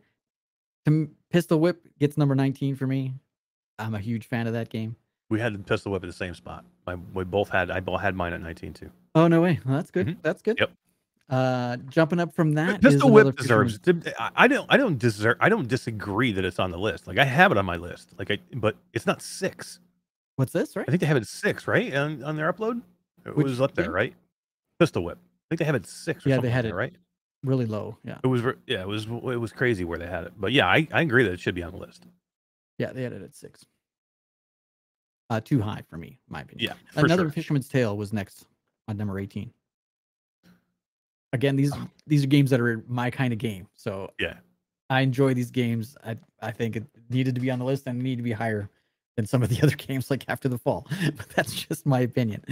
To Pistol Whip gets number 19 for me. I'm a huge fan of that game. We had pistol whip at the same spot. My, we both had I both had mine at 19 too. Oh no way! Well, that's good. Mhm. That's good. Yep. Uh, jumping up from that, Pistol Whip deserves. Fisherman's- I I don't. I don't deserve. I don't disagree that it's on the list. Like I have it on my list. Like I, but it's not six. What's this? Right? I think they have it six, right? On on their upload, it Which was up there, game? right? Pistol Whip. I think they have it six. Or Yeah, they had like it. right. Really low. Yeah. It was. Yeah, it was. It was crazy where they had it. But yeah, I, I agree that it should be on the list. Yeah, they had it at six. Uh, too high for me, my opinion. Yeah, for Another sure. Fisherman's Tale was next on number 18. Again, these these are games that are my kind of game. So Yeah. I enjoy these games. I I think it needed to be on the list and it needed to be higher than some of the other games like After the Fall. But that's just my opinion.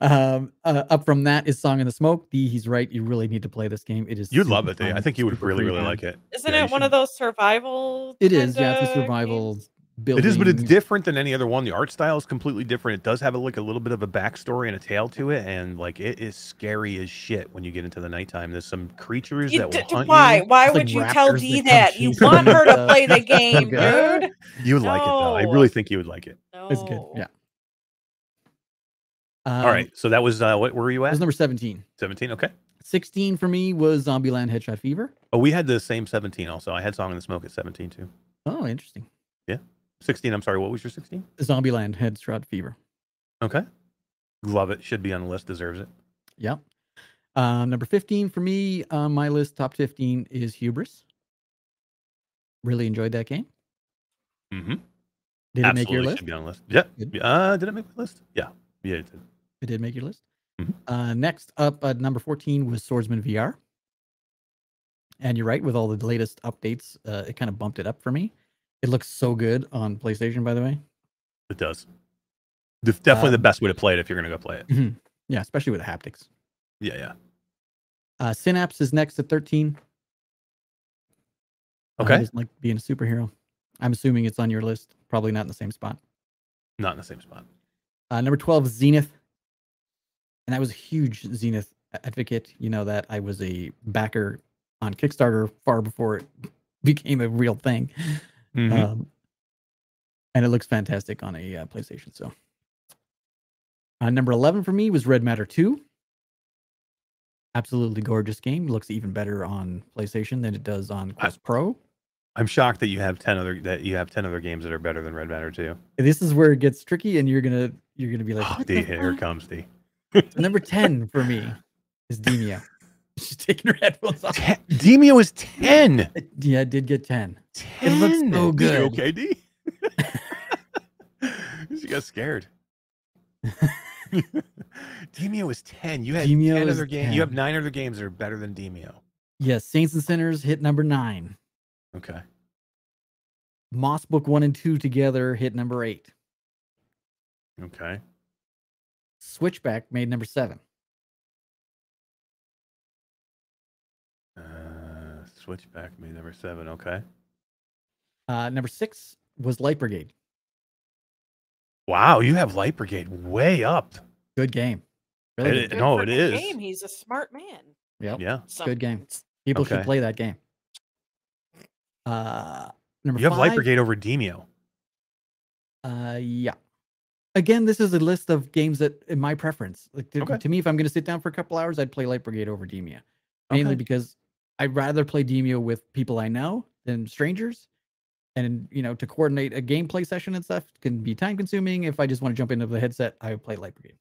Um, uh, up from that is Song in the Smoke. D, he's right. You really need to play this game. It is. You'd love it. I think you would really, really time. like it. Isn't Yeah, it one should- of those survival? It is. Yeah, it's a survival games? Building. It is, but it's different than any other one. The art style is completely different. It does have a, like a little bit of a backstory and a tale to it, and like it is scary as shit when you get into the nighttime. There's some creatures You that will d- hunt why? you. Why It's like would you tell raptors Dee that that? You want her to play the game, dude. You would like it though. I really think you would like it. It's good. Yeah. All Um, right. So that was uh, what were you That at? was number 17. 17. Okay. 16 for me was Zombieland Headshot Fever. Oh, we had the same 17 also. I had Song in the Smoke at 17 too. Oh, interesting. 16. I'm sorry. What was your 16? Zombieland Headshot Fever. Okay. Love it. Should be on the list. Deserves it. Yep. Um, number 15 for me on my list, top 15 is Hubris. Really enjoyed that game. Mm-hmm. Did it make your list? Should be on the list. Yeah. Good. Uh, did it make my list? Yeah. Yeah, it did. It did make your list. Mhm. Uh, next up at number 14 was Swordsman VR. And you're right, with all the latest updates, uh, it kind of bumped it up for me. It looks so good on PlayStation, by the way. It does. The- definitely the Um, best way to play it if you're gonna go play it. Yeah, especially with the haptics. Yeah, yeah. Uh, Synapse is next at 13. Uh, Okay. doesn't like being a superhero. I'm assuming it's on your list. Probably not in the same spot. Not in the same spot. Uh, number 12 is Zenith. And I was a huge Zenith advocate. You know that I was a backer on Kickstarter far before it became a real thing. Mhm. Um, and it looks fantastic on a uh, PlayStation. So, uh, number 11 for me was Red Matter 2. Absolutely gorgeous game. Looks even better on PlayStation than it does on Quest Pro. I'm shocked that you have ten other that you have ten other games that are better than Red Matter 2. This is where it gets tricky, and you're gonna you're gonna be like, Oh, D, here fuck?" comes D. number 10 for me is Demeo. She's taking her headphones off. Ten, Demeo is 10. Yeah, I did get 10. 10. It looks so good. okay, D? she got scared. Demeo is 10. You had Demeo 10 other games. You have nine other games that are better than Demeo. Yes, Saints and Sinners hit number nine. Okay. Moss Book 1 and 2 together hit number 8. Okay. Switchback made number 7. Switchback made number seven. Okay. Uh, number six was Light Brigade. Wow, you have Light Brigade way up. Good game. Really It- good. Good no, for it the is. Game. He's a smart man. Yep. Yeah. So, Good game. People should play that game. Uh, number You have Light Brigade over Demeo. Uh, yeah. Again, this is a list of games that in my preference. Like to, Okay. to me, if I'm going to sit down for a couple hours, I'd play Light Brigade over Demeo, mainly Okay. because I'd rather play Demeo with people I know than strangers. And you know, to coordinate a gameplay session and stuff can be time consuming. If I just want to jump into the headset, I would play Light Brigade.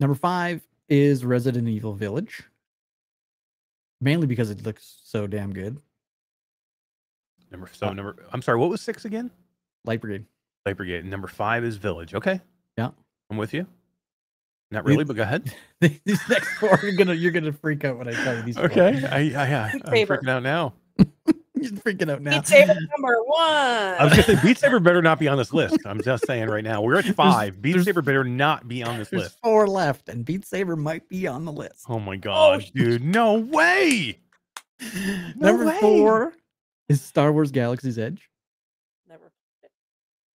Number five is Resident Evil Village. Mainly because it looks so damn good. Number so number. I'm sorry. What was six again? Light Brigade. Light Brigade. Number five is Village. Okay. Yeah. I'm with you. Not really, but go ahead. these next four you're gonna you're gonna freak out when I tell you these. four. Okay. I, I, yeah, I'm Saber. freaking out now. You're freaking out now. Beat Saber number one. I was gonna say Beat Saber better not be on this list. I'm just saying right now. We're at five. Beat there's- Saber better not be on this list. four left, and Beat Saber might be on the list. Oh my oh, god, sh- dude! No way. No Number way. four is Star Wars Galaxy's Edge. Never.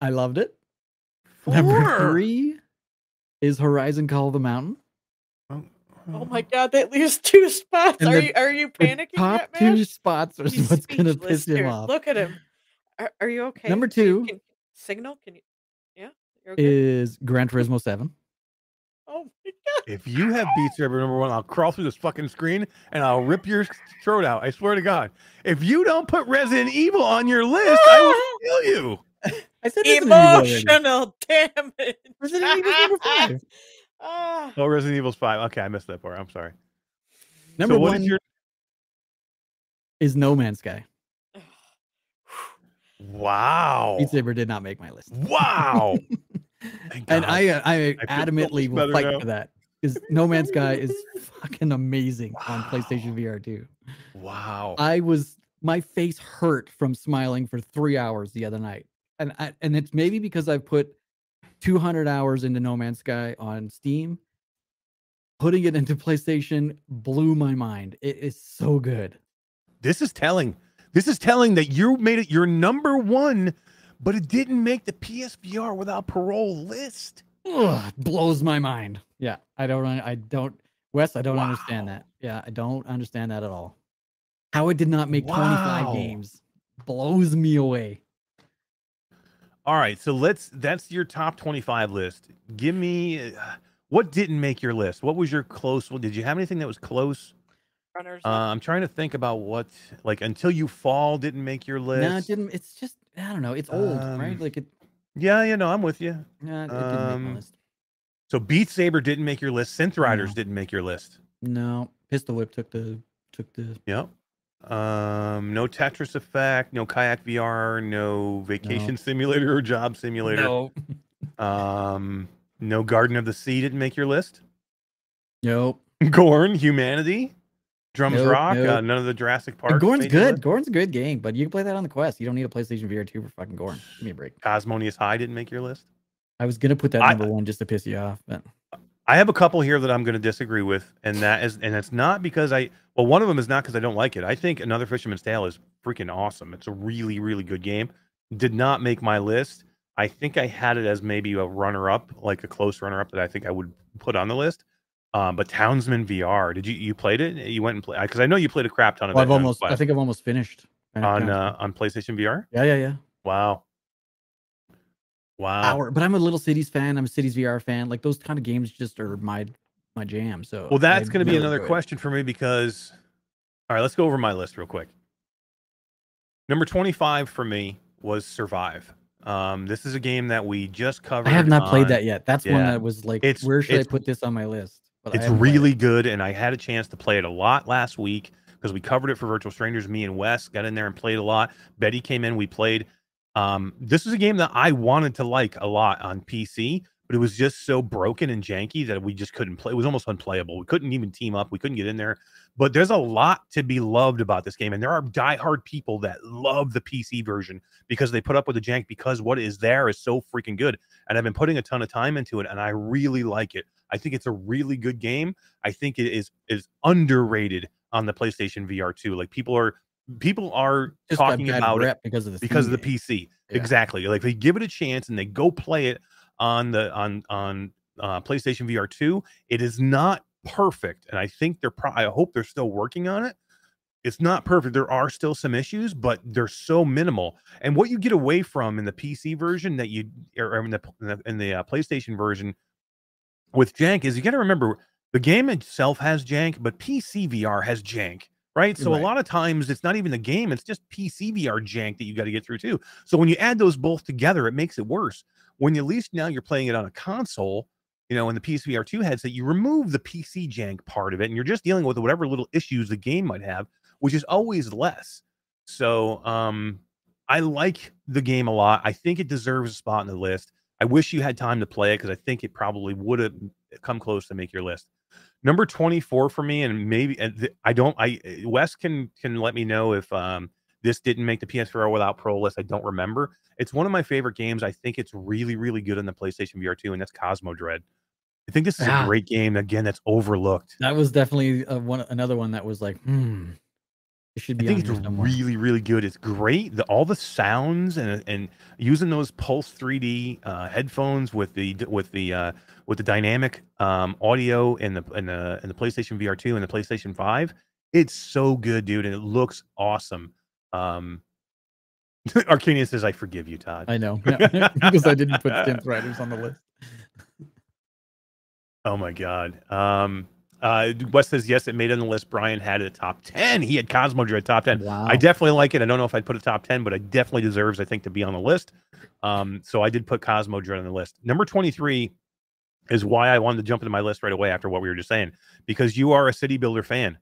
I loved it. Number three is Horizon Call of the Mountain. Oh, oh, oh. my god, that leaves two spots. And Are the- you are you The panicking top yet, two man? spots are He's what's gonna speechless piss him here. off. Look at him. Are, are you okay? Number two- can- signal. Can you? Yeah. You're okay? Is Gran Turismo Seven. oh my god. If you have Beat Saber number one, I'll crawl through this fucking screen and I'll rip your throat out. I swear to God. If you don't put Resident Evil on your list, I will kill you. I said Resident Evil already. Emotional damage. Resident Evil's number five. Ah. Oh, Resident Evil's five. Okay, I missed that part. I'm sorry. Number so one is your is No Man's Sky. wow? Beat Saber did not make my list. Wow. And God. I uh, I adamantly will fight now. for that because No Man's Sky is fucking amazing on PlayStation VR 2. wow. I was my face hurt from smiling for three hours the other night, and I, and it's maybe because I've put 200 hours into No Man's Sky on Steam. Putting it into PlayStation blew my mind. It is so good. This is telling. This is telling that you made it your number one, but it didn't make the PSVR without parole list. Ugh, blows my mind. Yeah, I don't. I don't. Wes, I don't understand that. Yeah, I don't understand that at all. How it did not make 25 games blows me away. All right, so let's. That's your top twenty-five list. Give me uh, what didn't make your list. What was your close? one? Did you have anything that was close? Runners. Uh, I'm trying to think about what like until you fall didn't make your list. No, it didn't. It's just I don't know. It's old, right? Um, Like it. Yeah, you know, I'm with you. Yeah, it didn't make my um, list. So Beat Saber didn't make your list. Synth Riders No. didn't make your list. No, Pistol Whip took the took the. Yep. Um, no Tetris Effect, no Kayak VR, no Vacation Simulator or Job Simulator. No. Um, no Garden of the Sea didn't make your list. Nope. Gorn, Humanity, Drums Nope, Rock, uh, none of the Jurassic And Park. Gorn's good. list. Gorn's a good game, but you can play that on the Quest. You don't need a PlayStation VR 2 for fucking Gorn. Give me a break. Cosmonius High didn't make your list. I was gonna put that I- number one just to piss you off, but I have a couple here that I'm going to disagree with, and that is, and it's not because I. Well, one of them is not because I don't like it. I think Another Fisherman's Tale is freaking awesome. It's a really, really good game. Did not make my list. I think I had it as maybe a runner-up, like a close runner-up that I think I would put on the list. Um, but Townsman VR, did you you played it? You went and played because I know you played a crap ton of Well, it I've almost. I think I've almost finished. On uh, on PlayStation VR. yeah, yeah, yeah. Wow, wow. Hour, but I'm a little Cities fan. I'm a Cities VR fan. Like those kind of games just are my my jam. So Well, that's going to be really another enjoy it. question for me because, all right, let's go over my list real quick. Number 25 for me was Survive. Um, this is a game that we just covered. I have not played that yet. That's one that was like, It's- where should I put this on my list? But It's haven't played it. really good, and I had a chance to play it a lot last week because we covered it for Virtual Strangers. Me and Wes got in there and played a lot. Betty came in, we played. Um, this is a game that I wanted to like a lot on PC, but it was just so broken and janky that we just couldn't play. It was almost unplayable. We couldn't even team up. We couldn't get in there. But there's a lot to be loved about this game, and there are diehard people that love the PC version because they put up with the jank because what is there is so freaking good. And I've been putting a ton of time into it, and I really like it. I think it's a really good game. I think it is is underrated on the PlayStation VR 2. Like people are people are Just talking about it because of the because of the PC. Yeah. Exactly. Like they give it a chance and they go play it on the on on uh, PlayStation VR 2. It is not perfect, and I think they're. Pro- I hope they're still working on it. It's not perfect. There are still some issues, but they're so minimal. And what you get away from in the PC version that you or in the in the, in the uh, PlayStation version with jank is you got to remember the game itself has jank, but PC VR has jank, right? So a lot of times it's not even the game; it's just PC VR jank that you got to get through too. So when you add those both together, it makes it worse. When you, at least now you're playing it on a console, you know, in the PSVR 2 headset, you remove the PC jank part of it and you're just dealing with whatever little issues the game might have, which is always less. So, um, I like the game a lot. I think it deserves a spot on the list. I wish you had time to play it because I think it probably would have come close to make your list. Number 24 for me, and maybe and I don't. I Wes can can let me know if um this didn't make the PS4 without Pro list. I don't remember. It's one of my favorite games. I think it's really really good on the PlayStation VR 2, and that's Cosmo Dread. I think this is Ah. a great game. Again, that's overlooked. That was definitely uh, one another one that was like, hmm, it should I think it's somewhere. really, really good. It's great. The, all the sounds and and using those Pulse 3D uh, headphones with the with the uh, with the dynamic um, audio in the in the in the PlayStation VR 2 and the PlayStation 5. It's so good, dude, and it looks awesome. Um, Arcania says, "I forgive you, Todd." I know yeah, because I didn't put Synth Riders on the list. Oh my god. Um, uh, Wes says yes, it made it on the list. Brian had it at top ten. He had Cosmo Dread top ten. Wow. I definitely like it. I don't know if I'd put a top 10, but it definitely deserves, I think, to be on the list. Um, so I did put Cosmo Dread on the list. Number 23 is why I wanted to jump into my list right away after what we were just saying, because you are a City Builder fan.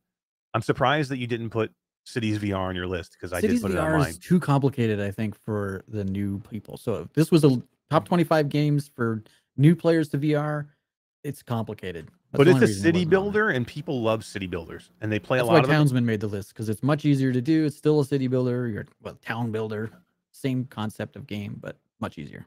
I'm surprised that you didn't put Cities VR on your list because I Cities did put it on VR mine. is too complicated, I think, for the new people. So if this was a top 25 games for new players to VR, it's complicated. That's But it's a it city there. builder, and people love city builders, and they play That's a why lot of them. Townsman made the list because it's much easier to do. It's still a city builder. You're well, town builder, same concept of game, but much easier.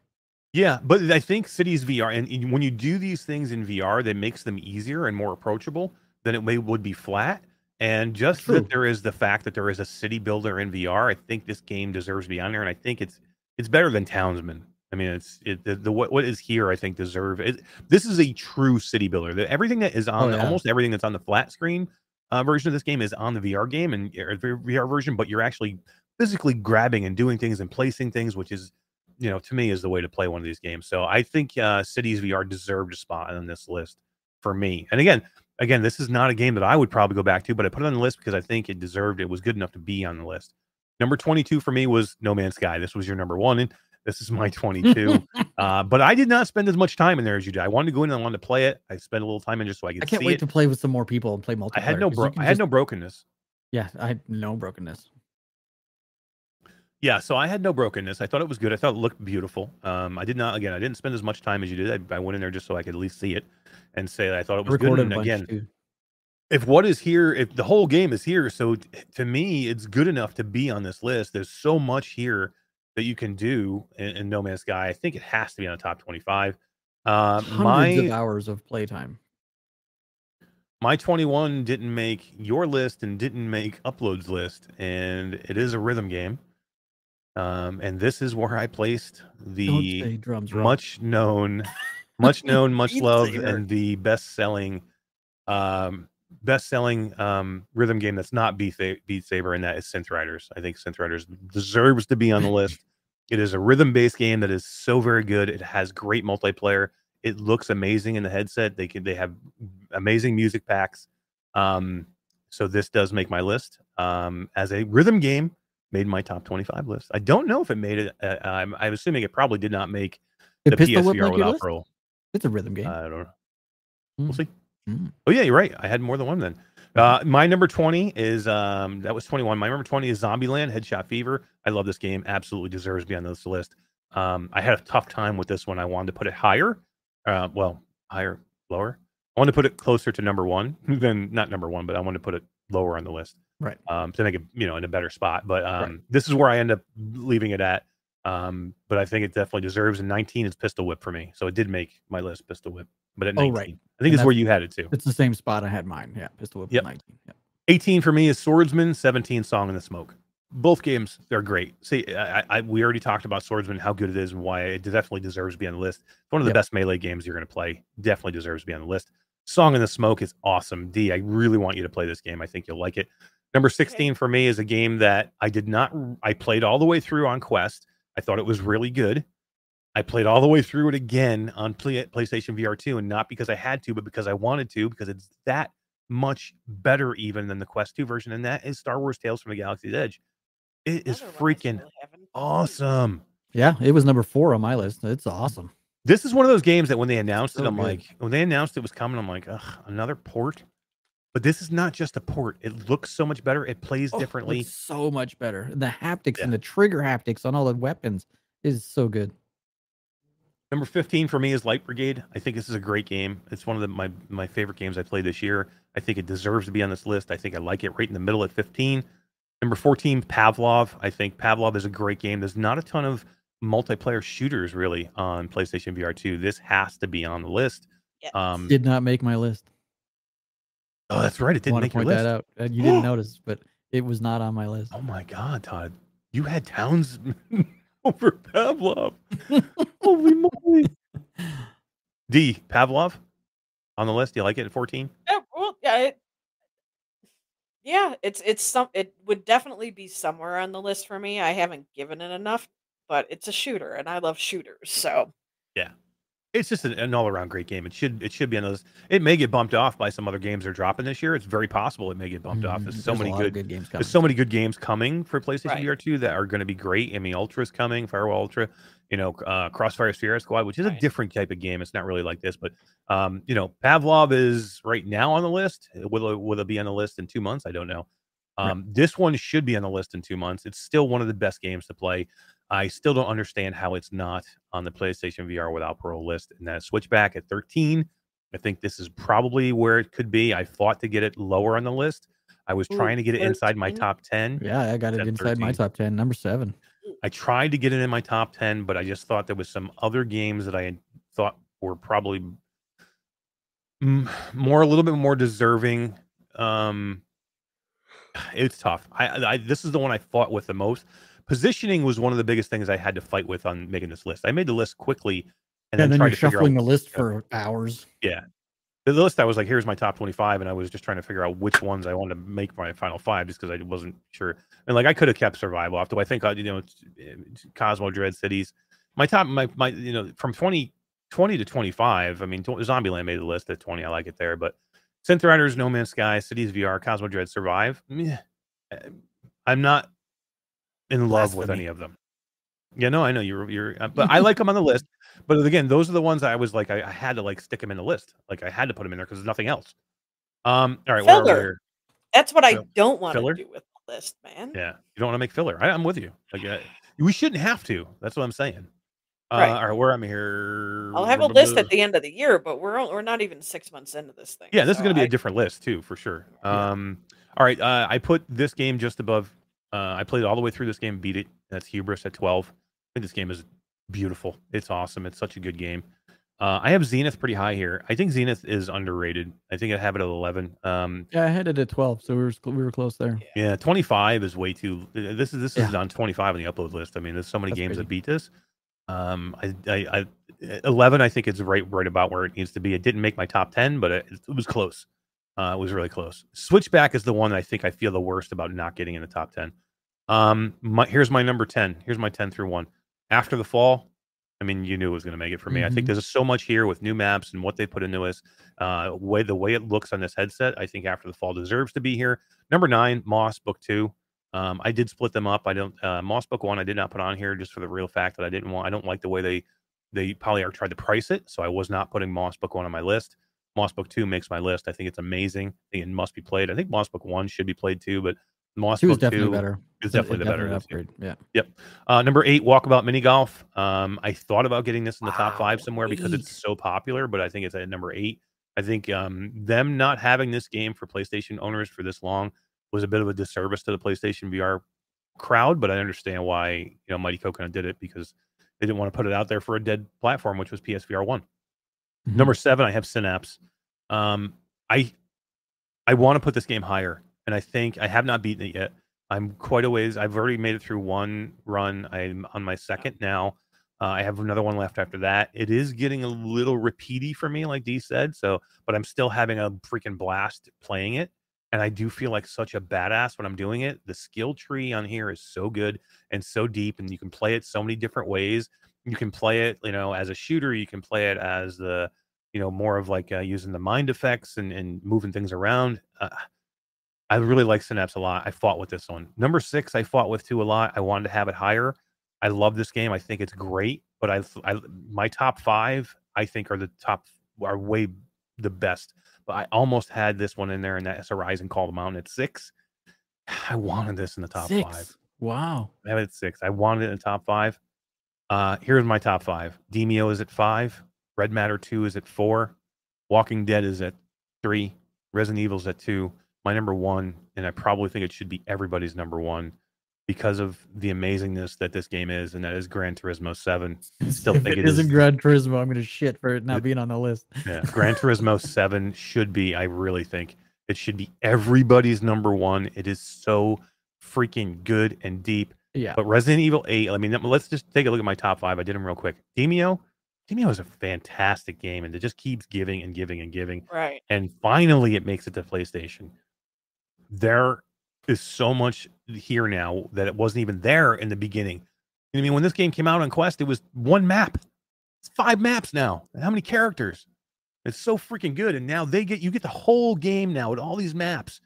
Yeah, but I think cities VR, and and when you do these things in VR, that makes them easier and more approachable than it may would be flat. And just True. that there is the fact that there is a city builder in VR, I think this game deserves to be on there, and I think it's it's better than Townsman. I mean, it's it the, the what what is here. I think deserve it. This is a true city builder. The, everything that is on Oh, yeah. almost everything that's on the flat screen uh, version of this game is on the VR game and VR version, but you're actually physically grabbing and doing things and placing things, which is you know to me is the way to play one of these games. So I think uh, Cities VR deserved a spot on this list for me. And again, again, this is not a game that I would probably go back to, but I put it on the list because I think it deserved. It was good enough to be on the list. Number 22 for me was No Man's Sky. This was your number one, and this is my 22. uh, but I did not spend as much time in there as you did. I wanted to go in and I wanted to play it. I spent a little time in just so I could I can't see wait it. to play with some more people and play multiplayer. I had no bro- I had just- no brokenness. Yeah, I had no brokenness. Yeah, so I had no brokenness. I thought it was good. I thought it looked beautiful. Um, I did not. Again, I didn't spend as much time as you did. I, I went in there just so I could at least see it and say that I thought it was good. And bunch again, too. if what is here, if the whole game is here, so t- to me, it's good enough to be on this list. There's so much here that you can do in, in No Man's Sky. I think it has to be on the top 25. Uh, Hundreds my of hours of playtime. my 21 didn't make your list and didn't make uploads list, and it is a rhythm game. Um, and this is where I placed the drums much known, much known, much loved, and the best selling, um, best selling um, rhythm game that's not Beat, Beat Saber, and that is Synth Riders. I think Synth Riders deserves to be on the list. It is a rhythm based game that is so very good. It has great multiplayer. It looks amazing in the headset. They can they have amazing music packs. Um, so this does make my list um, as a rhythm game. Made my top twenty-five list. I don't know if it made it. Uh, I'm, I'm assuming it probably did not make Did the PSVR without? Pro. It's a rhythm game. I don't know. Mm. We'll see. Mm. Oh yeah, you're right. I had more than one then. Uh, my number 20 is um that was 21. My number 20 is Zombieland Headshot Fever. I love this game. Absolutely deserves to be on this list. Um, I had a tough time with this one. I wanted to put it higher. Uh, well, higher, lower. I wanted to put it closer to number one than not number one, but I wanted to put it lower on the list. Right. Um, to make it, you know, in a better spot. But um, this is where I end up leaving it at. Um, but I think it definitely deserves. And 19 is Pistol Whip for me. So it did make my list, Pistol Whip. But at Oh, right. I think And it's where you had it too. It's the same spot I had mine. Yeah, Pistol Whip Yep. 19. Yeah. 18 for me is Swordsman, 17 Song in the Smoke. Both games, they're great. See, I, I, we already talked about Swordsman, how good it is, and why it definitely deserves to be on the list. It's one of the Yep. best melee games you're going to play. Definitely deserves to be on the list. Song in the Smoke is awesome. D, I really want you to play this game. I think you'll like it. Number 16 for me is a game that I did not, I played all the way through on Quest. I thought it was really good. I played all the way through it again on Play, PlayStation VR 2, and not because I had to, but because I wanted to, because it's that much better even than the Quest 2 version, and that is Star Wars Tales from the Galaxy's Edge. It is Another one I freaking still haven't played. awesome. Yeah, it was number four on my list. It's awesome. This is one of those games that when they announced it, I'm good. like, when they announced it was coming, I'm like, ugh, another port. But this is not just a port. It looks so much better. It plays Oh, it differently. looks so much better. The haptics Yeah. and the trigger haptics on all the weapons is so good. Number 15 for me is Light Brigade. I think this is a great game. It's one of the, my my favorite games I played this year. I think it deserves to be on this list. I think I like it right in the middle at 15. Number 14, Pavlov. I think Pavlov is a great game. There's not a ton of multiplayer shooters really on PlayStation VR 2. This has to be on the list. Yes. Um, Did not make my list. oh, that's right. It didn't I Want to make your point list. that out. Uh, You didn't notice, but it was not on my list. Oh my God, Todd. You had Towns over Pavlov. Holy moly. D, Pavlov on the list. Do you like it at 14? Yeah, well, yeah, it, yeah, it's it's some. It would definitely be somewhere on the list for me. I haven't given it enough, but it's a shooter, and I love shooters. So It's just an, an all-around great game. It should it should be on those. It may get bumped off by some other games they're dropping this year. It's very possible it may get bumped off. Mhm. There's so There's a many lot of good, games coming. there's so many good games coming for PlayStation Right. VR 2 that are going to be great. I mean, Ultra is coming, Firewall Ultra, you know, uh, Crossfire Sierra Squad, which is a different type of game. It's not really like this, but um, you know, Pavlov is right now on the list. Will it, will it be on the list in two months? I don't know. Right. Um, This one should be on the list in two months. It's still one of the best games to play. I still don't understand how it's not on the PlayStation VR without Pro list. And that Switchback at 13. I think this is probably where it could be. I fought to get it lower on the list. I was Ooh, trying to get it inside my top 10. Yeah, I got it at inside my top 10, number seven. I tried to get it in my top 10, but I just thought there was some other games that I had thought were probably more a little bit more deserving. Um it's tough. I, I this is the one I fought with the most. Positioning was one of the biggest things I had to fight with on making this list. I made the list quickly and then then tried you're to figure out shuffling the list for hours. yeah. The list I was like, here's my top 25, and I was just trying to figure out which ones I wanted to make my final five, just because I wasn't sure. And like, I could have kept Survival off. Do I think, I, you know, Cosmo Dread Cities, my top, my my, you know, from 20, 20 to 25. I mean, Zombieland made the list at 20. I like it there, but Synth Riders, No Man's Sky, Cities VR, Cosmo Dread, Survive. Uh, I'm not in love with any of them. Yeah, no, I know you're you're, uh, but I like them on the list. But again, those are the ones I was like, I, I had to like stick them in the list. Like I had to put them in there because there's nothing else. Um, all right, where are we Filler. here? that's what I don't want to do with the list, man. Yeah, you don't want to make filler. I, I'm with you. Like uh, we shouldn't have to. That's what I'm saying. Uh, Right. All right, where I'm here? I'll have a list at the end of the year, but we're on- we're not even six months into this thing. Yeah, this is going to be I- a different list too, for sure. Yeah. Um, all right, uh, I put this game just above. Uh, I played all the way through this game, beat it. That's Hubris at 12. I think this game is beautiful. It's awesome. It's such a good game. Uh, I have Zenith pretty high here. I think Zenith is underrated. I think I have it at 11. Um, Yeah, I had it at 12, so we were, we were close there. yeah, 25 is way too. This is this is on 25 on the upload list. I mean, there's so many That's games crazy. that beat this. Um, I, I, I 11, I think it's right right about where it needs to be. It didn't make my top 10, but it, it was close. Uh, it was really close. Switchback is the one that I think I feel the worst about not getting in the top 10. Um, my, here's my number 10. Here's my 10 through one. After the fall, I mean, you knew it was going to make it for me. I think Mhm. there's so much here with new maps and what they put into us. Uh, way the way it looks on this headset, I think after the fall deserves to be here. Number nine, Moss Book Two. Um, I did split them up. I don't uh, Moss Book One. I did not put on here just for the real fact that I didn't want. I don't like the way they they Polyarc tried to price it, so I was not putting Moss Book One on my list. Moss Book Two makes my list. I think it's amazing. I think it must be played. I think Moss Book One should be played too, but Moss Book definitely Two better. is definitely it the better. the two. upgrade. Yeah. Uh, number eight, Walkabout Mini Golf. Um, I thought about getting this in the top five Wow, somewhere because it's so popular, but I think it's at number eight. I think um, them not having this game for PlayStation owners for this long was a bit of a disservice to the PlayStation VR crowd, but I understand why you know Mighty Coconut did it because they didn't want to put it out there for a dead platform, which was PSVR one. Mhm. Number seven, I have Synapse. Um, I I want to put this game higher, and I think I have not beaten it yet. I'm quite a ways. I've already made it through one run. I'm on my second now. Uh, I have another one left after that. It is getting a little repeaty for me, like D said. So, but I'm still having a freaking blast playing it, and I do feel like such a badass when I'm doing it. The skill tree on here is so good and so deep, and you can play it so many different ways. You can play it, you know, as a shooter. You can play it as the, you know, more of like uh, using the mind effects and and moving things around. Uh, I really like Synapse a lot. I fought with this one. Number six, I fought with too a lot. I wanted to have it higher. I love this game. I think it's great, but I, I my top five I think are the top are way the best. But I almost had this one in there, and that's Horizon Call the Mountain at six. I wanted this in the top Six. five. Wow. I have it at six. I wanted it in the top five. Uh, here's my top five. Demeo is at five. Red Matter 2 is at four. Walking Dead is at three. Resident Evil is at two. My number one, and I probably think it should be everybody's number one because of the amazingness that this game is, and that is Gran Turismo 7. Still if think it it is. isn't Gran Turismo, I'm gonna shit for it not It- being on the list. Yeah, Gran Turismo 7 should be, I really think it should be everybody's number one. It is so freaking good and deep. Yeah. But Resident Evil 8, I mean, let's just take a look at my top five. I did them real quick. Demeo, Demeo is a fantastic game, and it just keeps giving and giving and giving. Right. And finally, it makes it to PlayStation. There is so much here now that it wasn't even there in the beginning. I mean, when this game came out on Quest, it was one map. It's five maps now. And how many characters? It's so freaking good. And now they get you get the whole game now with all these maps.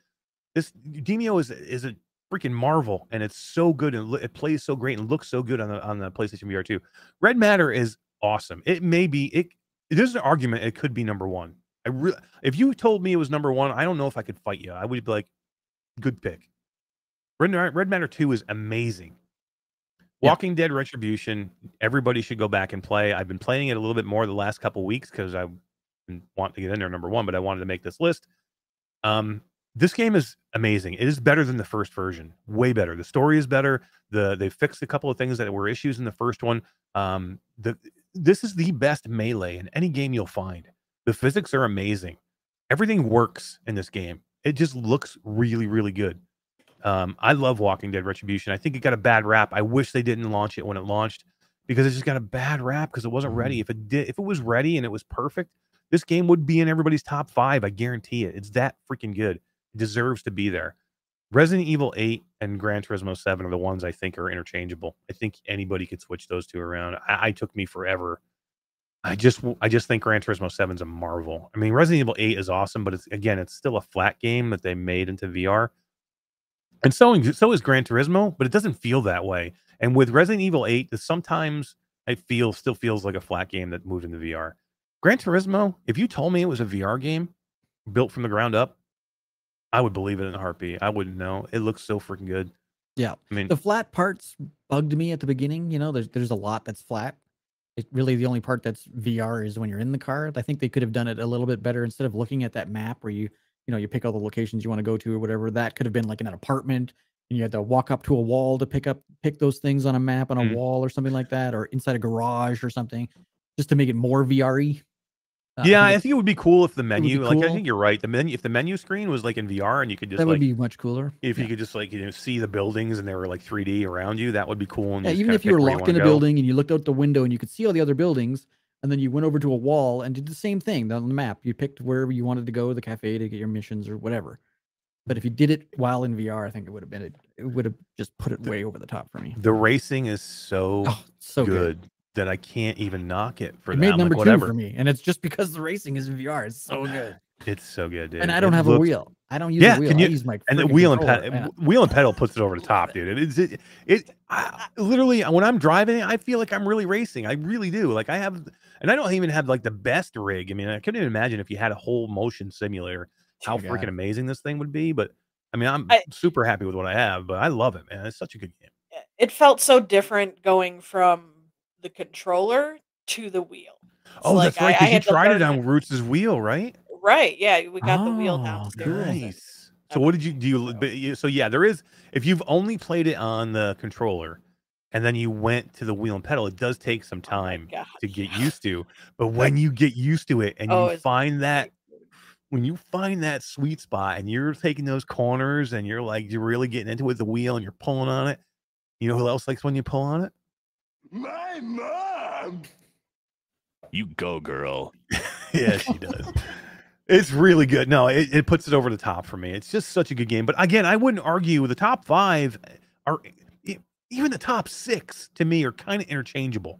This Demeo is is a freaking marvel, and it's so good and it plays so great and looks so good on the on the PlayStation VR 2. Red Matter is awesome. It may be it. There's an argument it could be number one. I really, if you told me it was number one, I don't know if I could fight you. I would be like, good pick. Red, Red Matter 2 is amazing. Yeah. Walking Dead Retribution, everybody should go back and play. I've been playing it a little bit more the last couple weeks because I want to get in there number one, but I wanted to make this list. Um, this game is amazing. It is better than the first version, way better. The story is better. The they fixed a couple of things that were issues in the first one. Um, the this is the best melee in any game you'll find. The physics are amazing. Everything works in this game. It just looks really, really good. Um, I love Walking Dead Retribution. I think it got a bad rap. I wish they didn't launch it when it launched because it just got a bad rap because it wasn't ready. If it did, if it was ready and it was perfect, this game would be in everybody's top five. I guarantee it. It's that freaking good. Deserves to be there. Resident Evil 8 and Gran Turismo 7 are the ones I think are interchangeable. I think anybody could switch those two around. I, I took me forever. I just I just think Gran Turismo 7 is a marvel. I mean, Resident Evil 8 is awesome, but it's again, it's still a flat game that they made into VR. And so so is Gran Turismo, but it doesn't feel that way. And with Resident Evil 8, the- sometimes it feels still feels like a flat game that moved into VR. Gran Turismo, if you told me it was a VR game built from the ground up, I would believe it in a heartbeat. I wouldn't know. It looks so freaking good. Yeah. I mean, The flat parts bugged me at the beginning. You know, there's there's a lot that's flat. It really the only part that's VR is when you're in the car. I think they could have done it a little bit better instead of looking at that map where you you know you pick all the locations you want to go to or whatever. That could have been like in an apartment and you had to walk up to a wall to pick up pick those things on a map on a Mm. wall or something like that, or inside a garage or something, just to make it more VRy. Uh, yeah, I think think it would be cool if the menu, like I think you're right. The menu, if the menu screen was like in VR and you could just that like would be much cooler. if Yeah. you could just like you know see the buildings and they were like 3D around you, that would be cool. And Yeah, even if you were locked in a go. building and you looked out the window and you could see all the other buildings, and then you went over to a wall and did the same thing on the map. You picked wherever you wanted to go, the cafe to get your missions or whatever. But if you did it while in VR, I think it would have been it, would have just put it way over the top for me. The racing is so, Oh, so good. good, that I can't even knock it for It that. made I'm number like, two for me, and it's just because the racing is in VR. It's so good, It's so good, dude. and I don't It have a wheel. I don't use Yeah, a wheel. can I you- use my and the friggin' wheel and pedal, yeah. wheel and pedal puts it over the top, dude. It is it, it I, I- literally when I'm driving, I feel like I'm really racing. I really do. Like I have, and I don't even have like the best rig. I mean, I couldn't even imagine if you had a whole motion simulator, how Dear freaking God. amazing this thing would be. But I mean, I'm I- super happy with what I have. But I love it, man. It's such a good game. It felt so different going from the controller to the wheel. It's Oh, like that's right. I- I Because you tried it on Roots' wheel, right? Right. Yeah, we got the wheel Oh, downstairs. Nice. So what did you do? You, you, so yeah, there is. If you've only played it on the controller, and then you went to the wheel and pedal, it does take some Oh time God, to get used to. But when you get used to it and Oh, you find that, when you find that sweet spot and you're taking those corners and you're like you're really getting into it with the wheel and you're pulling on it, you know who else likes when you pull on it? My mom. You go, girl. yeah, she does. It's really good. No, it, it puts it over the top for me. It's just such a good game. But again, I wouldn't argue the top five are even the top six to me are kind of interchangeable.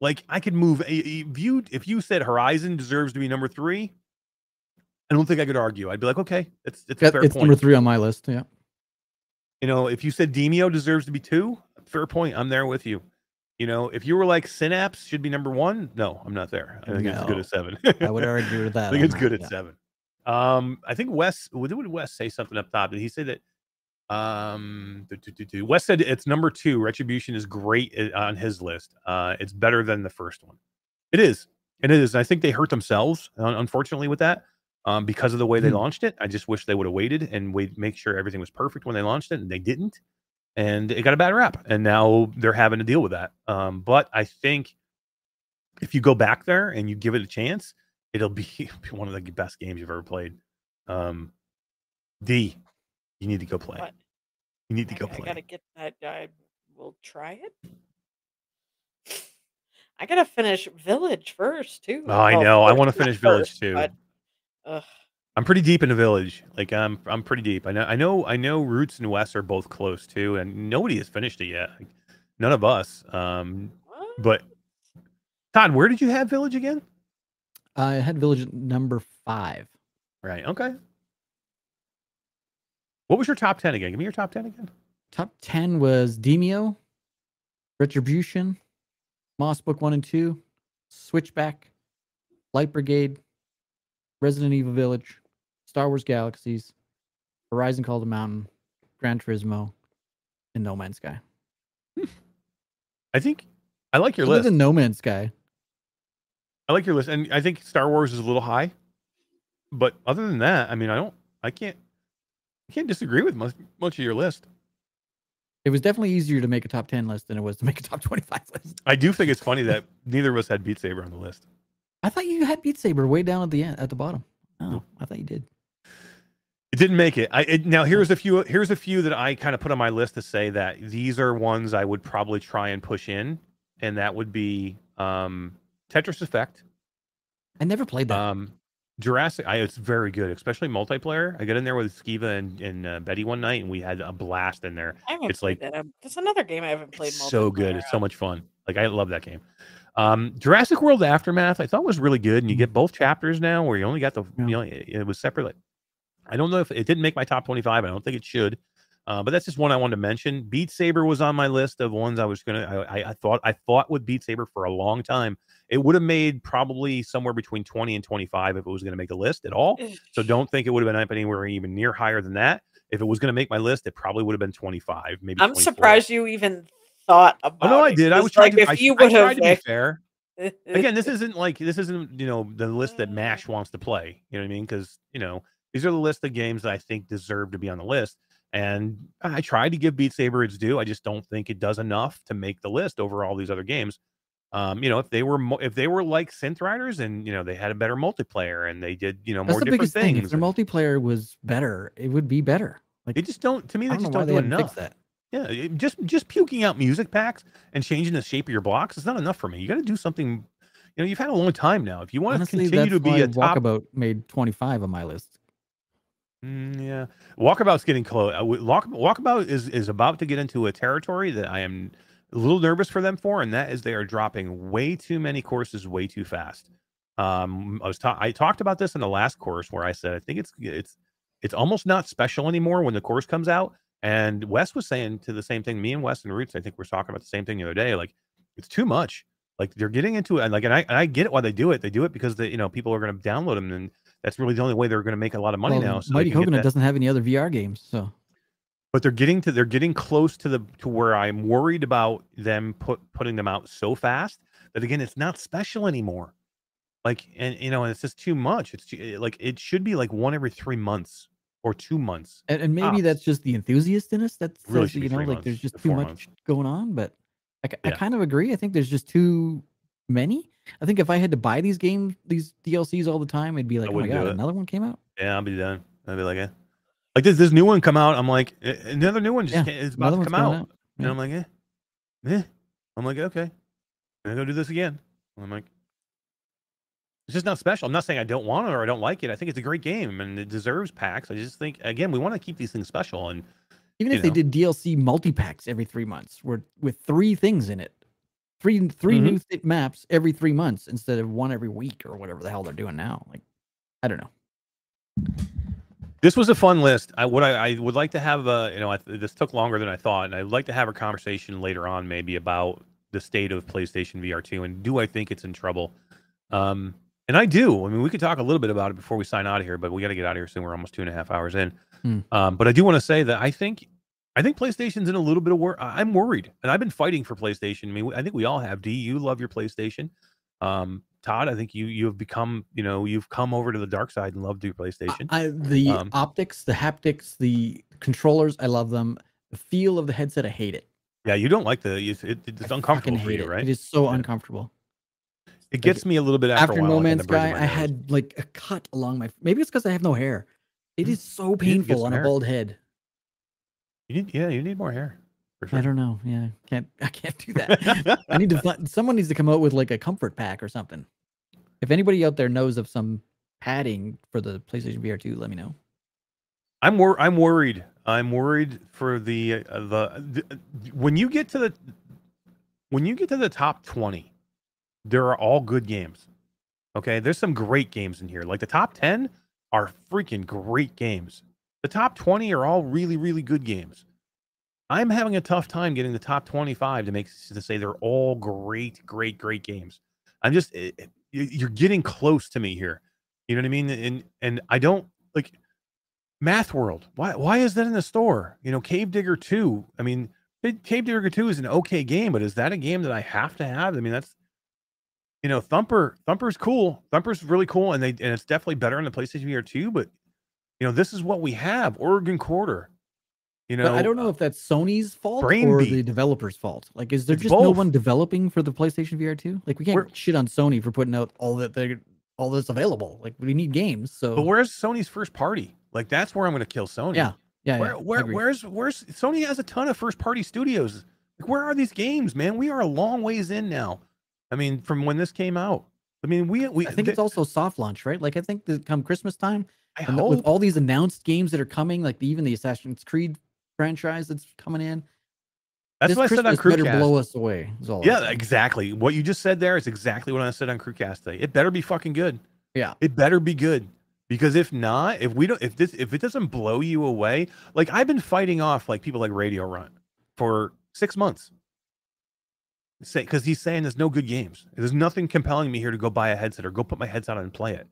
Like I could move a- if you if you said Horizon deserves to be number three, I don't think I could argue. I'd be like, okay, it's it's a Yeah, fair it's point. number three on my list. Yeah. You know, if you said Demeo deserves to be two, fair point. I'm there with you. You know, if you were like Synapse should be number one, no, I'm not there. I think it's good at seven. I would argue with that. I think it's that, good at yeah. seven. Um, I think Wes. Did Wes say something up top? Did he say that? Um, do, do, do, do. Wes said it's number two. Retribution is great on his list. Uh, it's better than the first one. It is, and it is. I think they hurt themselves, unfortunately, with that, um, because of the way they Hmm. launched it. I just wish they would have waited and wait, make sure everything was perfect when they launched it, and they didn't, and it got a bad rap, and now they're having to deal with that. Um, but I think if you go back there and you give it a chance, it'll be one of the best games you've ever played. Um, D, you need to go play. What? You need to I, go I play. gotta get that. I will try it. I gotta finish Village first too. Oh, I Well, know. I wanna not finish Village first, too. But, ugh, I'm pretty deep in the village. Like I'm I'm pretty deep. I know I know I know Roots and West are both close too, and nobody has finished it yet. Like, none of us. Um, but Todd, where did you have Village again? I had Village number five. Right. Okay. What was your top ten again? Give me your top ten again. Top 10 was Demeo, Retribution, Moss Book 1 and 2, Switchback, Light Brigade, Resident Evil Village, Star Wars Galaxies, Horizon Call the Mountain, Gran Turismo, and No Man's Sky. I think I like your list. No Man's Sky, I like your list, and I think Star Wars is a little high. But other than that, I mean, I don't, I can't, I can't disagree with much, much of your list. it was definitely easier to make a top 10 list than it was to make a top 25 list. I do think it's funny that neither of us had Beat Saber on the list. I thought you had Beat Saber way down at the end, at the bottom. Oh, I thought you did. It didn't make it. I it, now here's a few. Here's a few that I kind of put on my list to say that these are ones I would probably try and push in, and that would be um, Tetris Effect, I never played that. um, Jurassic. I, it's very good, especially multiplayer. I got in there with Skiva and, and uh, Betty one night, and we had a blast in there. I haven't it's played like- that. That's another game I haven't played. It's so good. multiplayer It's so much fun. Like I love that game. Um, Jurassic World Aftermath, I thought was really good, and you get both chapters now, where you only got the Yeah. you know it, it was separate. I don't know if it didn't make my top twenty-five. I don't think it should, uh, but that's just one I wanted to mention. Beat Saber was on my list of ones I was gonna. I, I, I thought I thought with Beat Saber for a long time. It would have made probably somewhere between twenty and twenty-five if it was going to make a list at all. So don't think it would have been up anywhere even near higher than that. If it was going to make my list, it probably would have been twenty-five, maybe. I'm 24. surprised you even thought about. Oh no, I did. I was trying like to. if I, you I would tried have to be fair. Again, this isn't like this isn't you know the list that Mash wants to play. You know what I mean? Because you know these are the list of games that I think deserve to be on the list. And I tried to give Beat Saber its due. I just don't think it does enough to make the list over all these other games. Um, you know, if they were mo- if they were like Synth Riders and you know they had a better multiplayer and they did you know That's more the different biggest thing. If things, their multiplayer was better, it would be better. Like they just don't. To me, I they don't just don't do enough. that. Yeah, just just puking out music packs and changing the shape of your blocks is not enough for me. You got to do something. You know, you've had a long time now. If you want to continue to be a top, Walkabout made 25 on my list. Mm, yeah, Walkabout's getting close. Uh, Walk, Walkabout is is about to get into a territory that I am a little nervous for them for, and that is they are dropping way too many courses way too fast. Um, I was ta- I talked about this in the last course where I said I think it's it's it's almost not special anymore when the course comes out. And Wes was saying to the same thing. Me and Wes and Roots, I think we're talking about the same thing the other day. Like it's too much. Like they're getting into it, and like, and I, and I get it why they do it. They do it because the you know, people are going to download them, and that's really the only way they're going to make a lot of money Well, now. So Mighty Coconut doesn't have any other VR games, so but they're getting to they're getting close to the to where I'm worried about them put putting them out so fast that again it's not special anymore. Like and you know and it's just too much. It's too, like it should be like one every three months or two months. and, and maybe tops. that's just the enthusiast in us That's Really says you know like months there's just too much months. going on. But I, Yeah. kind of agree. I think there's just too many. I think if I had to buy these games, these DLCs all the time, it'd be like, oh my god, another one came out. Yeah, I'll be done. I'll be like, eh. like this this new one come out. I'm like eh, another new one just Yeah, is about to come out, out. and I'm like, eh, eh. I'm like, okay, I'm gonna go do this again. I'm like, it's just not special. I'm not saying I don't want it or I don't like it. I think it's a great game and it deserves packs. I just think again, we want to keep these things special. And Even if they did DLC multi packs every three months, where with three things in it, three three Mhm. new maps every three months instead of one every week or whatever the hell they're doing now. Like, I don't know. this was a fun list. I what I, I would like to have. a you know, I, this took longer than I thought, and I'd like to have a conversation later on, maybe about the state of PlayStation VR 2 and do I think it's in trouble? Um, and I do. I mean, we could talk a little bit about it before we sign out of here, but we got to get out of here soon. We're almost two and a half hours in. Hmm. Um, but I do want to say that I think I think PlayStation's in a little bit of work. I'm worried, and I've been fighting for PlayStation. I mean, I think we all have. D, you love your PlayStation. Um, Todd, I think you you have become, you know, you've come over to the dark side and loved your PlayStation. I, the Um, optics, the haptics, the controllers, I love them. The feel of the headset, I hate it. yeah, you don't like the it's, it, it's I uncomfortable for hate you, it. right? It is so Yeah. uncomfortable. It gets me a little bit after, After a while. No Man's Sky, I had like a cut along my. Maybe it's because I have no hair. It Hmm. so painful on hair. a bald head. You need, yeah, you need more hair. Sure. I don't know. Yeah, can't. I can't do that. I need to. find- Someone needs to come out with like a comfort pack or something. If anybody out there knows of some padding for the PlayStation VR 2, let me know. I'm wor- I'm worried. I'm worried for the uh, the, the when you get to the when you get to the top 20, there are all good games. Okay, there's some great games in here. Like the top 10 are freaking great games. The top 20 are all really really good games. I'm having a tough time getting the top 25 to make to say they're all great great great games. I'm just eh, eh, you- you're getting close to me here. You know what I mean? And and I don't like Math World. Why why is that in the store? You know, Cave Digger 2. I mean, Cave Digger 2 is an okay game, but is that a game that I have to have? I mean, that's you know, Thumper Thumper's cool. Thumper's really cool and they and it's definitely better on the PlayStation VR 2, but you know, this is what we have. Organ Quarter. You know, But I don't know if that's Sony's fault Brain or Beat. the developer's fault. Like, is there It's just no one developing for the PlayStation VR 2? Like, we can't We're- shit on Sony for putting out all that they all that's available. Like, we need games. So But where's Sony's first party? Like that's where I'm going to kill Sony. yeah, yeah, Where, yeah. Where where's where's Sony has a ton of first party studios. Like where are these games, man? We are a long ways in now. I mean, from when this came out. I mean, we we I think it's also soft launch, right? Like, I think that come Christmas time, I and with all these announced games that are coming, like the, even the Assassin's Creed franchise that's coming in, that's what I said on Christmas better blow us away. Yeah, exactly. What you just said there is exactly what I said on Crewcast today. It better be fucking good. Yeah. It better be good. Because if not, if we don't if this if it doesn't blow you away, like I've been fighting off like people like Radio Run for six months. Say because he's saying there's no good games. There's nothing compelling me here to go buy a headset or go put my headset on and play it.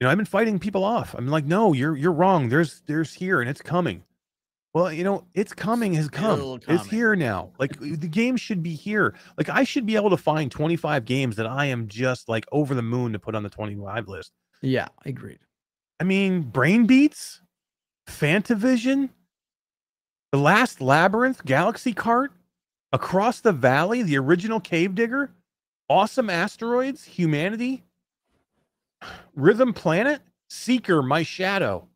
You know, I've been fighting people off. I'm like, no, you're you're wrong. There's there's here and it's coming. Well, you know, it's coming has come. It's here now. Like uh, the game should be here. Like I should be able to find 25 games that I am just like over the moon to put on the 25 list. yeah, agreed. I mean, Brain Beats, Fantavision, The Last Labyrinth, Galaxy Cart, Across the Valley, the original Cave Digger, Awesome Asteroids, Humanity, Rhythm Planet, Seeker, My Shadow.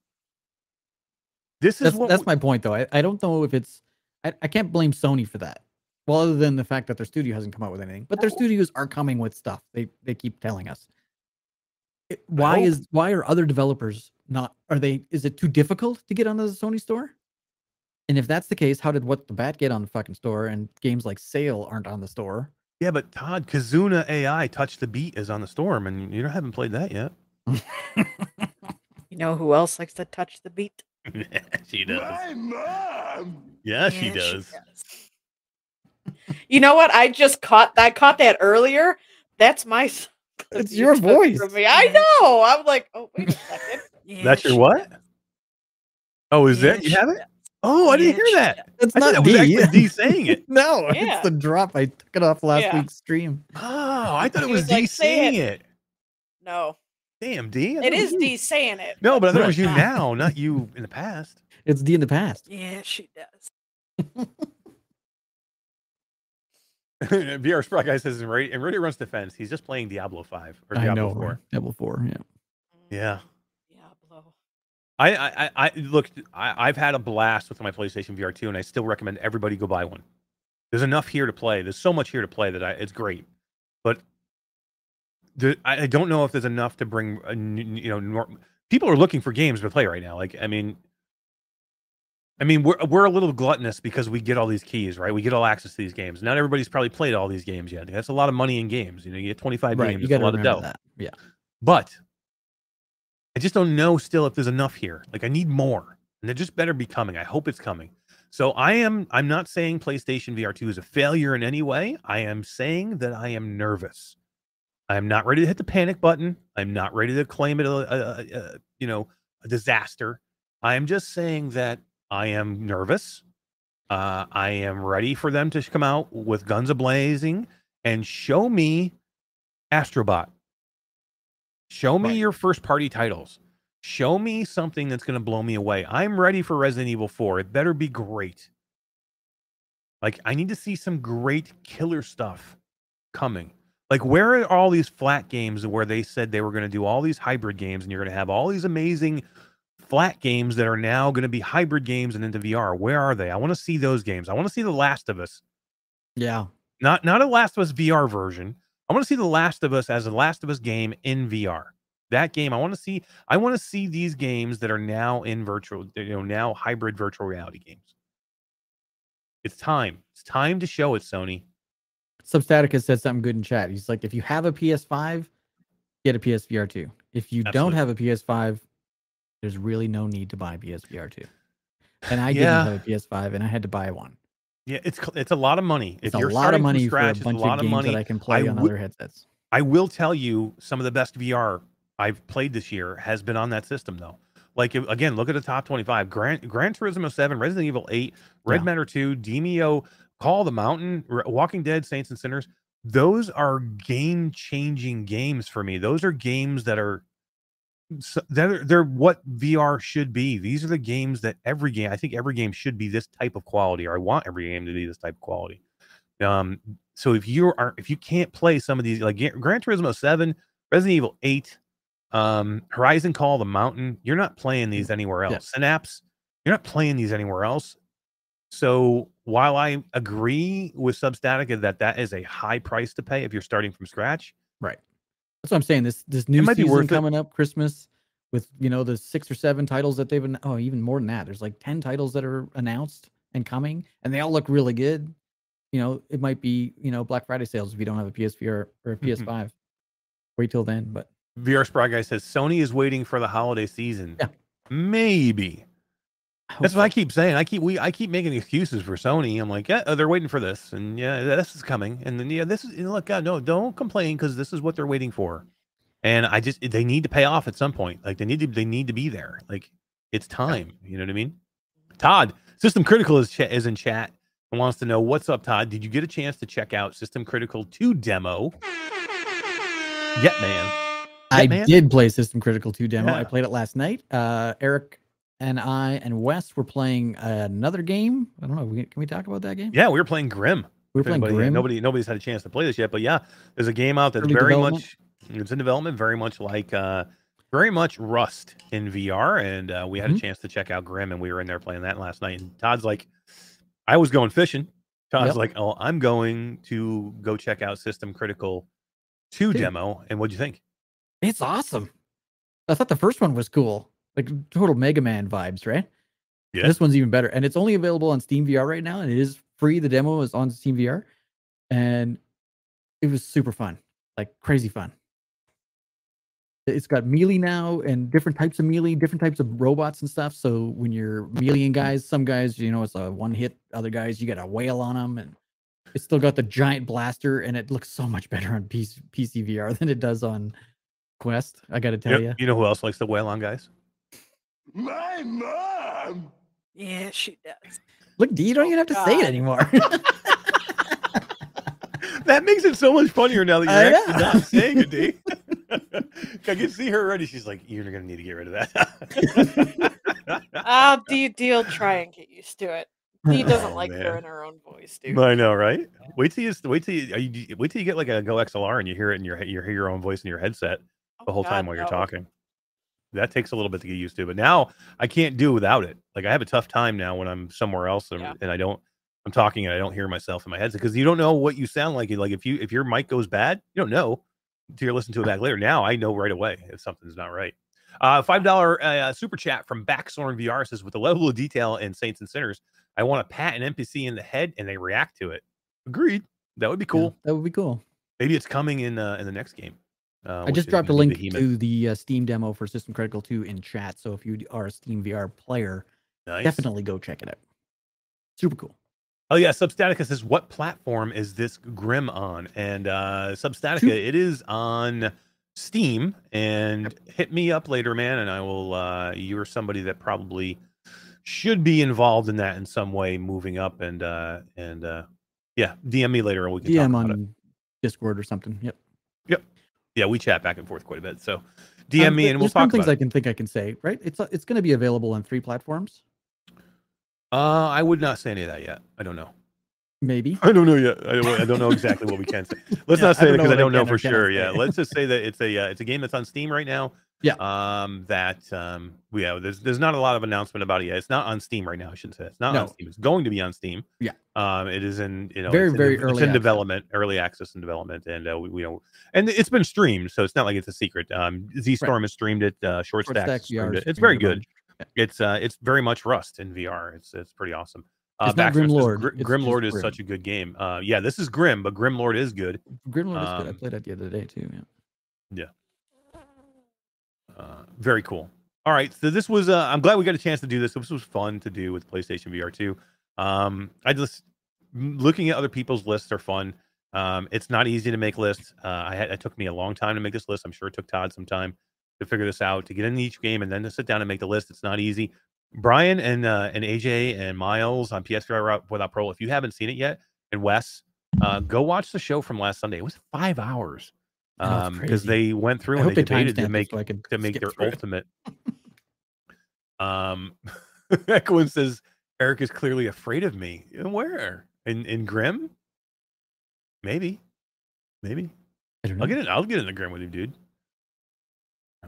This is That's what that's my point, though. I, I don't know if it's I, I can't blame Sony for that. Well, other than the fact that their studio hasn't come out with anything, but their studios are coming with stuff. They they keep telling us. It- why is why are other developers not? Are they? Is it too difficult to get onto the Sony store? And if that's the case, how did what the bat get on the fucking store and games like Sail aren't on the store? Yeah, but Todd, Kizuna AI Touch the Beat is on the storm, and you haven't played that yet. You know who else likes to touch the beat? yeah, she does. My mom. Yeah, she Yeah, does. does. You know what? I just caught I caught that earlier. That's my s- It's you your voice. from me. I know. I'm like, oh wait a second. Yeah, That's your what? does. Oh, is Yeah, that you have it? does. Oh, I didn't hear that. does. It's I not that was D. actually D saying it. no, Yeah. it's the drop. I took it off last Yeah. week's stream. Oh, I thought it was, was D like, saying it." it. No, Damn, D. I thought it was is you. D saying it. No, but I thought it was you now, not you in the past. It's D in the past. Yeah, she does. VR Sprite guy says in Radio, in Radio Runs Defense, he's just playing Diablo 5 or I Diablo know. 4. Diablo four. Yeah. Mm-hmm. Yeah. I, I, I, look, I, I've had a blast with my PlayStation VR 2, and I still recommend everybody go buy one. There's enough here to play. There's so much here to play that I, it's great. But the, I, don't know if there's enough to bring, a, you know, nor, people are looking for games to play right now. Like, I mean, I mean, we're we're a little gluttonous because we get all these keys, right? We get all access to these games. Not everybody's probably played all these games yet. That's a lot of money in games. You know, you get 25 Right. games. You It's a lot of dough. that. Yeah. But I just don't know still if there's enough here. Like I need more. And it just better be coming. I hope it's coming. So I am I'm not saying PlayStation VR 2 is a failure in any way. I am saying that I am nervous. I'm not ready to hit the panic button. I'm not ready to claim it a, a, a- you know, a disaster. I am just saying that I am nervous. Uh, I am ready for them to come out with guns a blazing and show me Astrobot. Show me Right. your first party titles. Show me something that's going to blow me away. I'm ready for Resident Evil 4. It better be great. Like, I need to see some great killer stuff coming. Like, where are all these flat games where they said they were going to do all these hybrid games and you're going to have all these amazing flat games that are now going to be hybrid games and into VR? Where are they? I want to see those games. I want to see The Last of Us Yeah. not not a Last of Us VR version. I want to see The Last of Us as a Last of Us game in VR. That game, I want to see. I want to see these games that are now in virtual, you know, now hybrid virtual reality games. It's time. It's time to show it, Sony. Substatic has said something good in chat. He's like, if you have a PS5, get a PSVR 2. If you don't have a PS5, there's really no need to buy PSVR 2. And I Yeah. didn't have a PS5 and I had to buy one. Yeah, it's it's a lot of money. It's if a you're lot of money scratch, for a bunch a lot of games money. that I can play on would- other headsets. I will tell you some of the best VR I've played this year has been on that system though. Like again, look at the top 25. Gran, Gran Turismo 7, Resident Evil 8, Red Yeah. Matter 2, Demeo, Call of the Mountain, Walking Dead, Saints and Sinners. Those are game-changing games for me. Those are games that are so they're, they're what VR should be. These are the games that every game, I think every game should be this type of quality, or I want every game to be this type of quality. Um, so if you are if you can't play some of these like Gran Turismo 7, Resident Evil 8, um, Horizon Call of the Mountain, you're not playing these anywhere Yeah. else. Synapse, you're not playing these anywhere else. So while I agree with Substatica that that is a high price to pay if you're starting from scratch, Right. That's what I'm saying. This this new season worth it. coming up, Christmas, with you know the six or seven titles that they've an- oh even more than that. There's like ten titles that are announced and coming, and they all look really good. You know, it might be you know Black Friday sales if you don't have a PSVR or a Mm-hmm. PS5. Wait till then, but VR Spry guy says Sony is waiting for the holiday season. Yeah. Maybe. I hope That's what I keep saying. I keep we I keep making excuses for Sony. I'm like, yeah, oh, they're waiting for this, and yeah, this is coming, and then yeah, this is you know, look, God, no, don't complain because this is what they're waiting for, and I just they need to pay off at some point. Like they need to they need to be there. Like it's time. You know what I mean? Todd, System Critical is cha- is in chat and wants to know what's up. Todd, did you get a chance to check out System Critical Two demo? Yet, man. I man? did play System Critical 2 demo. I played it last night. Uh, Eric and I and Wes were playing another game. I don't know. Can we talk about that game? Yeah, we were playing Grim. we were playing anybody- Grim. Nobody, nobody's had a chance to play this yet, but yeah, there's a game out that's Early very much it's in development, very much like uh very much Rust in VR, and uh, we had a Mhm. chance to check out Grim, and we were in there playing that last night. And Todd's like, I was going fishing. Todd's Yep. like, oh, I'm going to go check out System Critical Two Two. demo, and what'd you think? It's awesome. I thought the first one was cool. Like total Mega Man vibes, right? Yeah. This one's even better. And it's only available on Steam VR right now. And it is free. The demo is on Steam VR. And it was super fun. Like crazy fun. It's got melee now and different types of melee, different types of robots and stuff. So when you're meleeing guys, some guys, you know, it's a one hit, other guys, you got a whale on them. And it's still got the giant blaster. And it looks so much better on PC, PC VR than it does on Quest. I got to tell You, you. you know who else likes the whale on guys? My mom. Yeah, she does. Look, D, you don't even have to say it anymore. That makes it so much funnier now that you're actually not saying it, D. I can see her already. She's like, "You're gonna need to get rid of that." Ah, D D'll try and get used to it. D doesn't Oh, like her in her own voice, dude. I know, right? Wait till you wait till you, you wait till you get like a Go XLR and you hear it in your he- you hear your own voice in your headset the Oh, whole time God, while you're no. talking. That takes a little bit to get used to, but now I can't do without it. Like I have a tough time now when I'm somewhere else and, Yeah. and I don't I'm talking and I don't hear myself in my headset because you don't know what you sound like. Like if you if your mic goes bad, you don't know until you're listening to it back later. Now I know right away if something's not right. Uh, five dollar uh, super chat from Backsorn VR says, with the level of detail in Saints and Sinners, I want to pat an NPC in the head and they react to it. Agreed. That would be Yeah, cool. that would be cool. Maybe it's coming in uh, in the next game. Uh, I just dropped a link Behemoth. to the uh, Steam demo for System Critical 2 in chat. So if you are a Steam VR player, Nice. definitely go check it out. Super cool. Oh yeah, Substatica says what platform is this Grim on? And uh Substatica, it is on Steam. And hit me up later, man, and I will. uh You're somebody that probably should be involved in that in some way, moving up and uh and uh yeah, DM me later and we can talk DM about it. on Discord or something. Yep. Yeah, we chat back and forth quite a bit. So DM Um, me and we'll there's some talk things about I can think I can say. Right? It's uh, it's going to be available on three platforms. Uh, I would not say any of that yet. I don't know. Maybe. I don't know yet. I don't, I don't know exactly what we can say. Let's Yeah, not I say don't that know because I don't know for or sure. Yeah, let's just say that it's a uh, it's a game that's on Steam right now. Yeah. Um. That um. Yeah. There's there's not a lot of announcement about it yet. It's not on Steam right now. I shouldn't say it's not on Steam. It's going to be on Steam. Yeah. Um. It is in you know Very, in very early It's in access. development, early access and development, and uh, we, we don't. And it's been streamed, so it's not like it's a secret. Um. Z Storm has streamed it. Uh, Short Stack it. It's very good. bunch. It's uh. It's very much Rust in VR. It's it's pretty awesome. Uh, It's not says Grimlord, Gr- it's just Grimlord is Grim. such a good game. Uh, yeah, this is Grim, but Grim Lord is good. Grimlord is good. I Um, played that the other day too. Yeah. Yeah. Uh, very cool. All right, so this was. Uh, I'm glad we got a chance to do this. This was fun to do with PlayStation VR 2. Um, I just looking at other people's lists are fun. Um, it's not easy to make lists. Uh, I had it took me a long time to make this list. I'm sure it took Todd some time to figure this out, to get into each game, and then to sit down and make the list. It's not easy. Brian and uh, and AJ and Miles on PSVR Without Parole. If you haven't seen it yet, and Wes, uh, go watch the show from last Sunday. It was five hours um because they went through I and they debated to make so to make their ultimate. um, Echoin says Eric is clearly afraid of me. And Where in in Grim? Maybe, maybe. I don't know. I'll get in. I'll get in the Grim with you, dude.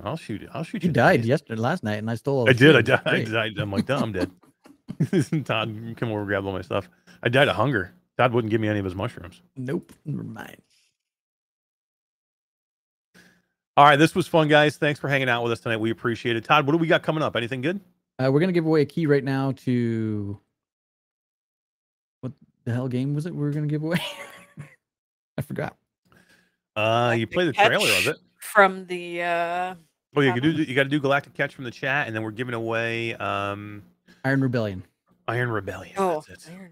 I'll shoot. it. I'll shoot You died yesterday, last night, and I stole. All I did. I. Died. I died. I'm like, "Duh, I'm dead. Todd, come over, grab all my stuff. I died of hunger. Todd wouldn't give me any of his mushrooms. Nope. Never mind. All right, this was fun, guys. Thanks for hanging out with us tonight. We appreciate it. Todd, what do we got coming up? Anything good? Uh, we're gonna give away a key right now to what the hell game was it? We were gonna give away. I forgot. Uh, you play the trailer of it. from the uh Oh, you could do. Uh-huh. You got to do Galactic Catch from the chat, and then we're giving away um Iron Rebellion. Iron Rebellion. oh That's it. Iron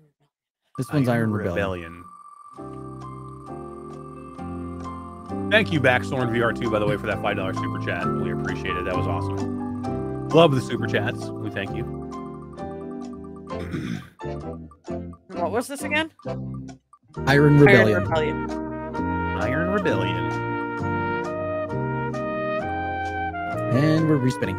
This one's Iron Rebellion. Thank you, Backthorn VR2, by the way, for that five dollar super chat. We appreciate it. That was awesome. Love the super chats. We thank you. What was this again? Iron Rebellion. Iron Rebellion. Iron Rebellion. And we're respinning.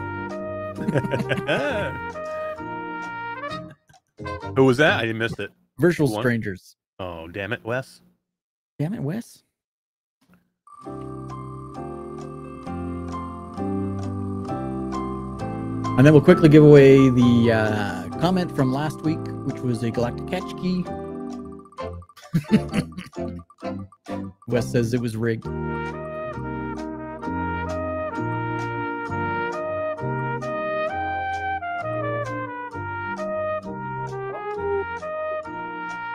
Who was that? I didn't missed it. Virtual Who? Strangers. Oh, damn it, Wes. Damn it, Wes. And then we'll quickly give away the uh, comment from last week, which was a Galactic Catch key. Wes says it was rigged.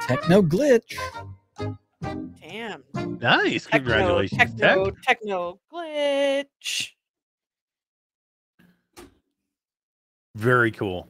Techno glitch. Damn. Nice. Techno, Congratulations, Tech. techno, techno glitch. Very cool.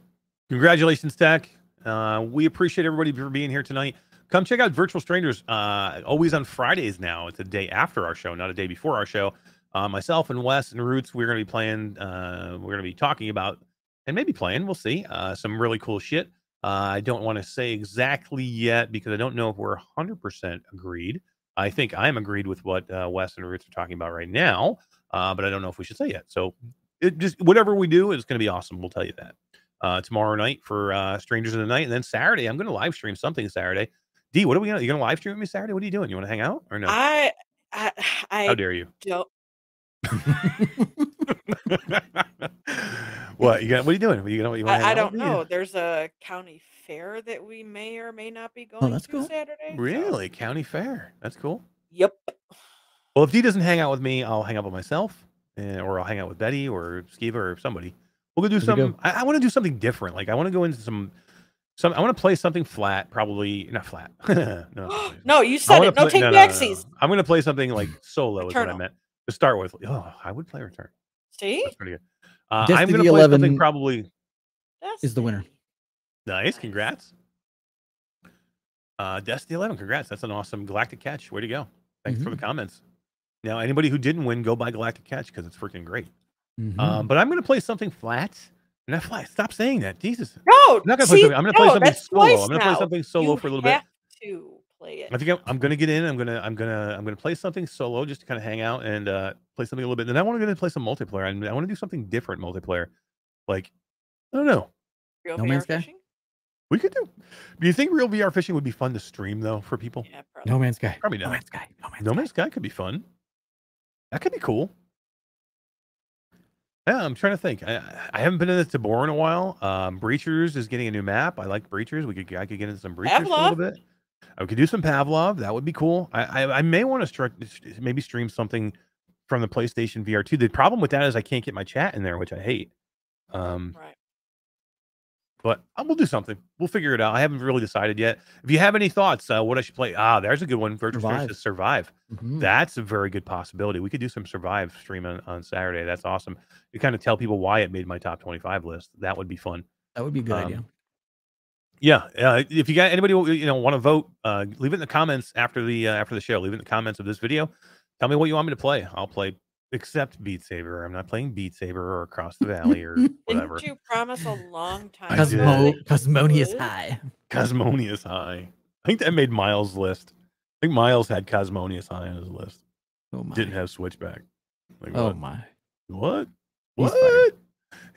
Congratulations, Tech. Uh, we appreciate everybody for being here tonight. Come check out Virtual Strangers. Uh, always on Fridays now. It's a day after our show, not a day before our show. Uh, myself and Wes and Roots, we're going to be playing. Uh, we're going to be talking about and maybe playing. We'll see. Uh, some really cool shit. Uh, I don't want to say exactly yet because I don't know if we're 100% agreed. I think I'm agreed with what uh, Wes and Roots are talking about right now, uh, but I don't know if we should say yet. So it just whatever we do is going to be awesome. We'll tell you that uh, tomorrow night for uh, Strangers in the Night, and then Saturday I'm going to live stream something Saturday. D, what are we gonna? You going to live stream with me Saturday? What are you doing? You want to hang out or no? I I I How dare you? don't what you got? What are you doing? Are you gonna? You wanna I, I don't with me? know. There's a county fair that we may or may not be going Oh, going that's to cool. Saturday. so- Really, county fair? That's cool. Yep. Well, if D doesn't hang out with me, I'll hang out with myself, eh, or I'll hang out with Betty or Skiva or somebody. We'll go do some. I, I want to do something different. Like I want to go into some. Some. I want to play something flat. Probably not flat. no. no. no, you said wanna it. No play- take no, no, no, no. I'm going to play something like solo. Is what I meant to start with. Oh, I would play Return. See? That's pretty good. Uh, I'm going to play something 11 probably Is the winner. nice. Congrats. Uh, Destiny 11, congrats. That's an awesome Galactic Catch. Way to go. Thanks for the Mhm. comments. Now, anybody who didn't win, go buy Galactic Catch because it's freaking great. Mhm. Um, but I'm going to play something flat. Not flat. Stop saying that. Jesus. No, I'm not gonna play something. I'm gonna play something solo. I'm gonna play something solo You for a little bit. have To play it. I think I'm, I'm gonna get in. I'm gonna I'm gonna I'm gonna play something solo just to kind of hang out and uh, play something a little bit. Then I want to get in play some multiplayer. I, I want to do something different multiplayer. Like I don't know. Real No VR Man's Sky? fishing? We could do. Do you think real VR fishing would be fun to stream though for people? Yeah, probably. No Man's Sky. Probably not. No. Man's Sky. No Man's No Sky. Man's Sky could be fun. That could be cool. Yeah, I'm trying to think. I, I haven't been in the Tabor in a while. Um, Breachers is getting a new map. I like Breachers. We could I could get into some Breachers for a little bit. I could do some Pavlov. That would be cool. I I, I may want to start maybe stream something from the PlayStation VR 2. The problem with that is I can't get my chat in there, which I hate. Um, Right. but uh, we'll do something. We'll figure it out. I haven't really decided yet. If you have any thoughts, uh, what I should play? Ah, there's a good one. Virtual Survive. Survive. Survive. Mhm. That's a very good possibility. We could do some Survive stream on, on Saturday. That's awesome. You kind of tell people why it made my top 25 list. That would be fun. That would be a good Um, idea. Yeah, uh, if you got anybody you know want to vote, uh, leave it in the comments after the uh, after the show. Leave it in the comments of this video. Tell me what you want me to play. I'll play, except Beat Saber. I'm not playing Beat Saber or Across the Valley or whatever. Didn't you promise a long time I ago? did. Cosmo- that Cosmonious you would? High. Cosmonious High. I think that made Miles' list. I think Miles had Cosmonious High on his list. Oh my. Didn't have Switchback. Like, Oh what? my. What? What?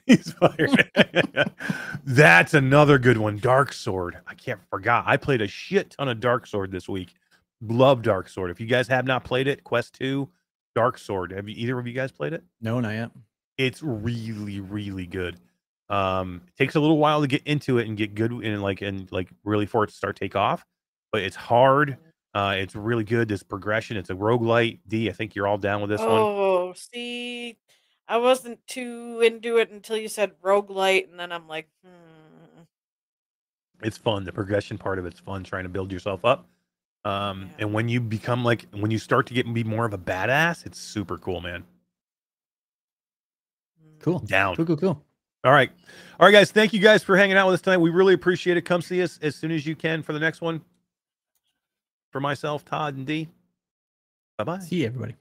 Fired. He's fired. That's another good one. Dark Sword. I can't forgot. I played a shit ton of Dark Sword this week. Love Dark Sword. If you guys have not played it, Quest 2, Dark Sword. Have you, either of you guys played it? No, not yet. It's really, really good. Um, it takes a little while to get into it and get good and like and like really for it to start take off, but it's hard. Uh, it's really good. This progression. It's a roguelite. D, I think you're all down with this one. Oh, see, I wasn't too into it until you said roguelite, and then I'm like, hmm. it's fun. The progression part of it's fun trying to build yourself up. Um, Yeah. and when you become like when you start to get be more of a badass, it's super cool, man. Cool. Down. Cool, cool, cool. All right. All right, guys. Thank you guys for hanging out with us tonight. We really appreciate it. Come see us as soon as you can for the next one. For myself, Todd and D. Bye bye. See you, everybody.